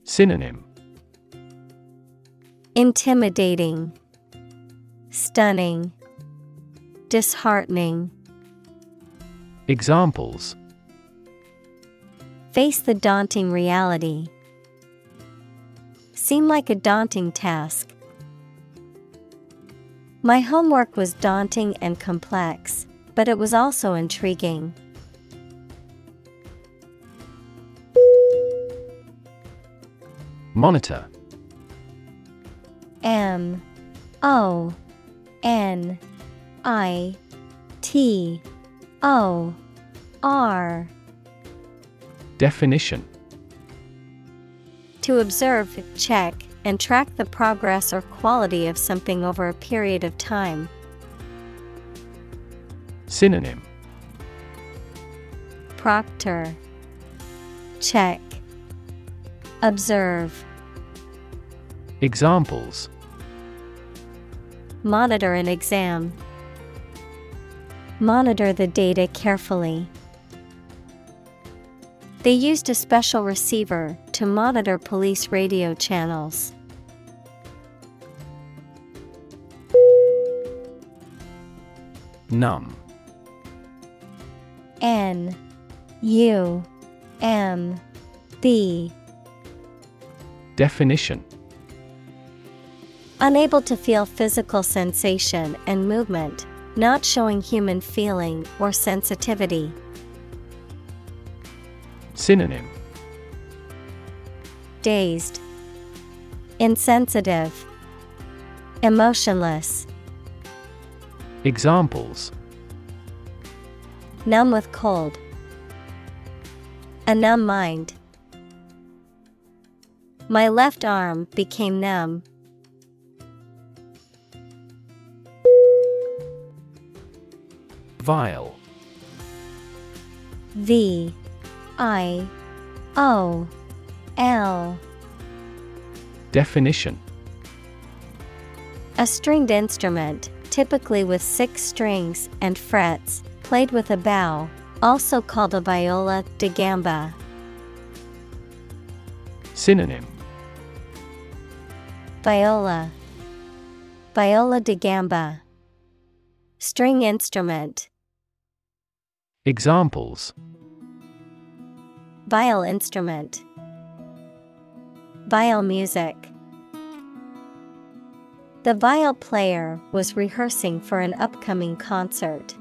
Synonym Intimidating, Stunning, Disheartening. Examples Face the daunting reality. Seem like a daunting task. My homework was daunting and complex, but it was also intriguing. Monitor M O N I T O R Definition To observe, check, and track the progress or quality of something over a period of time. Synonym Proctor Check Observe Examples Monitor an exam. Monitor the data carefully. They used a special receiver to monitor police radio channels. Numb N. U. M. B. Definition. Unable to feel physical sensation and movement, not showing human feeling or sensitivity. Synonym. Dazed, Insensitive, Emotionless, Examples. Numb with cold, A numb mind. My left arm became numb. Viol. V I O L. Definition. A stringed instrument, typically with six strings and frets, played with a bow, also called a viola da gamba. Synonym. Viola, Viola da gamba, String instrument. Examples Viol instrument. Viol music. The viol player was rehearsing for an upcoming concert.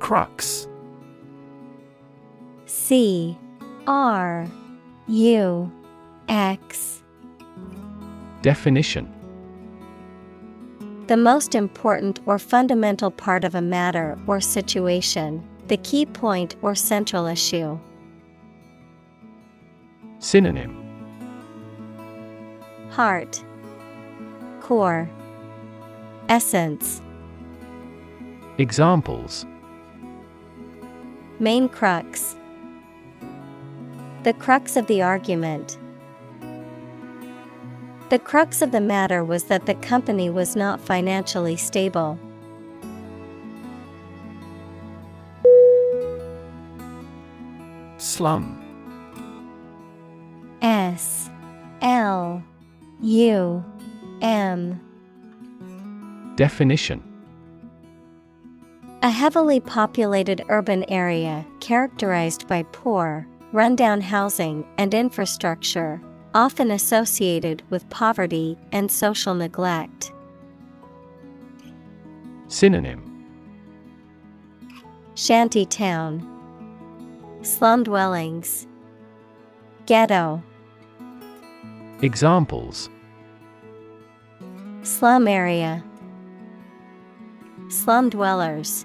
Crux C R U X Definition The most important or fundamental part of a matter or situation, the key point or central issue. Synonym Heart, Core, Essence. Examples Main crux. The crux of the argument. The crux of the matter was that the company was not financially stable. Slum. S. L. U. M. Definition. A heavily populated urban area characterized by poor, rundown housing and infrastructure, often associated with poverty and social neglect. Synonym. Shanty town, slum dwellings, ghetto, Examples. Slum area, slum dwellers.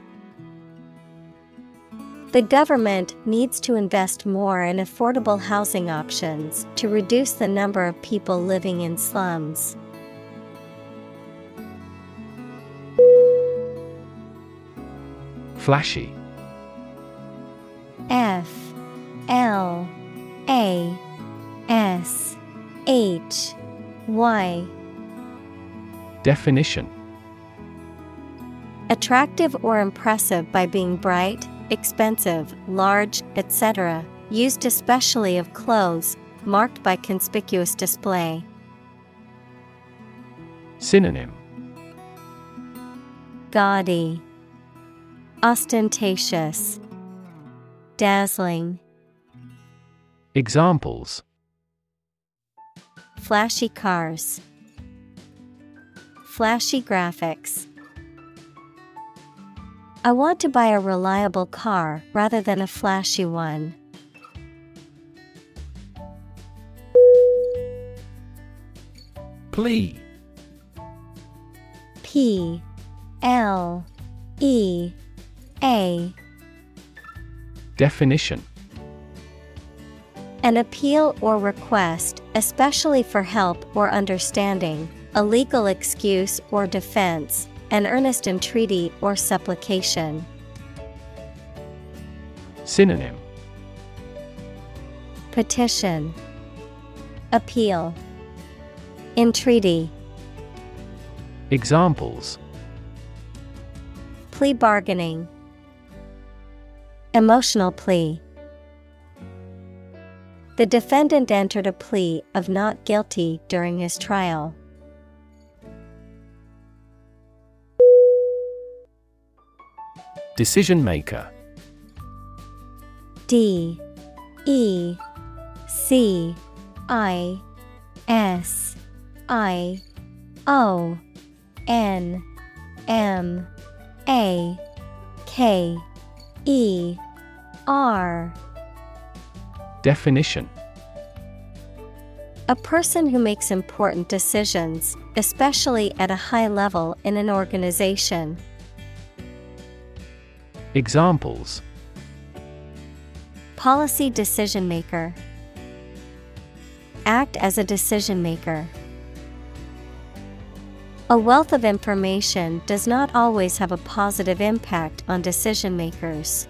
The government needs to invest more in affordable housing options to reduce the number of people living in slums. Flashy. F. L. A. S. H. Y. Definition. Attractive or impressive by being bright, expensive, large, etc., used especially of clothes, marked by conspicuous display. Synonym Gaudy, Ostentatious, Dazzling, Examples Flashy cars, Flashy graphics. I want to buy a reliable car rather than a flashy one. Plea. P. L. E. A. Definition. An appeal or request, especially for help or understanding, a legal excuse or defense, an earnest entreaty or supplication. Synonym. Petition. Appeal. Entreaty. Examples. Plea bargaining. Emotional plea. The defendant entered a plea of not guilty during his trial. Decision maker. D E C I S I O N M A K E R. Definition. A person who makes important decisions, especially at a high level in an organization. Examples. Policy decision maker. Act as a decision maker. A wealth of information does not always have a positive impact on decision makers.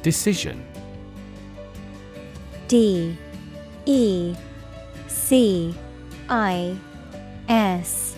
Decision. D. E. C. I. S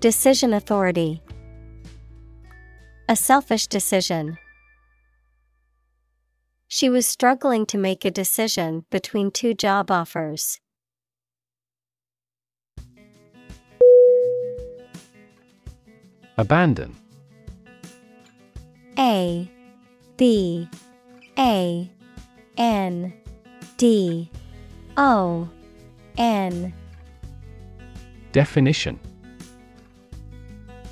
Decision authority A selfish decision. She was struggling to make a decision between two job offers. Abandon A B A N D O N Definition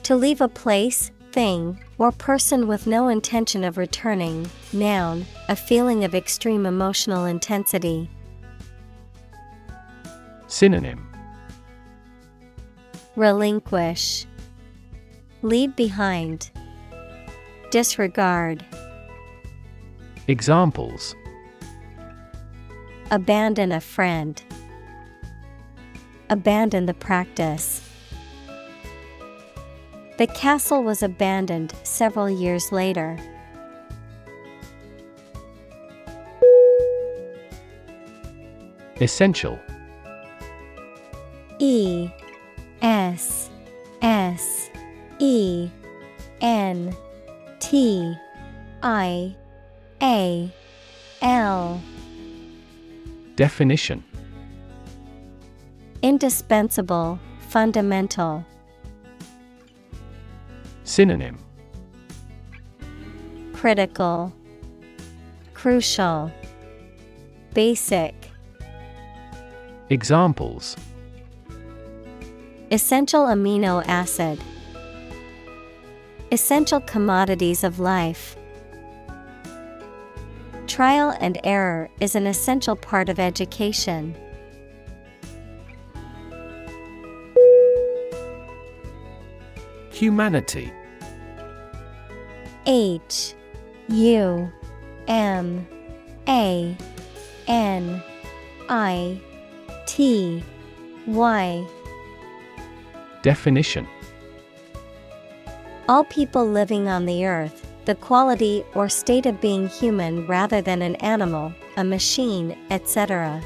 To leave a place, thing, or person with no intention of returning, noun, a feeling of extreme emotional intensity. Synonym. Relinquish, Leave behind, Disregard, Examples. Abandon a friend, Abandon the practice. The castle was abandoned several years later. Essential E S S E N T I A L Definition Indispensable, fundamental. Synonym Critical, Crucial, Basic. Examples Essential amino acid. Essential commodities of life. Trial and error is an essential part of education. Humanity H U M A N I T Y. Definition. All people living on the earth, the quality or state of being human rather than an animal, a machine, etc.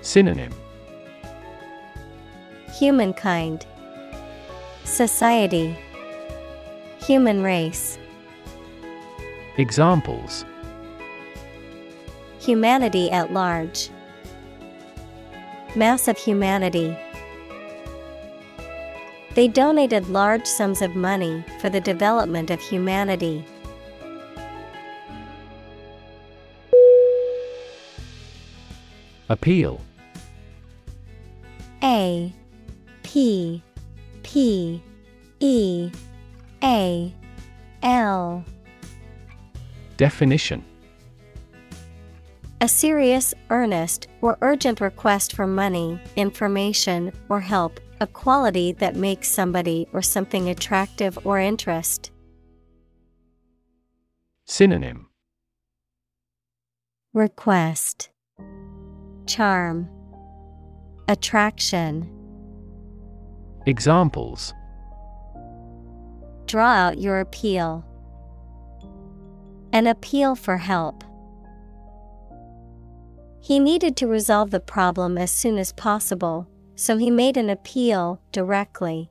Synonym. Humankind, Society, Human race, Examples Humanity at large, Mass of humanity. They donated large sums of money for the development of humanity. Appeal A P P E A L. Definition. A serious, earnest, or urgent request for money, information, or help, a quality that makes somebody or something attractive or interest. Synonym. Request. Charm. Attraction. Examples Draw out your appeal. An appeal for help. He needed to resolve the problem as soon as possible, so he made an appeal directly.